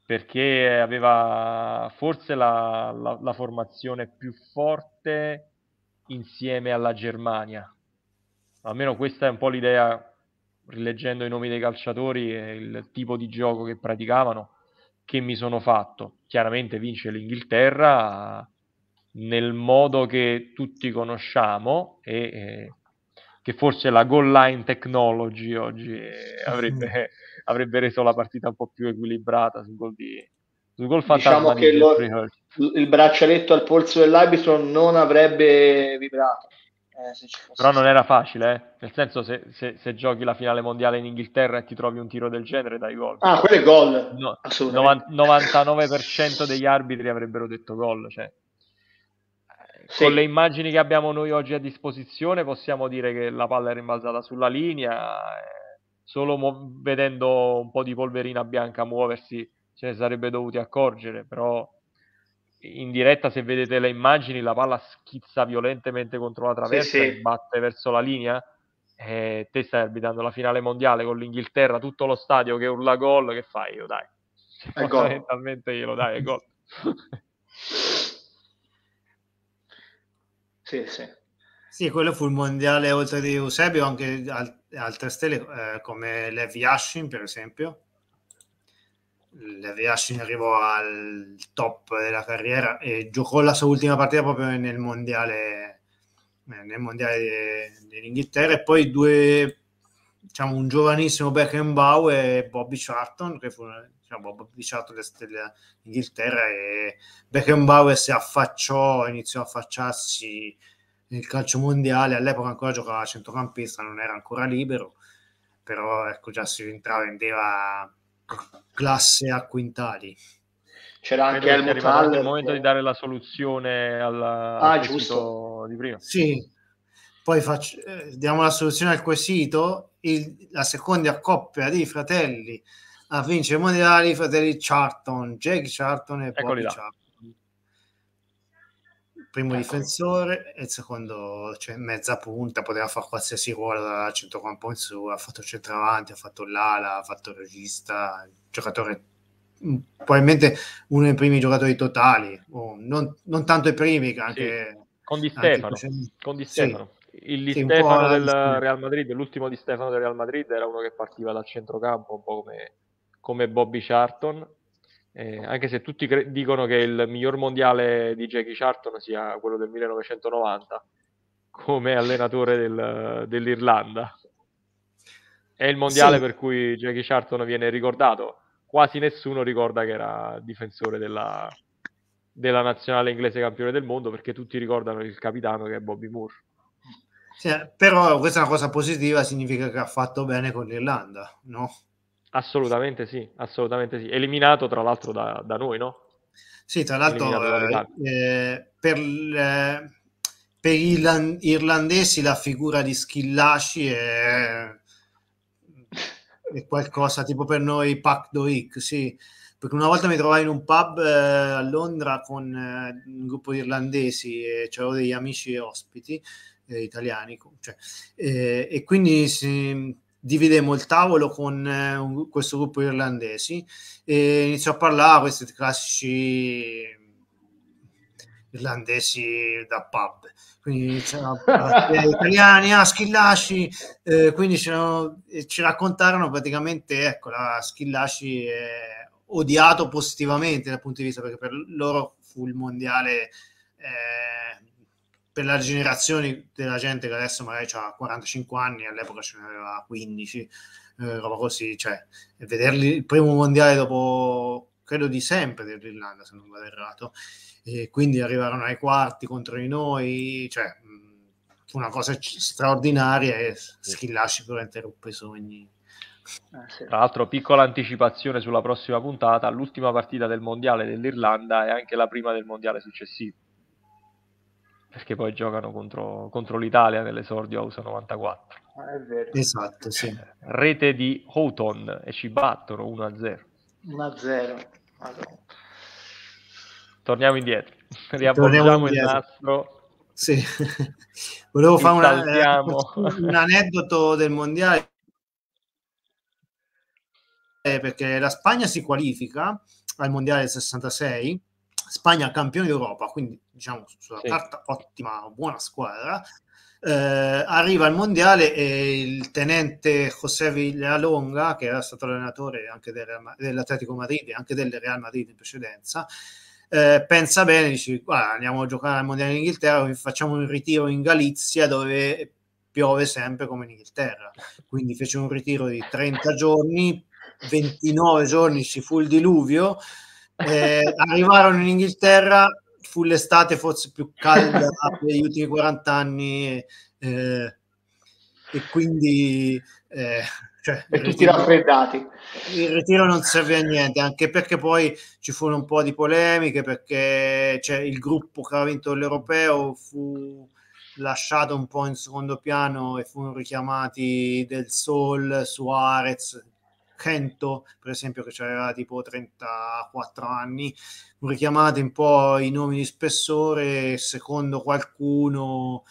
Perché aveva forse la, la, la formazione più forte insieme alla Germania. Almeno questa è un po' l'idea, rileggendo i nomi dei calciatori e il tipo di gioco che praticavano, che mi sono fatto. Chiaramente vince l'Inghilterra nel modo che tutti conosciamo e eh, che forse la goal line technology oggi eh, avrebbe, avrebbe, reso la partita un po' più equilibrata sul gol di, sul gol diciamo che lo, il braccialetto al polso dell'arbitro non avrebbe vibrato. Eh, Però non era facile, eh? nel senso se, se, se, giochi la finale mondiale in Inghilterra e ti trovi un tiro del genere dai gol. Ah, quello è gol. No, 99% degli arbitri avrebbero detto gol. Cioè. Sì. Con le immagini che abbiamo noi oggi a disposizione possiamo dire che la palla era rimbalzata sulla linea, eh, solo mo- vedendo un po' di polverina bianca muoversi se ne sarebbe dovuti accorgere, però in diretta se vedete le immagini la palla schizza violentemente contro la traversa sì, sì. e batte verso la linea E te stai arbitrando la finale mondiale con l'Inghilterra, tutto lo stadio che urla gol, che fai? Io dai. Fondamentalmente glielo dai, è gol. sì, sì. Sì, quello fu il mondiale oltre di Eusebio, anche al- altre stelle eh, come Lev Yashin, per esempio. Yashin arrivò al top della carriera e giocò la sua ultima partita proprio nel mondiale, nel mondiale dell'Inghilterra. E poi due, diciamo, un giovanissimo Beckenbauer e Bobby Charlton, che fu diciamo, Bobby Charlton dell'Inghilterra e Beckenbauer si affacciò, iniziò a affacciarsi nel calcio mondiale, all'epoca ancora giocava a centrocampista, non era ancora libero, però ecco già si intravendeva classe a quintali. C'era anche il Haller. il momento che... di dare la soluzione alla, ah, al giusto. di prima. Sì, poi faccio, eh, diamo la soluzione al quesito. Il, la seconda coppia di fratelli a vincere i mondiali, i fratelli Charlton, Jake Charlton e Bobby Charlton primo ecco. difensore e il secondo cioè, mezza punta, poteva fare qualsiasi ruolo da centrocampo in su, ha fatto centravanti, ha fatto l'ala, ha fatto il regista, giocatore probabilmente uno dei primi giocatori totali, oh, non, non, tanto i primi, anche... Sì. Con Di Stefano, con Di Stefano. Sì. Il Di Stefano del Real Madrid, l'ultimo Di Stefano del Real Madrid era uno che partiva dal centrocampo, un po' come, come Bobby Charlton, eh, anche se tutti cre- dicono che il miglior mondiale di Jackie Charlton sia quello del 1990 come allenatore del, dell'Irlanda. È il mondiale sì. per cui Jackie Charlton viene ricordato. Quasi nessuno ricorda che era difensore della, della nazionale inglese campione del mondo perché tutti ricordano il capitano che è Bobby Moore. Sì, però questa è una cosa positiva, significa che ha fatto bene con l'Irlanda, no? Assolutamente sì, assolutamente sì. Eliminato tra l'altro da, da noi, no? Sì, tra l'altro eh, eh, per, eh, per gli irlandesi la figura di Schillaci è, è qualcosa tipo per noi Pac Doik, sì. Perché una volta mi trovai in un pub eh, a Londra con eh, un gruppo di irlandesi e c'erano degli amici ospiti eh, italiani, cioè, e quindi si, dividemmo il tavolo con eh, questo gruppo irlandesi e iniziò a parlare questi classici irlandesi da pub. Quindi c'erano italiani, ah, Schillaci, eh, quindi ci raccontarono praticamente, ecco, la Schillaci è odiato positivamente dal punto di vista perché per loro fu il mondiale eh, per la generazione della gente che adesso magari ha 45 anni, all'epoca ce ne aveva 15, eh, roba così, cioè, vederli il primo mondiale dopo, credo di sempre dell'Irlanda, se non vado errato, e quindi arrivarono ai quarti contro di noi, cioè, fu una cosa straordinaria e Schillaci puramente ruppe i sogni. Eh, Tra l'altro, piccola anticipazione sulla prossima puntata, l'ultima partita del mondiale dell'Irlanda è anche la prima del mondiale successivo perché poi giocano contro, contro l'Italia nell'esordio a USA 94. Ah, è vero. Esatto, sì. Eh, rete di Houghton e ci battono 1-0. 1-0. Torniamo indietro. Riappoggiamo il nastro. Sì. Volevo fare una, un aneddoto del mondiale eh, perché la Spagna si qualifica al mondiale del 66 Spagna campione d'Europa, quindi diciamo sulla sì. carta ottima, buona squadra. Eh, arriva al mondiale e il tenente José Villalonga, che era stato allenatore anche del, dell'Atletico Madrid e anche del Real Madrid in precedenza, eh, pensa bene, dice guarda andiamo a giocare al mondiale in Inghilterra, facciamo un ritiro in Galizia dove piove sempre come in Inghilterra. Quindi fece un ritiro di 30 giorni, 29 giorni ci fu il diluvio, eh, arrivarono in Inghilterra, fu l'estate forse più calda degli ultimi 40 anni eh, e quindi eh, cioè, e tutti raffreddati. Il ritiro non serve a niente, anche perché poi ci furono un po' di polemiche perché cioè, il gruppo che aveva vinto l'Europeo fu lasciato un po' in secondo piano e furono richiamati Del Sol, Suarez, Kento, per esempio, che aveva tipo 34 anni, richiamate un po' i nomi di spessore, secondo qualcuno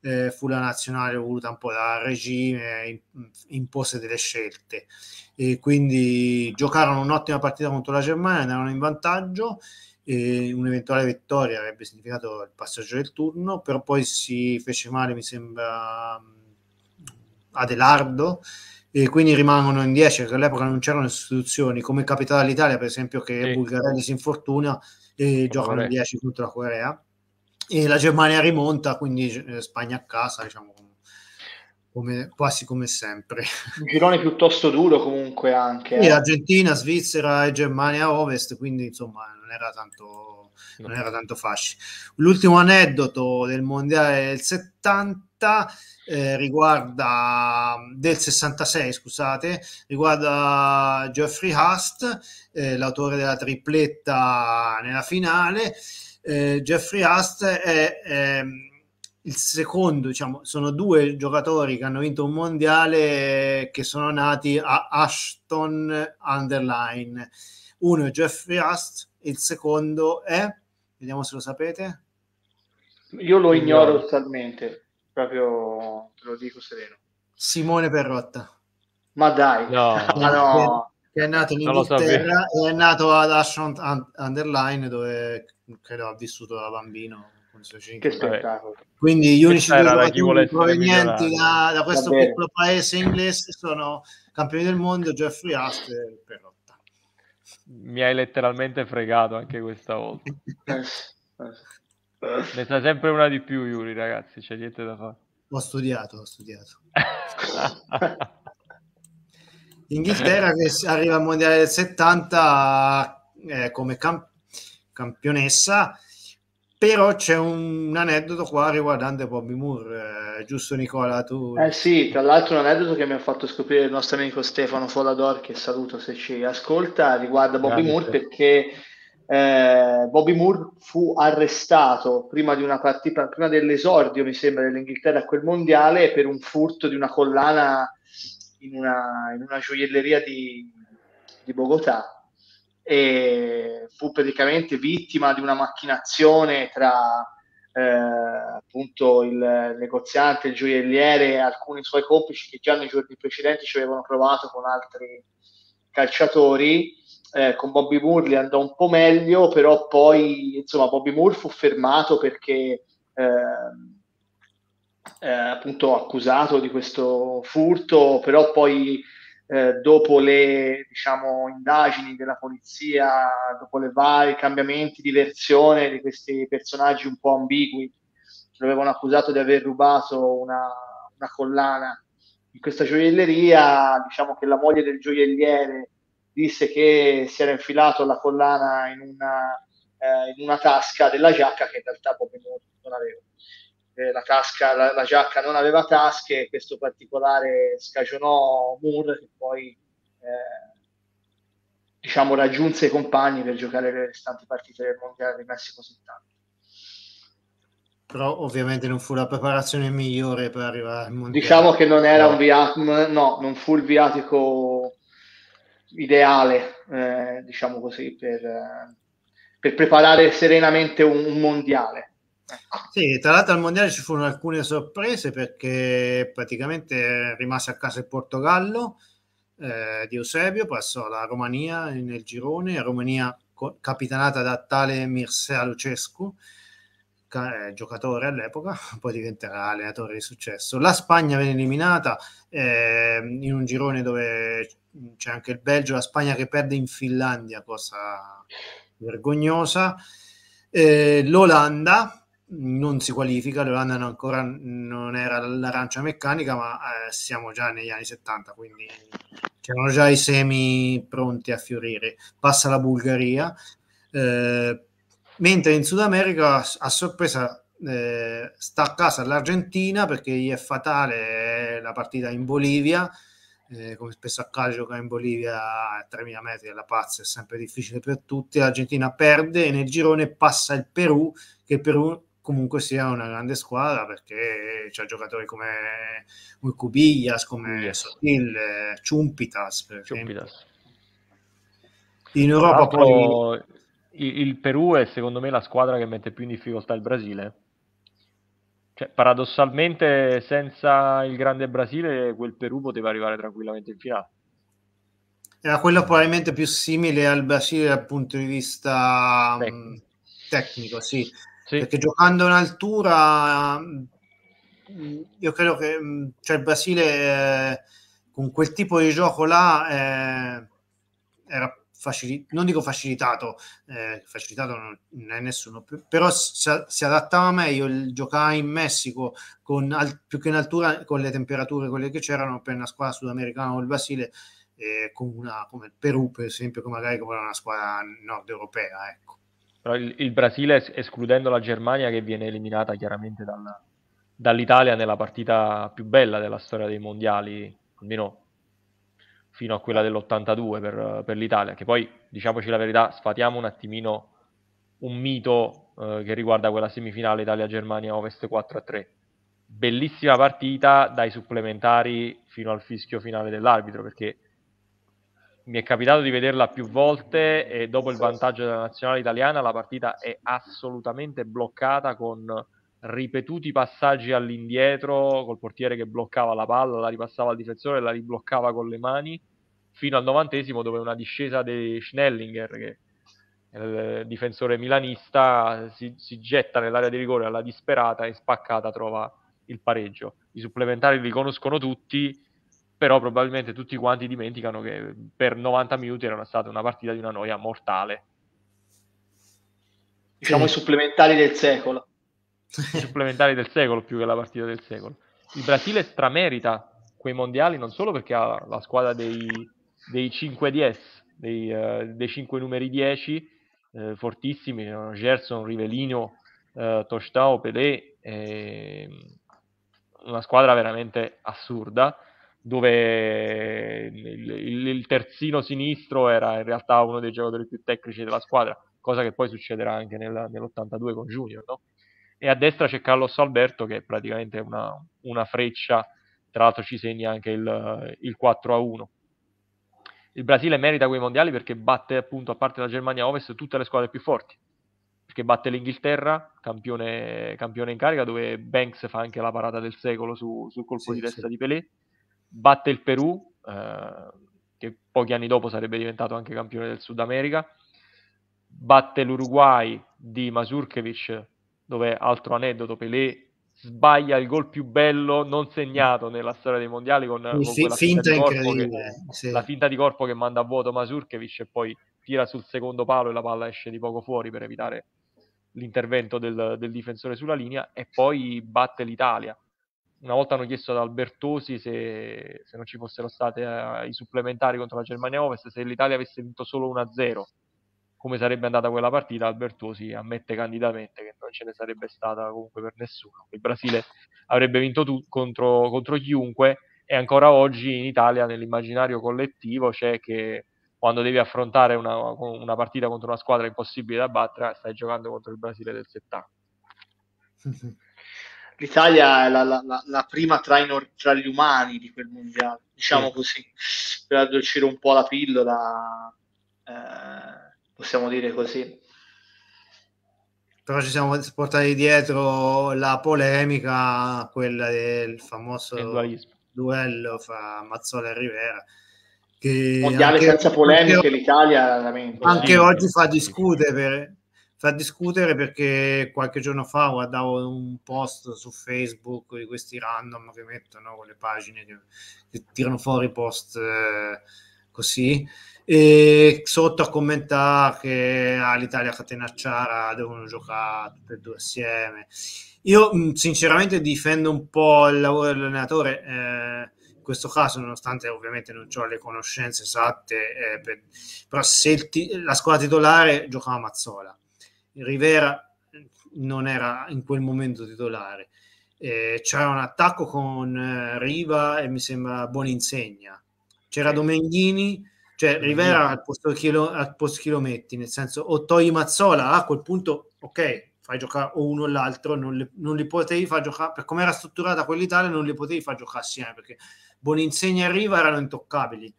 eh, fu la nazionale voluta un po' dal regime, impose delle scelte. E quindi giocarono un'ottima partita contro la Germania, andarono in vantaggio un'eventuale vittoria avrebbe significato il passaggio del turno, però poi si fece male, mi sembra, Adelardo e quindi rimangono in 10 perché all'epoca non c'erano istituzioni come capitale all'Italia per esempio che sì. Bulgarelli si infortuna e giocano in 10 contro la Corea e la Germania rimonta quindi eh, Spagna a casa diciamo come, quasi come sempre. Un girone piuttosto duro comunque anche. Eh. Argentina, Svizzera e Germania Ovest, quindi insomma non era tanto, non era tanto facile. L'ultimo aneddoto del mondiale del 70 eh, riguarda del 66, scusate, riguarda Geoffrey Hust, eh, l'autore della tripletta nella finale. Eh, Jeffrey Hust è, è il secondo, diciamo, sono due giocatori che hanno vinto un mondiale che sono nati a Ashton Underline. Uno è Jeffrey Hust, il secondo è, vediamo se lo sapete. Io lo ignoro totalmente, proprio te lo dico sereno. Simone Perrotta. Ma dai, no. Ma no. Che è nato in Inghilterra e è nato ad Ashton Underline dove credo ha vissuto da bambino che spettacolo. Quindi gli unici due giocatori provenienti da, da, questo Vabbè. piccolo paese inglese sono campioni del mondo, Jeffrey Ast e Perrotta. Mi hai letteralmente fregato anche questa volta. Ne sa sempre una di più, Yuri, ragazzi, c'è niente da fare. Ho studiato, ho studiato. Inghilterra che arriva al mondiale del 70 eh, come camp- campionessa però c'è un, aneddoto qua riguardante Bobby Moore, eh, giusto Nicola? Tu... Eh sì, tra l'altro un aneddoto che mi ha fatto scoprire il nostro amico Stefano Folador, che saluto se ci ascolta, riguarda Bobby Grazie. Moore perché eh, Bobby Moore fu arrestato prima partita, prima dell'esordio, mi sembra, dell'Inghilterra a quel mondiale per un furto di una collana in una, in una gioielleria di, di Bogotà e fu praticamente vittima di una macchinazione tra eh, appunto il negoziante, il gioielliere e alcuni suoi complici che già nei giorni precedenti ci avevano provato con altri calciatori. Eh, con Bobby Moore li andò un po' meglio, però poi insomma Bobby Moore fu fermato perché eh, eh, appunto accusato di questo furto, però poi eh, dopo le diciamo, indagini della polizia, dopo i vari cambiamenti di versione di questi personaggi un po' ambigui, lo avevano accusato di aver rubato una, una collana in questa gioielleria, diciamo che la moglie del gioielliere disse che si era infilato la collana in una, eh, in una tasca della giacca che in realtà proprio non aveva eh, la, tasca, la, la, giacca non aveva tasche, questo particolare scagionò Moore che poi eh, diciamo, raggiunse i compagni per giocare le restanti partite del Mondiale di Messico 70. Però ovviamente non fu la preparazione migliore per arrivare al Mondiale. Diciamo che non era un viatico, no, non fu il viatico ideale, eh, diciamo così, per, per preparare serenamente un, un mondiale. Sì, tra l'altro al mondiale ci furono alcune sorprese perché praticamente rimase a casa il Portogallo eh, di Eusebio, passò alla Romania nel girone, Romania capitanata da tale Mircea Lucescu, giocatore all'epoca, poi diventerà allenatore di successo. La Spagna venne eliminata eh, in un girone dove c'è anche il Belgio, la Spagna che perde in Finlandia, cosa vergognosa. Eh, L'Olanda non si qualifica, l'Olanda non ancora non era l'arancia meccanica, ma eh, siamo già negli anni 70, quindi c'erano già i semi pronti a fiorire. Passa la Bulgaria, eh, mentre in Sud America a sorpresa eh, sta a casa l'Argentina perché gli è fatale la partita in Bolivia. Eh, come spesso accade giocare in Bolivia a 3000 metri alla pazza è sempre difficile per tutti l'Argentina perde e nel girone passa il Perù che il Perù comunque sia una grande squadra perché c'ha giocatori come Cubillas, come yes. Sotil, Ciumpitas, per Ciumpitas. In Europa poi... Il, il Perù è secondo me la squadra che mette più in difficoltà il Brasile. cioè, paradossalmente senza il grande Brasile quel Perù poteva arrivare tranquillamente in finale. Era quello probabilmente più simile al Brasile dal punto di vista mm, tecnico, tecnico sì. sì. Perché giocando in altura mm, io credo che mm, cioè il Brasile eh, con quel tipo di gioco là eh, era facili- non dico facilitato, eh, facilitato non, è nessuno, però si, si, adattava meglio il giocare in Messico con al- più che in altura con le temperature quelle che c'erano per una squadra sudamericana o il Brasile eh, con una, come il Perù per esempio, come magari come una squadra nord europea. Ecco. Però il, il, Brasile, escludendo la Germania che viene eliminata chiaramente dal, dall'Italia nella partita più bella della storia dei mondiali, almeno fino a quella dell'82 per, per l'Italia, che poi, diciamoci la verità, sfatiamo un attimino un mito eh, che riguarda quella semifinale Italia-Germania Ovest 4-3. Bellissima partita dai supplementari fino al fischio finale dell'arbitro, perché mi è capitato di vederla più volte e dopo il vantaggio della nazionale italiana la partita è assolutamente bloccata con ripetuti passaggi all'indietro col portiere che bloccava la palla, la ripassava al difensore e la ribloccava con le mani fino al novantesimo dove una discesa di Schnellinger che è il difensore milanista si, si getta nell'area di rigore alla disperata e spaccata trova il pareggio. I supplementari li conoscono tutti, però probabilmente tutti quanti dimenticano che per 90 minuti era stata una partita di una noia mortale. Diciamo sì. i supplementari del secolo. Supplementari del secolo più che la partita del secolo. Il Brasile stramerita quei mondiali non solo perché ha la squadra dei, dei 5-10, dei, uh, dei 5 numeri 10, eh, fortissimi, Gerson, Rivellino, eh, Tostao, Pelé, eh, una squadra veramente assurda, dove il, il, il, terzino sinistro era in realtà uno dei giocatori più tecnici della squadra, cosa che poi succederà anche nel, nell'82 con Junior, no? E a destra c'è Carlos Alberto che è praticamente una, una freccia, tra l'altro ci segna anche il, il 4 a 1. Il Brasile merita quei mondiali perché batte appunto, a parte la Germania Ovest, tutte le squadre più forti. Perché batte l'Inghilterra, campione, campione in carica, dove Banks fa anche la parata del secolo su, sul colpo sì, di testa sì. di Pelé batte il Perù, eh, che pochi anni dopo sarebbe diventato anche campione del Sud America, batte l'Uruguay di Masurkevic, dove altro aneddoto, Pelé sbaglia il gol più bello non segnato nella storia dei mondiali con, con quella finta, finta che, sì. la finta di corpo che manda a vuoto Masurkevic e poi tira sul secondo palo e la palla esce di poco fuori per evitare l'intervento del, del difensore sulla linea e poi batte l'Italia una volta hanno chiesto ad Albertosi se, se non ci fossero stati eh, i supplementari contro la Germania Ovest, se l'Italia avesse vinto solo 1-0, come sarebbe andata quella partita, Albertosi ammette candidamente che non ce ne sarebbe stata comunque per nessuno. Il Brasile avrebbe vinto tu- contro, contro chiunque e ancora oggi in Italia nell'immaginario collettivo c'è che quando devi affrontare una, una partita contro una squadra impossibile da battere, stai giocando contro il Brasile del 70. l'Italia è la, la, la, la prima traino tra gli umani di quel mondiale, diciamo sì. così, per addolcire un po' la pillola, eh, possiamo dire così. Però ci siamo portati dietro la polemica, quella del famoso duello fra Mazzola e Rivera. Che mondiale anche, senza polemiche, anche, l'Italia lamento. Anche oggi fa discutere fa discutere perché qualche giorno fa guardavo un post su Facebook di questi random che mettono con le pagine che, che tirano fuori post eh, così e sotto a commentare che ah, l'Italia catenacciara devono giocare tutte e due assieme io sinceramente difendo un po' il lavoro dell'allenatore eh, in questo caso, nonostante ovviamente non ho le conoscenze esatte, eh, per, però se ti, la squadra titolare giocava Mazzola, Rivera non era in quel momento titolare. Eh, c'era un attacco con eh, Riva e mi sembra Boninsegna. C'era Domenghini, cioè Rivera al posto, chilo, al posto chilometri, nel senso o togli Mazzola, a quel punto ok, fai giocare o uno o l'altro, non li, non li potevi far giocare, per come era strutturata quell'Italia non li potevi far giocare assieme perché Boninsegna e Riva erano intoccabili.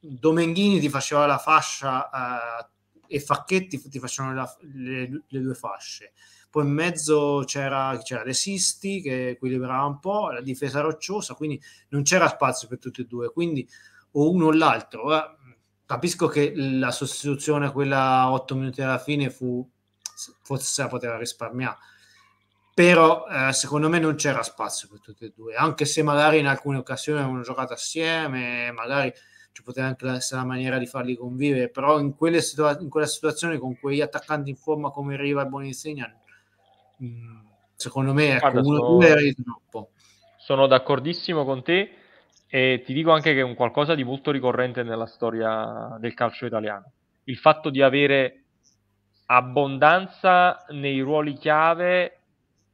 Domenghini ti faceva la fascia eh, e Facchetti ti facevano la, le, le, due fasce. Poi poi in mezzo c'era, c'era De Sisti che equilibrava un po', la difesa rocciosa, quindi non c'era spazio per tutti e due, quindi o uno o l'altro. Ora, capisco che la sostituzione, quella a 8 minuti alla fine, fu forse se la poteva risparmiare, però eh, secondo me non c'era spazio per tutti e due, anche se magari in alcune occasioni avevano giocato assieme, magari ci poteva anche essere una maniera di farli convivere, però in, quelle situa- in quella situazione con quegli attaccanti in forma come Riva e Boninsegna, mm, secondo me ecco, Guarda, uno due era di troppo. Sono d'accordissimo con te e ti dico anche che è un qualcosa di molto ricorrente nella storia del calcio italiano. Il fatto di avere abbondanza nei ruoli chiave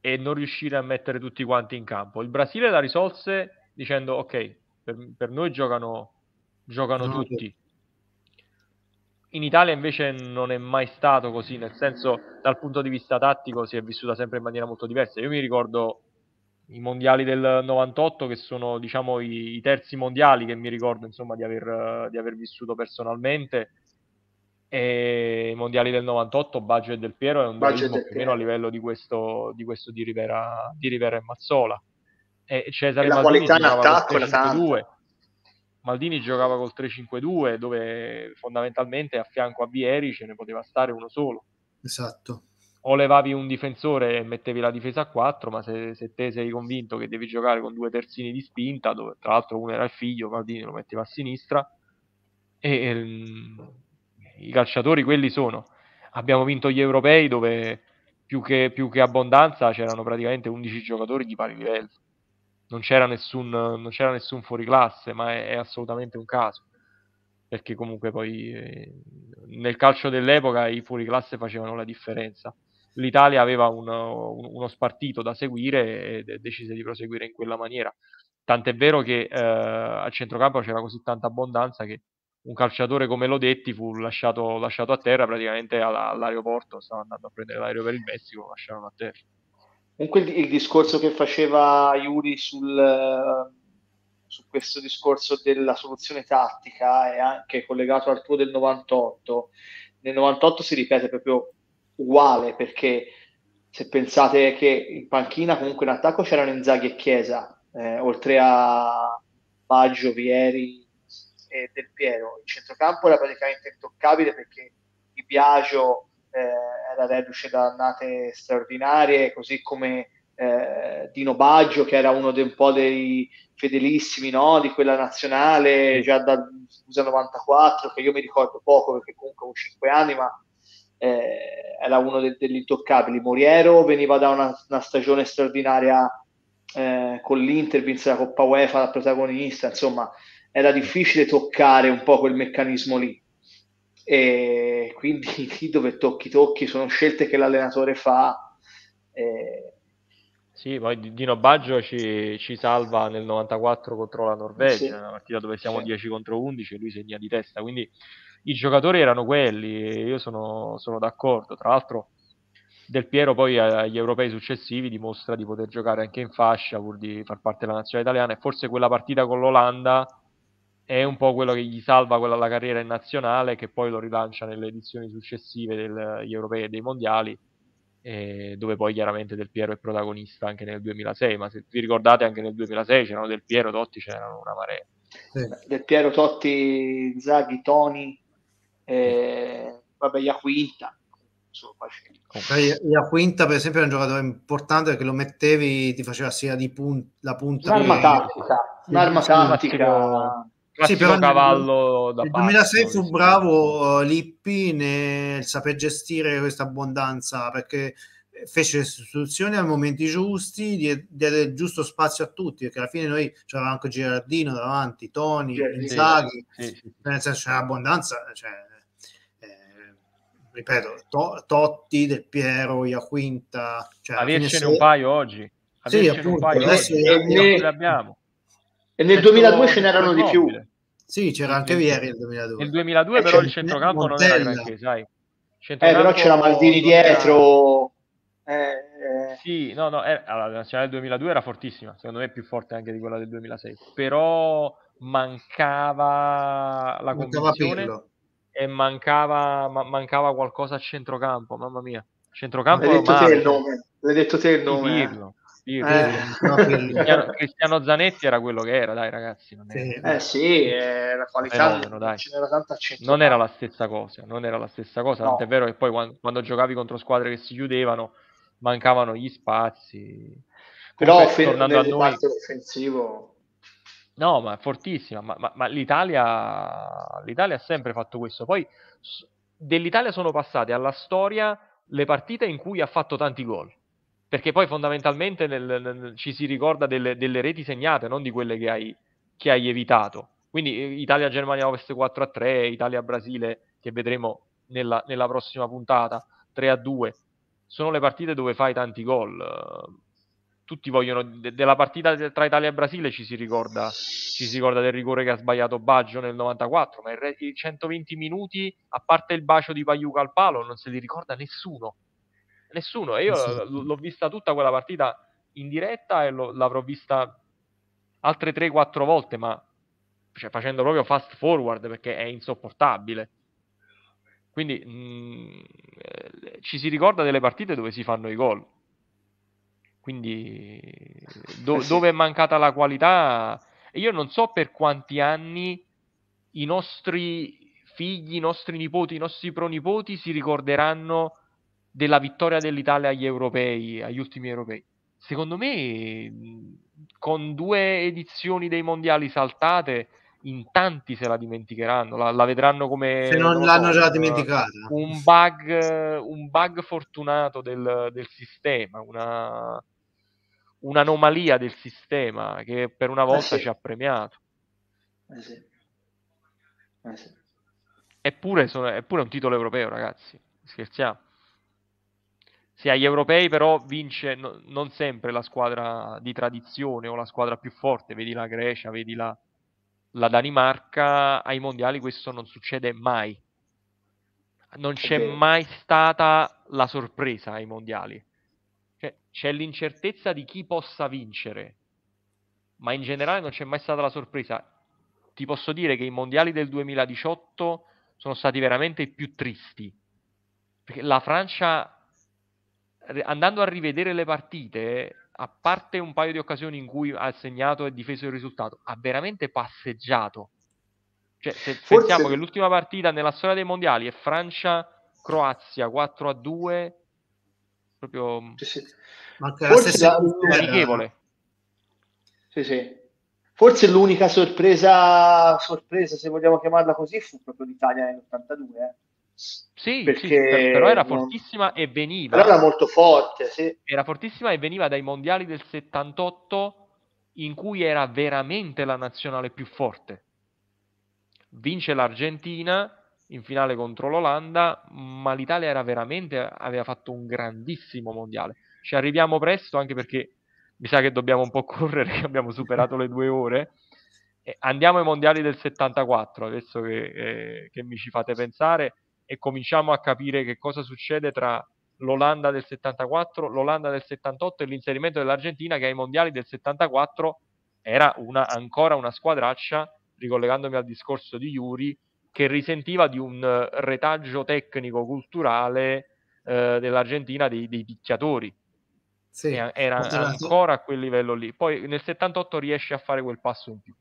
e non riuscire a mettere tutti quanti in campo. Il Brasile la risolse dicendo ok, per, per noi giocano, giocano no, tutti. In Italia invece non è mai stato così, nel senso dal punto di vista tattico si è vissuta sempre in maniera molto diversa. Io mi ricordo i mondiali del 98 che sono diciamo i, i terzi mondiali che mi ricordo insomma di aver, di aver vissuto personalmente. E i mondiali del 98 Budget del Piero è un dualismo più o meno a livello di questo di, questo di, Rivera, di Rivera e Mazzola. E Cesare e la Maldini qualità in attacco era Maldini giocava col 3-5-2 dove fondamentalmente a fianco a Vieri ce ne poteva stare uno solo. Esatto o levavi un difensore e mettevi la difesa a 4 ma se, se te sei convinto che devi giocare con due terzini di spinta dove tra l'altro uno era il figlio Maldini lo metteva a sinistra e, ehm, i calciatori quelli sono. Abbiamo vinto gli europei dove più che, più che abbondanza c'erano praticamente 11 giocatori di pari livello. Non c'era nessun, non c'era nessun fuoriclasse, ma è, è assolutamente un caso. Perché comunque poi eh, nel calcio dell'epoca i fuoriclasse facevano la differenza. L'Italia aveva un, un, uno spartito da seguire e decise di proseguire in quella maniera. Tant'è vero che eh, al centrocampo c'era così tanta abbondanza che un calciatore come Lodetti fu lasciato, lasciato a terra praticamente all'aeroporto, stava andando a prendere l'aereo per il Messico, lo lasciarono a terra. Comunque il, il discorso che faceva Yuri sul, su questo discorso della soluzione tattica è anche collegato al tuo del 98. Nel 98 si ripete proprio uguale perché se pensate che in panchina comunque in attacco c'erano Inzaghi e Chiesa, eh, oltre a Baggio, Vieri, e Del Piero. Il centrocampo era praticamente intoccabile perché Di Biagio eh, era reduce da annate straordinarie, così come eh, Dino Baggio, che era uno dei, un po' dei fedelissimi no? di quella nazionale già dal scusa 94, che io mi ricordo poco perché comunque avevo 5 anni, ma eh, era uno de- degli intoccabili. Moriero veniva da una, una stagione straordinaria eh, con l'Inter, vinse la Coppa UEFA da protagonista, insomma era difficile toccare un po' quel meccanismo lì. E quindi lì dove tocchi tocchi sono scelte che l'allenatore fa. E... Sì, poi Dino Baggio ci, ci, salva nel 94 contro la Norvegia, sì. una partita dove siamo sì. 10 contro 11 e lui segna di testa, quindi i giocatori erano quelli io sono, sono d'accordo. Tra l'altro Del Piero poi agli europei successivi dimostra di poter giocare anche in fascia pur di far parte della nazionale italiana e forse quella partita con l'Olanda è un po' quello che gli salva quella la carriera in nazionale, che poi lo rilancia nelle edizioni successive degli europei e dei mondiali, eh, dove poi chiaramente Del Piero è protagonista anche nel 2006. Ma se vi ricordate, anche nel 2006 c'erano Del Piero, Totti, c'erano una marea. Sì. Del Piero, Totti, Zaghi, Toni, eh, vabbè, Iaquinta. Iaquinta, per esempio, è un giocatore importante perché lo mettevi, ti faceva sia di pun- la punta. Un'arma tattica. Un'arma tattica sì, però cavallo nel, da nel 2006 passo, fu bravo uh, Lippi nel saper gestire questa abbondanza perché fece le sostituzioni ai momenti giusti, diede il giusto spazio a tutti, perché alla fine noi c'era anche Girardino davanti, Toni, Inzaghi, sì, sì, sì. nel senso c'era abbondanza, cioè, eh, ripeto, to- Totti, Del Piero, Iaquinta. Cioè, Avercene un paio oggi. Avercene sì, appunto, un paio adesso oggi. Ne... abbiamo. E nel 2002 ce n'erano di più. Sì, c'era anche Vieri nel 2002. Nel 2002 eh, però il centrocampo non era granché, sai. Eh, però c'era Maldini dietro. Eh, eh. Sì, no, no, eh, allora, la nazionale del 2002 era fortissima, secondo me più forte anche di quella del 2006, però mancava la convinzione e mancava, ma, mancava qualcosa a centrocampo, mamma mia. Centrocampo L'hai detto te il nome. L'hai detto te il nome. Sì, dirlo. dirlo. Eh. No, Cristiano, Cristiano, Zanetti era quello che era, dai ragazzi. Non sì. Eh sì, eh, la qualità fenomeno, non c'era tanta Non era la stessa cosa, non era la stessa cosa. No. Tant'è vero che poi quando, quando, giocavi contro squadre che si chiudevano, mancavano gli spazi. Però Comunque, tornando a noi... offensivo No, ma è fortissima, ma, ma, ma l'Italia, l'Italia ha sempre fatto questo. Poi dell'Italia sono passate alla storia le partite in cui ha fatto tanti gol. Perché poi fondamentalmente nel, nel, ci si ricorda delle, delle, reti segnate, non di quelle che hai, che hai evitato. Quindi eh, Italia-Germania Ovest 4-3, Italia-Brasile, che vedremo nella, nella prossima puntata, 3-2. Sono le partite dove fai tanti gol tutti vogliono de- della partita tra Italia e Brasile ci si ricorda ci si ricorda del rigore che ha sbagliato Baggio nel 94 ma re- i 120 minuti a parte il bacio di Paiuca al palo non se li ricorda nessuno. Nessuno. E io l- l'ho vista tutta quella partita in diretta e lo- l'avrò vista altre 3-4 volte ma cioè, facendo proprio fast forward perché è insopportabile. Quindi mh, mm, eh, ci si ricorda delle partite dove si fanno i gol quindi do- eh sì. dove è mancata la qualità, io non so per quanti anni i nostri figli, i nostri nipoti, i nostri pronipoti si ricorderanno della vittoria dell'Italia agli europei, agli ultimi europei. Secondo me, con due edizioni dei mondiali saltate, in tanti se la dimenticheranno, la, la vedranno come... Se non, non l'hanno so, già dimenticata. Un bug, un bug fortunato del, del sistema, una, un'anomalia del sistema che per una eh volta eh sì. ci ha premiato. Eh sì. Eh sì. Eppure, sono, eppure è un titolo europeo, ragazzi. Scherziamo. Se agli europei però vince no, non sempre la squadra di tradizione o la squadra più forte, vedi la Grecia, vedi la, la Danimarca, ai mondiali questo non succede mai. Non c'è mai stata la sorpresa ai mondiali c'è l'incertezza di chi possa vincere, ma in generale non c'è mai stata la sorpresa. Ti posso dire che i mondiali del 2018 sono stati veramente i più tristi, perché la Francia, andando a rivedere le partite, a parte un paio di occasioni in cui ha segnato e difeso il risultato, ha veramente passeggiato. Cioè, se Forse... pensiamo che l'ultima partita nella storia dei mondiali è Francia-Croazia 4 a 2 proprio sì, sì. Forse la... Sì, sì. Forse l'unica sorpresa, sorpresa, se vogliamo chiamarla così, fu proprio l'Italia nell'82. Eh. Sì, perché sì, però era fortissima non... e veniva. Però era molto forte, sì. Era fortissima e veniva dai mondiali del 78 in cui era veramente la nazionale più forte. Vince l'Argentina in finale contro l'Olanda, ma l'Italia era veramente, aveva fatto un grandissimo mondiale. Ci arriviamo presto anche perché mi sa che dobbiamo un po' correre, che abbiamo superato le due ore. E andiamo ai mondiali del 74, adesso che, eh, che mi ci fate pensare, e cominciamo a capire che cosa succede tra l'Olanda del 74, l'Olanda del 78 e l'inserimento dell'Argentina che ai mondiali del 74 era una, ancora una squadraccia, ricollegandomi al discorso di Yuri, che risentiva di un eh, retaggio tecnico-culturale eh, dell'Argentina dei, dei picchiatori. Sì, era ancora a quel livello lì. Poi nel 78 riesce a fare quel passo in più.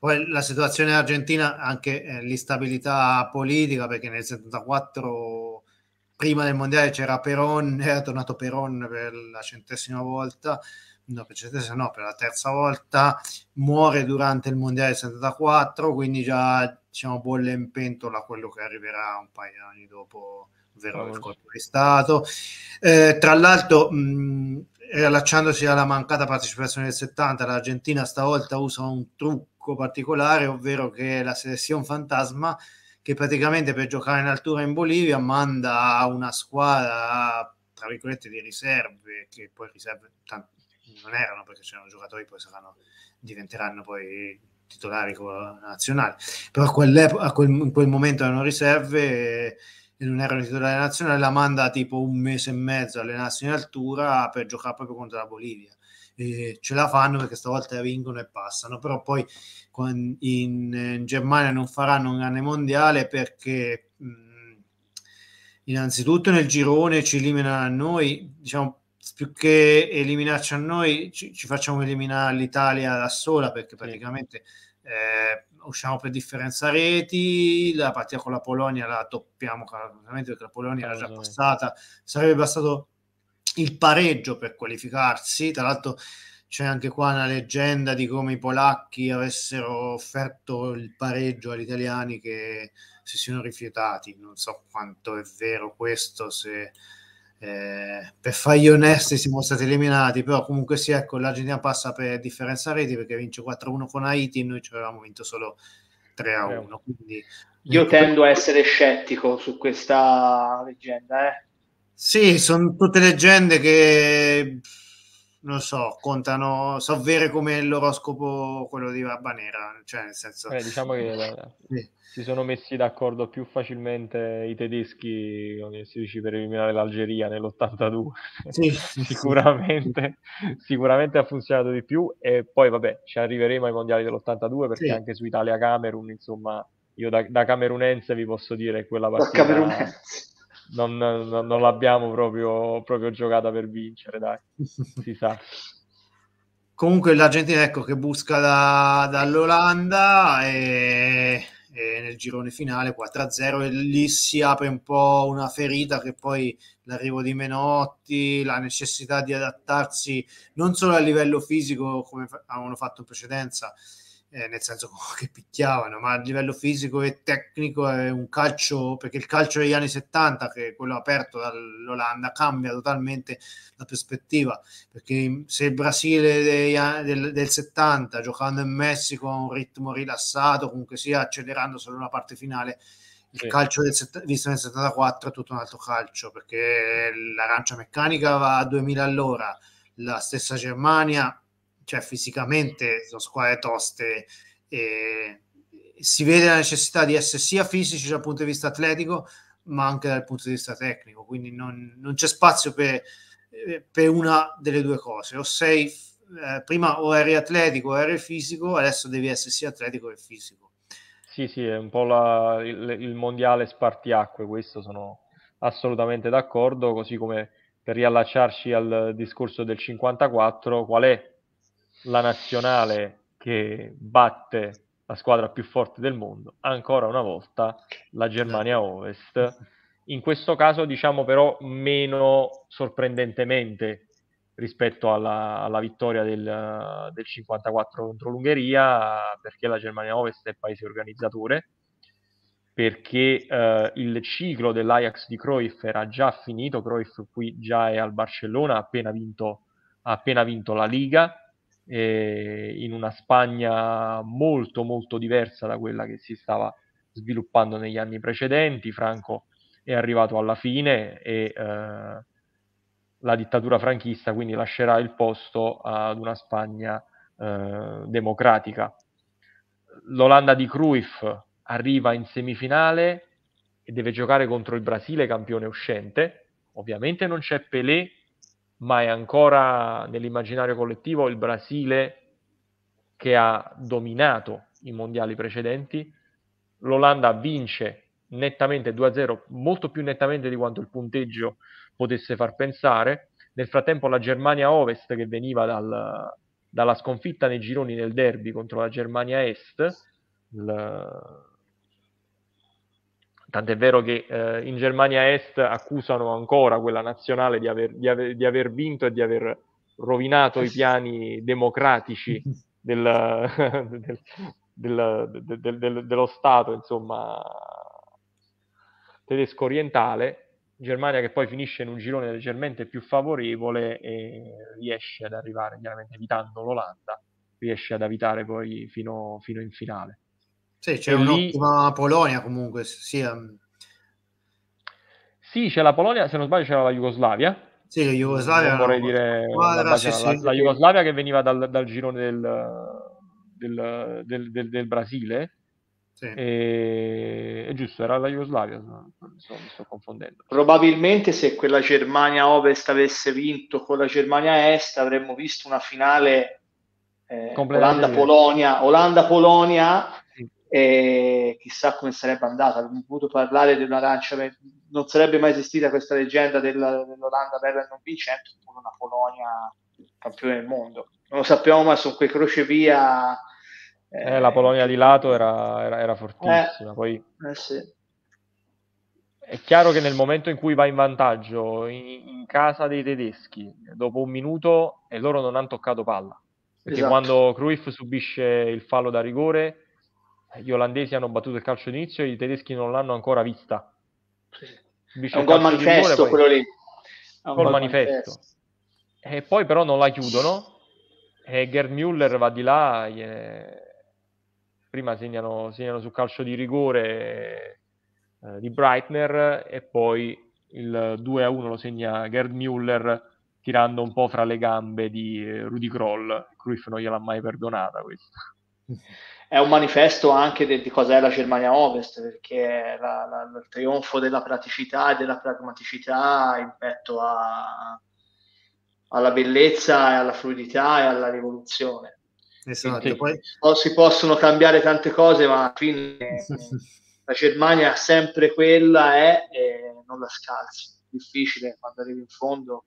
Poi la situazione argentina, anche eh, l'instabilità politica, perché nel 74, prima del mondiale, c'era Peron, era tornato Peron per la centesima volta, no, per centesima no, per la terza volta, muore durante il mondiale del 74, quindi già diciamo, bolle in pentola quello che arriverà un paio di anni dopo, ovvero oh, il colpo di Stato. Eh, tra l'altro, mh, riallacciandosi alla mancata partecipazione del 70, l'Argentina stavolta usa un trucco particolare, ovvero che la selezione fantasma che praticamente per giocare in altura in Bolivia manda una squadra tra virgolette di riserve che poi riserve non erano perché c'erano giocatori poi saranno diventeranno poi titolari nazionali, però a quel, in quel momento erano riserve e, non erano titolari nazionali, la manda tipo un mese e mezzo alle nazioni in altura per giocare proprio contro la Bolivia. E ce la fanno perché stavolta vincono e passano, però poi in, in Germania non faranno un grande mondiale perché mh, innanzitutto nel girone ci eliminano a noi, diciamo più che eliminarci a noi, ci, ci facciamo eliminare l'Italia da sola perché praticamente eh, usciamo per differenza reti, la partita con la Polonia la toppiamo claramente perché la Polonia era già passata, sarebbe bastato il pareggio per qualificarsi, tra l'altro c'è anche qua una leggenda di come i polacchi avessero offerto il pareggio agli italiani che si siano rifiutati, non so quanto è vero questo, se eh, per fargli onesti siamo stati eliminati, però comunque sì, ecco, l'Argentina passa per differenza reti perché vince 4-1 con Haiti, noi ci avevamo vinto solo 3-1. Quindi, Io tendo a essere scettico su questa leggenda. Eh. Sì, sono tutte leggende che non so, contano, so vere come l'oroscopo quello di Barba Nera, cioè nel senso... Eh, diciamo che eh, sì. si sono messi d'accordo più facilmente i tedeschi, come si dice, per eliminare l'Algeria nell'82. Sì, sicuramente, sicuramente ha funzionato di più e poi vabbè, ci arriveremo ai mondiali dell'82 perché sì. anche su Italia-Camerun, insomma, io da, da camerunense vi posso dire quella partita... Da camerunense non, non, non l'abbiamo proprio, proprio, giocata per vincere, dai, si sa. Comunque l'Argentina ecco che busca da, dall'Olanda e, e, nel girone finale 4-0 e lì si apre un po' una ferita che poi l'arrivo di Menotti, la necessità di adattarsi non solo a livello fisico come avevano fatto in precedenza, eh, nel senso che picchiavano, ma a livello fisico e tecnico è un calcio, perché il calcio degli anni 70, che è quello aperto dall'Olanda, cambia totalmente la prospettiva, perché se il Brasile dei, del, del 70, giocando in Messico a un ritmo rilassato, comunque sia accelerando solo la parte finale, il sì. calcio del, visto nel 74 è tutto un altro calcio, perché l'arancia meccanica va a 2000 all'ora, la stessa Germania cioè fisicamente sono squadre toste e si vede la necessità di essere sia fisici dal punto di vista atletico ma anche dal punto di vista tecnico. Quindi non, non c'è spazio per, per, una delle due cose. O sei eh, prima o eri atletico o eri fisico adesso devi essere sia atletico che fisico. Sì sì è un po' la, il, il mondiale spartiacque questo sono assolutamente d'accordo così come per riallacciarci al discorso del 54 qual è la nazionale che batte la squadra più forte del mondo, ancora una volta la Germania Ovest. In questo caso, diciamo però, meno sorprendentemente rispetto alla, alla vittoria del, del, 54 contro l'Ungheria, perché la Germania Ovest è paese organizzatore, perché eh, il ciclo dell'Ajax di Cruyff era già finito, Cruyff qui già è al Barcellona, ha appena vinto, ha appena vinto la Liga, eh, in una Spagna molto molto diversa da quella che si stava sviluppando negli anni precedenti. Franco è arrivato alla fine e eh, la dittatura franchista quindi lascerà il posto ad una Spagna eh, democratica. L'Olanda di Cruyff arriva in semifinale e deve giocare contro il Brasile campione uscente. Ovviamente non c'è Pelé ma è ancora nell'immaginario collettivo il Brasile che ha dominato i mondiali precedenti. L'Olanda vince nettamente 2-0, molto più nettamente di quanto il punteggio potesse far pensare. Nel frattempo la Germania Ovest, che veniva dal, dalla sconfitta nei gironi del derby contro la Germania Est, il, Tant'è vero che eh, in Germania Est accusano ancora quella nazionale di aver, di, aver, di aver, vinto e di aver rovinato i piani democratici del, del, del, dello Stato, insomma, tedesco orientale. Germania che poi finisce in un girone leggermente più favorevole e riesce ad arrivare, chiaramente evitando l'Olanda, riesce ad evitare poi fino, fino in finale. Sì, c'è e un'ottima lì... Polonia comunque, sia. Sì, c'è la Polonia, se non sbaglio c'era la Jugoslavia. Sì, la Jugoslavia. Non vorrei dire squadra, sì, sì, la, la, Jugoslavia che veniva dal, dal girone del, del, del, del, del Brasile. Sì. E... È giusto, era la Jugoslavia, mi sto, mi sto confondendo. Probabilmente se quella Germania Ovest avesse vinto con la Germania Est avremmo visto una finale eh, Olanda-Polonia, Olanda-Polonia e chissà come sarebbe andata. Avremmo potuto parlare di un'arancia, non sarebbe mai esistita questa leggenda della, dell'Olanda bella e non vincente con una Polonia campione del mondo. Non lo sappiamo, ma su quei crocevia... Eh, eh, la Polonia di lato era, era, era fortissima. Eh, Poi eh sì. È chiaro che nel momento in cui va in vantaggio in, in casa dei tedeschi, dopo un minuto, e loro non hanno toccato palla. Perché esatto. quando Cruyff subisce il fallo da rigore, gli olandesi hanno battuto il calcio d'inizio e i tedeschi non l'hanno ancora vista. Subisce è un gol manifesto rigore, quello lì. È un gol manifesto. manifesto. E poi però non la chiudono e Gerd Müller va di là, gliene... prima segnano, segnano sul calcio di rigore eh, di Breitner e poi il 2 a 1 lo segna Gerd Müller tirando un po' fra le gambe di eh, Rudy Kroll. Cruyff non gliel'ha mai perdonata questa. È un manifesto anche di, di cos'è la Germania Ovest, perché è la, la, il trionfo della praticità e della pragmaticità in petto a, alla bellezza e alla fluidità e alla rivoluzione. Esatto, Quindi, poi... Si possono cambiare tante cose, ma alla fine la Germania sempre quella è e non la scalzi. Difficile quando arrivi in fondo.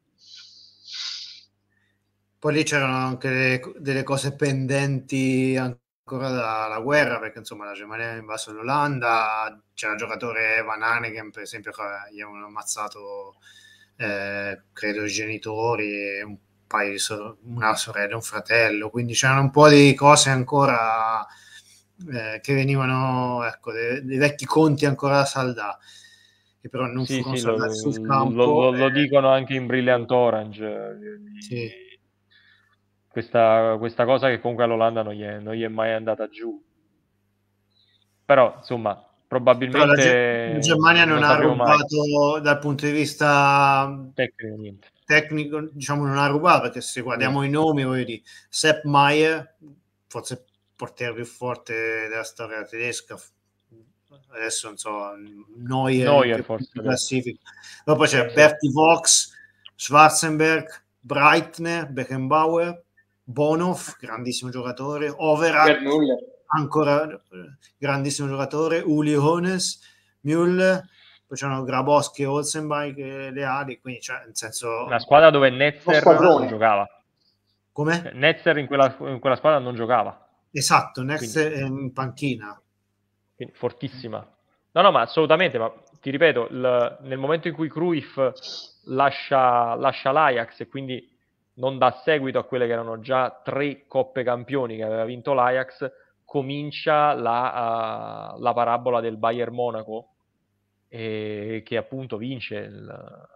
Poi lì c'erano anche delle, delle cose pendenti ancora dalla guerra, perché insomma la Germania ha invaso l'Olanda, c'era il giocatore Van Haneken per esempio che gli avevano ammazzato eh, credo i genitori, un paio di sor- una sorella, un fratello, quindi c'erano un po' di cose ancora eh, che venivano, ecco, dei, dei, vecchi conti ancora da saldare, che però non sì, furono sì, saldati lo, sul campo. Lo, lo, lo, dicono anche in Brilliant Orange. Sì. Questa, questa, cosa che comunque all'Olanda non gli, è, non gli è mai andata giù. Però, insomma, probabilmente Però la, Germania non, non ha rubato mai. dal punto di vista tecnico, tecnico diciamo non ha rubato perché se guardiamo no. i nomi voglio dire Sepp Maier forse portiere più forte della storia tedesca. Adesso non so, Neuer, Neuer forse. Classifica. Dopo c'è. Berti Vox, Schwarzenberg, Breitner, Beckenbauer, Bonhoff, grandissimo giocatore, Overath, ancora eh, grandissimo giocatore, Uli Hones, Müller, poi c'erano Grabowski e Olsenbein che le ali, quindi cioè, nel senso... Una squadra dove Netzer non giocava. Come? Netzer in quella, in quella squadra non giocava. Esatto, Next Quindi, in panchina. Quindi, fortissima. No, no, ma assolutamente, ma ti ripeto, il, nel momento in cui Cruyff lascia, lascia l'Ajax e quindi non dà seguito a quelle che erano già tre coppe campioni che aveva vinto l'Ajax, comincia la, uh, la parabola del Bayern Monaco, e, che appunto vince il,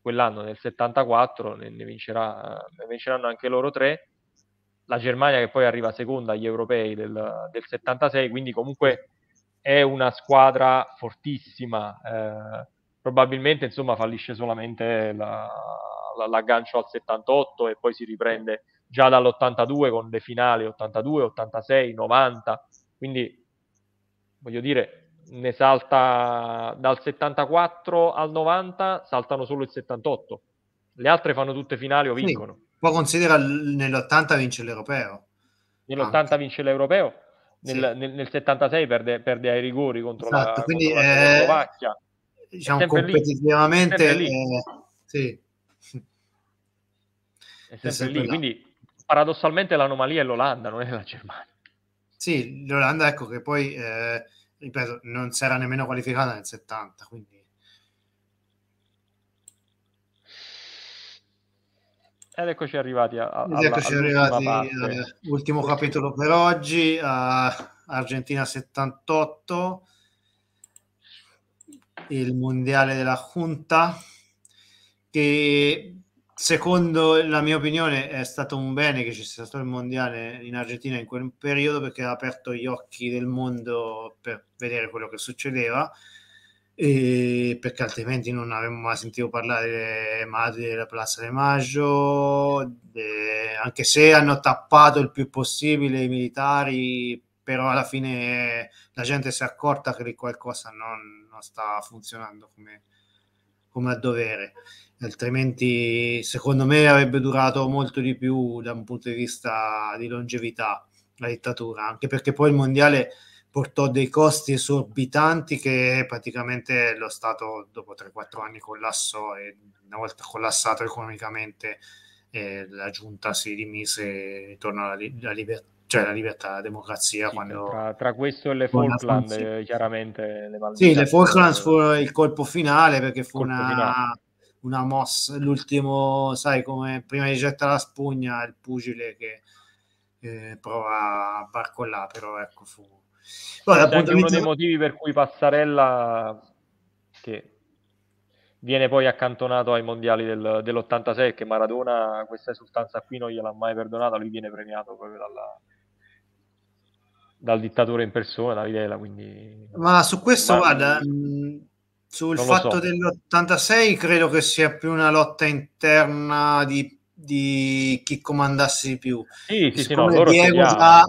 quell'anno nel 74, ne, ne, vincerà, ne vinceranno anche loro tre la Germania che poi arriva seconda agli europei del, del 76, quindi comunque è una squadra fortissima. Eh, probabilmente insomma fallisce solamente la, la, l'aggancio al 78 e poi si riprende già dall'82 con le finali 82, 86, 90. Quindi voglio dire, ne salta dal 74 al 90, saltano solo il 78. Le altre fanno tutte finali o vincono. Sì poi considera nell'80 vince l'europeo. Nell'80 anche. vince l'europeo, nel, sì. nel, nel 76 perde, perde, ai rigori contro esatto, la, quindi, contro la Slovacchia. Diciamo competitivamente, lì. Eh, sì. È sempre, è sempre lì, là. quindi paradossalmente l'anomalia è l'Olanda, non è la Germania. Sì, l'Olanda ecco che poi, eh, ripeto, non si era nemmeno qualificata nel 70, quindi Ed eccoci arrivati a, a, Ed eccoci arrivati all'ultimo eh, capitolo per oggi, Argentina 78, il mondiale della Junta, che secondo la mia opinione è stato un bene che ci sia stato il mondiale in Argentina in quel periodo perché ha aperto gli occhi del mondo per vedere quello che succedeva. Perché altrimenti non avremmo mai sentito parlare delle madri della Plaza de Maggio, de... anche se hanno tappato il più possibile i militari, però alla fine la gente si è accorta che qualcosa non, non sta funzionando come, come a dovere, altrimenti secondo me avrebbe durato molto di più da un punto di vista di longevità la dittatura, anche perché poi il mondiale portò dei costi esorbitanti che praticamente lo Stato dopo 3-4 anni collassò e una volta collassato economicamente eh, la giunta si rimise intorno alla, li- alla libertà cioè la libertà, la democrazia. Sì, quando... tra, tra, questo e le Falkland, eh, chiaramente le Sì, le Falkland fu il colpo finale perché fu una, una, mossa, l'ultimo, sai, come prima di gettare la spugna, il pugile che eh, prova a barcollare, però ecco fu... Poi, appunto, uno dei motivi per cui Passarella, che viene poi accantonato ai mondiali del, dell'86 che Maradona questa esultanza qui non gliel'ha mai perdonata, lui viene premiato proprio dalla, dal dittatore in persona, Videla, quindi... Ma su questo, Ma... guarda, mm, sul fatto so. dell'86 credo che sia più una lotta interna di, di chi comandasse di più. Sì, sì, sì, no, Diego, già,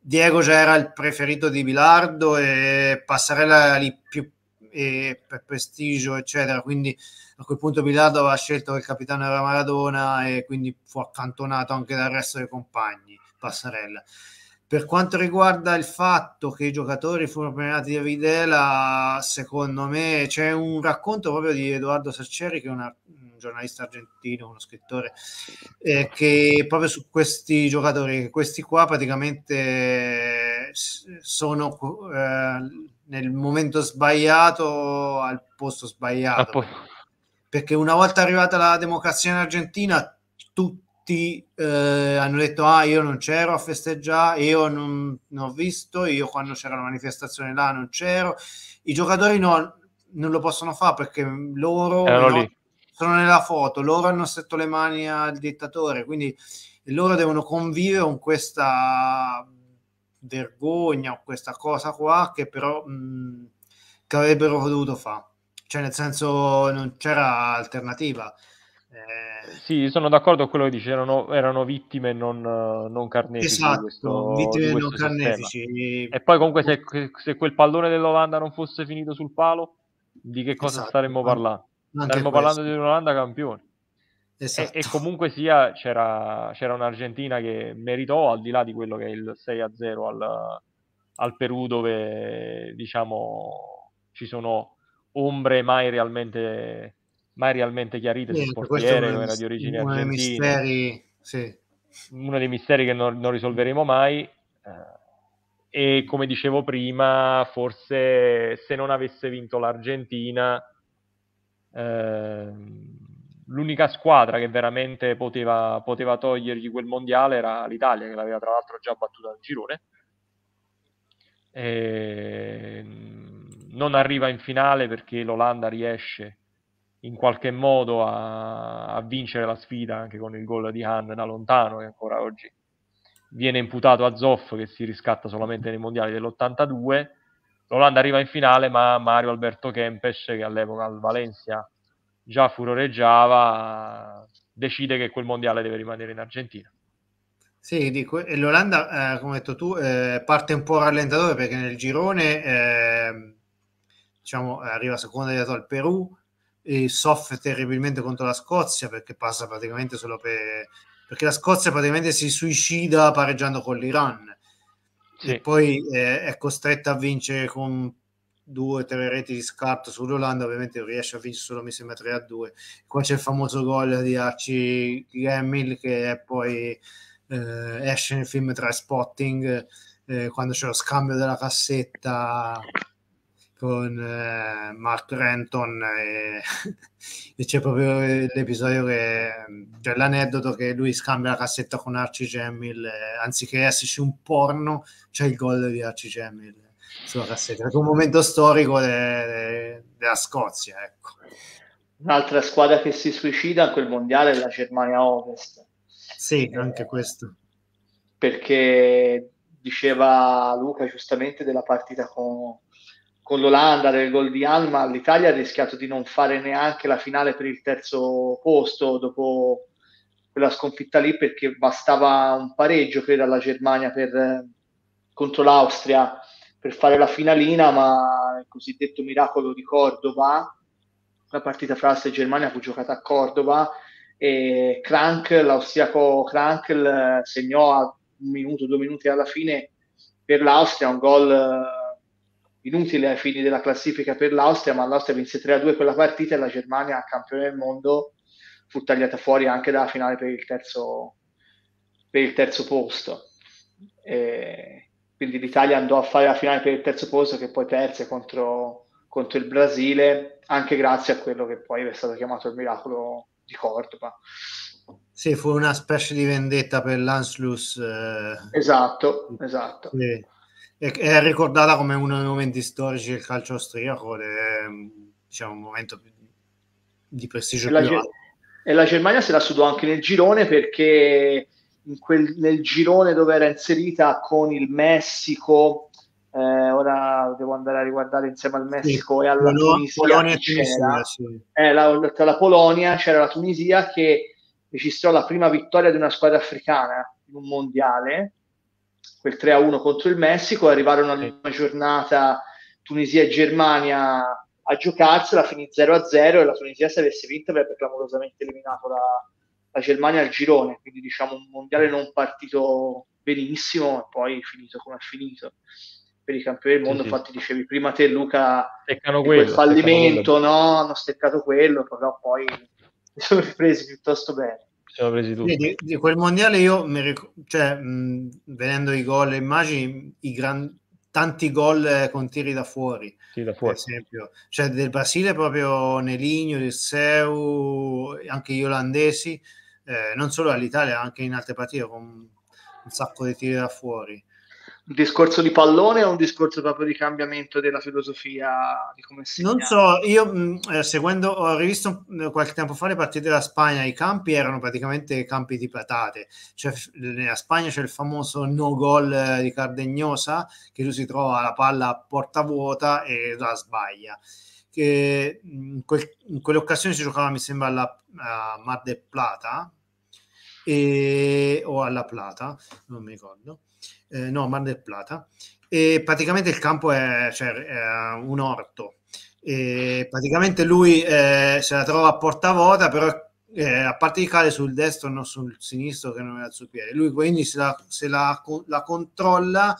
Diego già era il preferito di Bilardo e Passarella era lì più per prestigio, eccetera. Quindi a quel punto Bilardo aveva scelto che il capitano era Maradona e quindi fu accantonato anche dal resto dei compagni, Passarella. Per quanto riguarda il fatto che i giocatori furono premiati da Videla, secondo me c'è un racconto proprio di Edoardo Sarceri, che è una, un giornalista argentino, uno scrittore, eh, che proprio su questi giocatori, questi qua praticamente sono eh, nel momento sbagliato al posto sbagliato. Perché una volta arrivata la democrazia in Argentina, tutti tutti eh, hanno detto ah io non c'ero a festeggiare, io non, non, ho visto, io quando c'era la manifestazione là non c'ero, i giocatori no, non lo possono fare perché loro no, sono nella foto, loro hanno stretto le mani al dittatore, quindi loro devono convivere con questa vergogna o questa cosa qua che però mh, che avrebbero dovuto fare, cioè nel senso non c'era alternativa eh, sì, sono d'accordo con quello che dice, erano, erano vittime non, non carnefici. Esatto, questo, vittime non carnefici. E poi comunque se, se, quel pallone dell'Olanda non fosse finito sul palo, di che cosa esatto. staremmo parlando? Anche staremmo questo. parlando di un'Olanda campione. Esatto. E, e, comunque sia c'era, c'era, un'Argentina che meritò, al di là di quello che è il 6-0 al, al Perù, dove diciamo ci sono ombre mai realmente mai realmente chiarite sul portiere, che era di origine uno argentina. Dei misteri, sì. Uno dei misteri che non, non risolveremo mai. Eh, e come dicevo prima, forse se non avesse vinto l'Argentina, eh, l'unica squadra che veramente poteva, poteva, togliergli quel mondiale era l'Italia, che l'aveva tra l'altro già battuta al girone. E non arriva in finale perché l'Olanda riesce in qualche modo a, a, vincere la sfida anche con il gol di Han da lontano che ancora oggi viene imputato a Zoff che si riscatta solamente nei mondiali dell'82 l'Olanda arriva in finale ma Mario Alberto Kempes che all'epoca al Valencia già furoreggiava decide che quel mondiale deve rimanere in Argentina. Sì, dico, l'Olanda, eh, come hai detto tu, eh, parte un po' rallentatore perché nel girone eh, diciamo, arriva seconda al Perù, e soffre terribilmente contro la Scozia perché passa praticamente solo per perché la Scozia praticamente si suicida pareggiando con l'Iran. Sì. e poi eh, è costretta a vincere con due o tre reti di scarto sull'Olanda ovviamente riesce a vincere solo mi sembra 3 a 2 qua c'è il famoso gol di Archie Gemmil che poi eh, esce nel film tra Spotting eh, quando c'è lo scambio della cassetta con eh, Mark Renton e, e, c'è proprio l'episodio che cioè l'aneddoto che lui scambia la cassetta con Archie Gemmill eh, anziché esserci un porno c'è il gol di Archie Gemmill sulla cassetta. È un momento storico de, de, della Scozia ecco. un'altra squadra che si suicida in quel mondiale è la Germania Ovest. Sì anche questo. Perché diceva Luca giustamente della partita con con l'Olanda del gol di Alma, l'Italia ha rischiato di non fare neanche la finale per il terzo posto dopo quella sconfitta lì perché bastava un pareggio credo alla Germania per, contro l'Austria per fare la finalina ma il cosiddetto miracolo di Cordova la partita fra Austria e Germania fu giocata a Cordova e Krank, l'austriaco Krank segnò a un minuto, due minuti alla fine per l'Austria, un gol eh, inutile ai fini della classifica per l'Austria, ma l'Austria vinse 3-2 quella partita e la Germania, campione del mondo, fu tagliata fuori anche dalla finale per il terzo, per il terzo posto. E quindi l'Italia andò a fare la finale per il terzo posto che poi perse contro, contro il Brasile, anche grazie a quello che poi è stato chiamato il miracolo di Cordoba. Sì, fu una specie di vendetta per l'Anslus. Eh, esatto, esatto. Sì. È, ricordata come uno dei momenti storici del calcio austriaco, è, diciamo, un momento di prestigio e più la, E la Germania se la sudò anche nel girone perché quel, nel girone dove era inserita con il Messico, eh, ora devo andare a riguardare insieme al Messico sì, e alla Polo- Tunisia, Polonia Tunisia sì. eh, la, tra la Polonia c'era la Tunisia che registrò la prima vittoria di una squadra africana in un mondiale, quel 3-1 contro il Messico, arrivarono alla sì. giornata Tunisia e Germania a giocarsela, finì 0-0 e la Tunisia se avesse vinto avrebbe clamorosamente eliminato la, la Germania al girone, quindi diciamo un mondiale non partito benissimo e poi finito come è finito per i campioni del mondo, sì, infatti sì. dicevi prima te Luca, quello, quel fallimento, no? hanno steccato quello, però poi mi sono ripresi piuttosto bene. Siamo presi tutti. Di, di, quel mondiale io mi ricordo, cioè, mh, vedendo i gol, immagini i gran, tanti gol con tiri da fuori, sì, da fuori. per esempio, cioè del Brasile proprio Neligno, del Seu, anche gli olandesi, eh, non solo all'Italia, anche in altre partite con un sacco di tiri da fuori un discorso di pallone o un discorso proprio di cambiamento della filosofia di come si Non so, io mh, eh, seguendo, ho rivisto qualche tempo fa le partite della Spagna, i campi erano praticamente campi di patate. Cioè, nella Spagna c'è il famoso no goal eh, di Cardegnosa, che lui si trova la palla a porta vuota e la sbaglia. Che in, quel, in quelle occasioni si giocava, mi sembra, alla, Mar del Plata e, o alla Plata, non mi ricordo eh, no, Mar del Plata, e praticamente il campo è, cioè, è un orto. E praticamente lui eh, se la trova a porta vuota, però eh, a parte di cade sul destro, non sul sinistro che non è al suo piede. Lui quindi se la, se la, la controlla,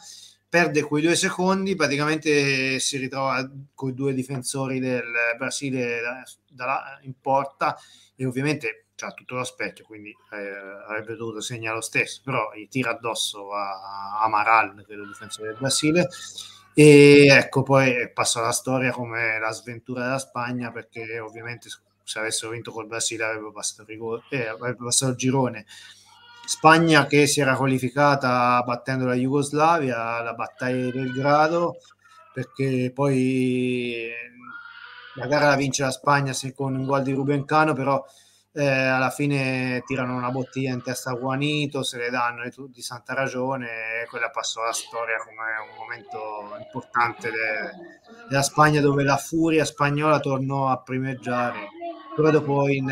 perde quei due secondi, praticamente si ritrova con i due difensori del Brasile da, da, in porta e ovviamente c'ha tutto lo specchio, quindi eh, avrebbe dovuto segnare lo stesso, però gli tira addosso a Amaral, il difensore del Brasile, e ecco poi passa la storia come la sventura della Spagna, perché ovviamente se avessero vinto col Brasile avrebbero passato, eh, avrebbero passato il girone. Spagna che si era qualificata battendo la Jugoslavia, la battaglia di Belgrado, perché poi la gara la vince la Spagna con un gol di Ruben Cano, però eh, alla fine tirano una bottiglia in testa a Juanito, se le danno di santa ragione e quella passò alla storia come un momento importante de- della Spagna dove la furia spagnola tornò a primeggiare. Però dopo in,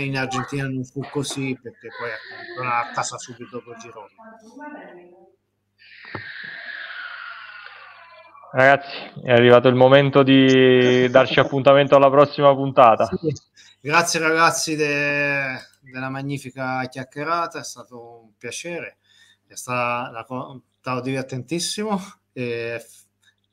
in Argentina non fu così perché poi ecco, tornò a casa subito dopo il girone. Ragazzi, è arrivato il momento di darci appuntamento alla prossima puntata. Sì. Grazie ragazzi de, della magnifica chiacchierata, è stato un piacere, è stato, stato divertentissimo e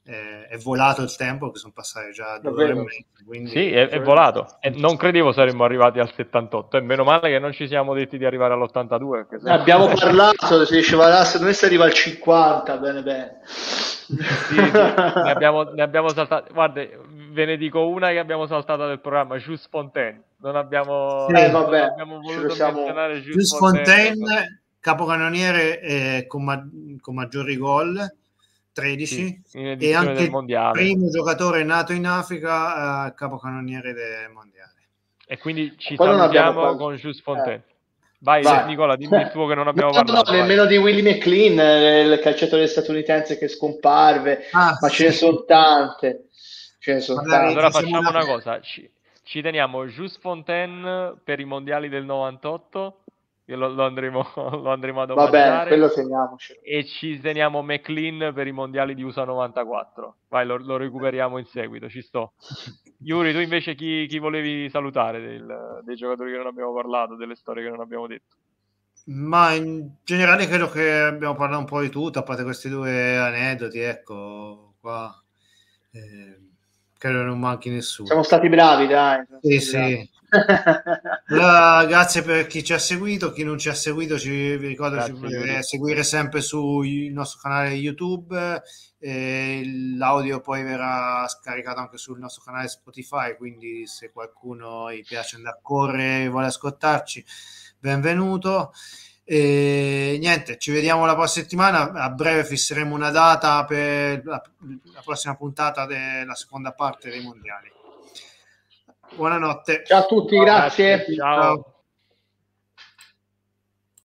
è, è, volato il tempo, che sono passate già due ore e mezza. Quindi... Sì, è, è volato. E non credevo saremmo arrivati al 78 e meno male che non ci siamo detti di arrivare all'82. Se... Abbiamo parlato, si diceva, se dovesse arriva al 50, bene bene. sì, sì, ne abbiamo, ne abbiamo saltato. Guarda, ve ne dico una che abbiamo saltata del programma, Jules Fontaine. Non abbiamo, sì, eh, vabbè, non abbiamo voluto siamo... menzionare Jules Fontaine, Fontaine capocannoniere eh, con, ma- con, maggiori gol, 13, sì, e anche il primo giocatore nato in Africa eh, capocannoniere del mondiale. E quindi ci Poi salutiamo con Jules Fontaine. Eh. Vai, Vai, Nicola, dimmi il tuo che non abbiamo no, parlato. No, nemmeno di Willie McLean, eh, il calciatore statunitense che scomparve, ah, ma sì. ce ne sono tante. Allora facciamo una cosa, ci, ci teniamo Jus Fontaine per i mondiali del 98 lo, lo, andremo, lo andremo ad teniamoci. E ci teniamo McLean per i mondiali di USA 94. Vai, lo, lo recuperiamo in seguito, ci sto. Yuri, tu invece chi, chi volevi salutare del, dei giocatori che non abbiamo parlato, delle storie che non abbiamo detto? Ma in generale credo che abbiamo parlato un po' di tutto, a parte questi due aneddoti, ecco, qua. Eh, credo non manchi nessuno. Siamo stati bravi, dai. Sì, sì. allora, grazie per chi ci ha seguito, chi non ci ha seguito ci vi ricordo grazie, ci potete seguire sempre sul nostro canale YouTube eh, l'audio poi verrà scaricato anche sul nostro canale Spotify quindi se qualcuno gli piace andare a correre e vuole ascoltarci benvenuto e niente, ci vediamo la prossima settimana. A breve fisseremo una data per la, la prossima puntata della seconda parte dei mondiali. Buonanotte. Ciao a tutti, grazie. Ciao.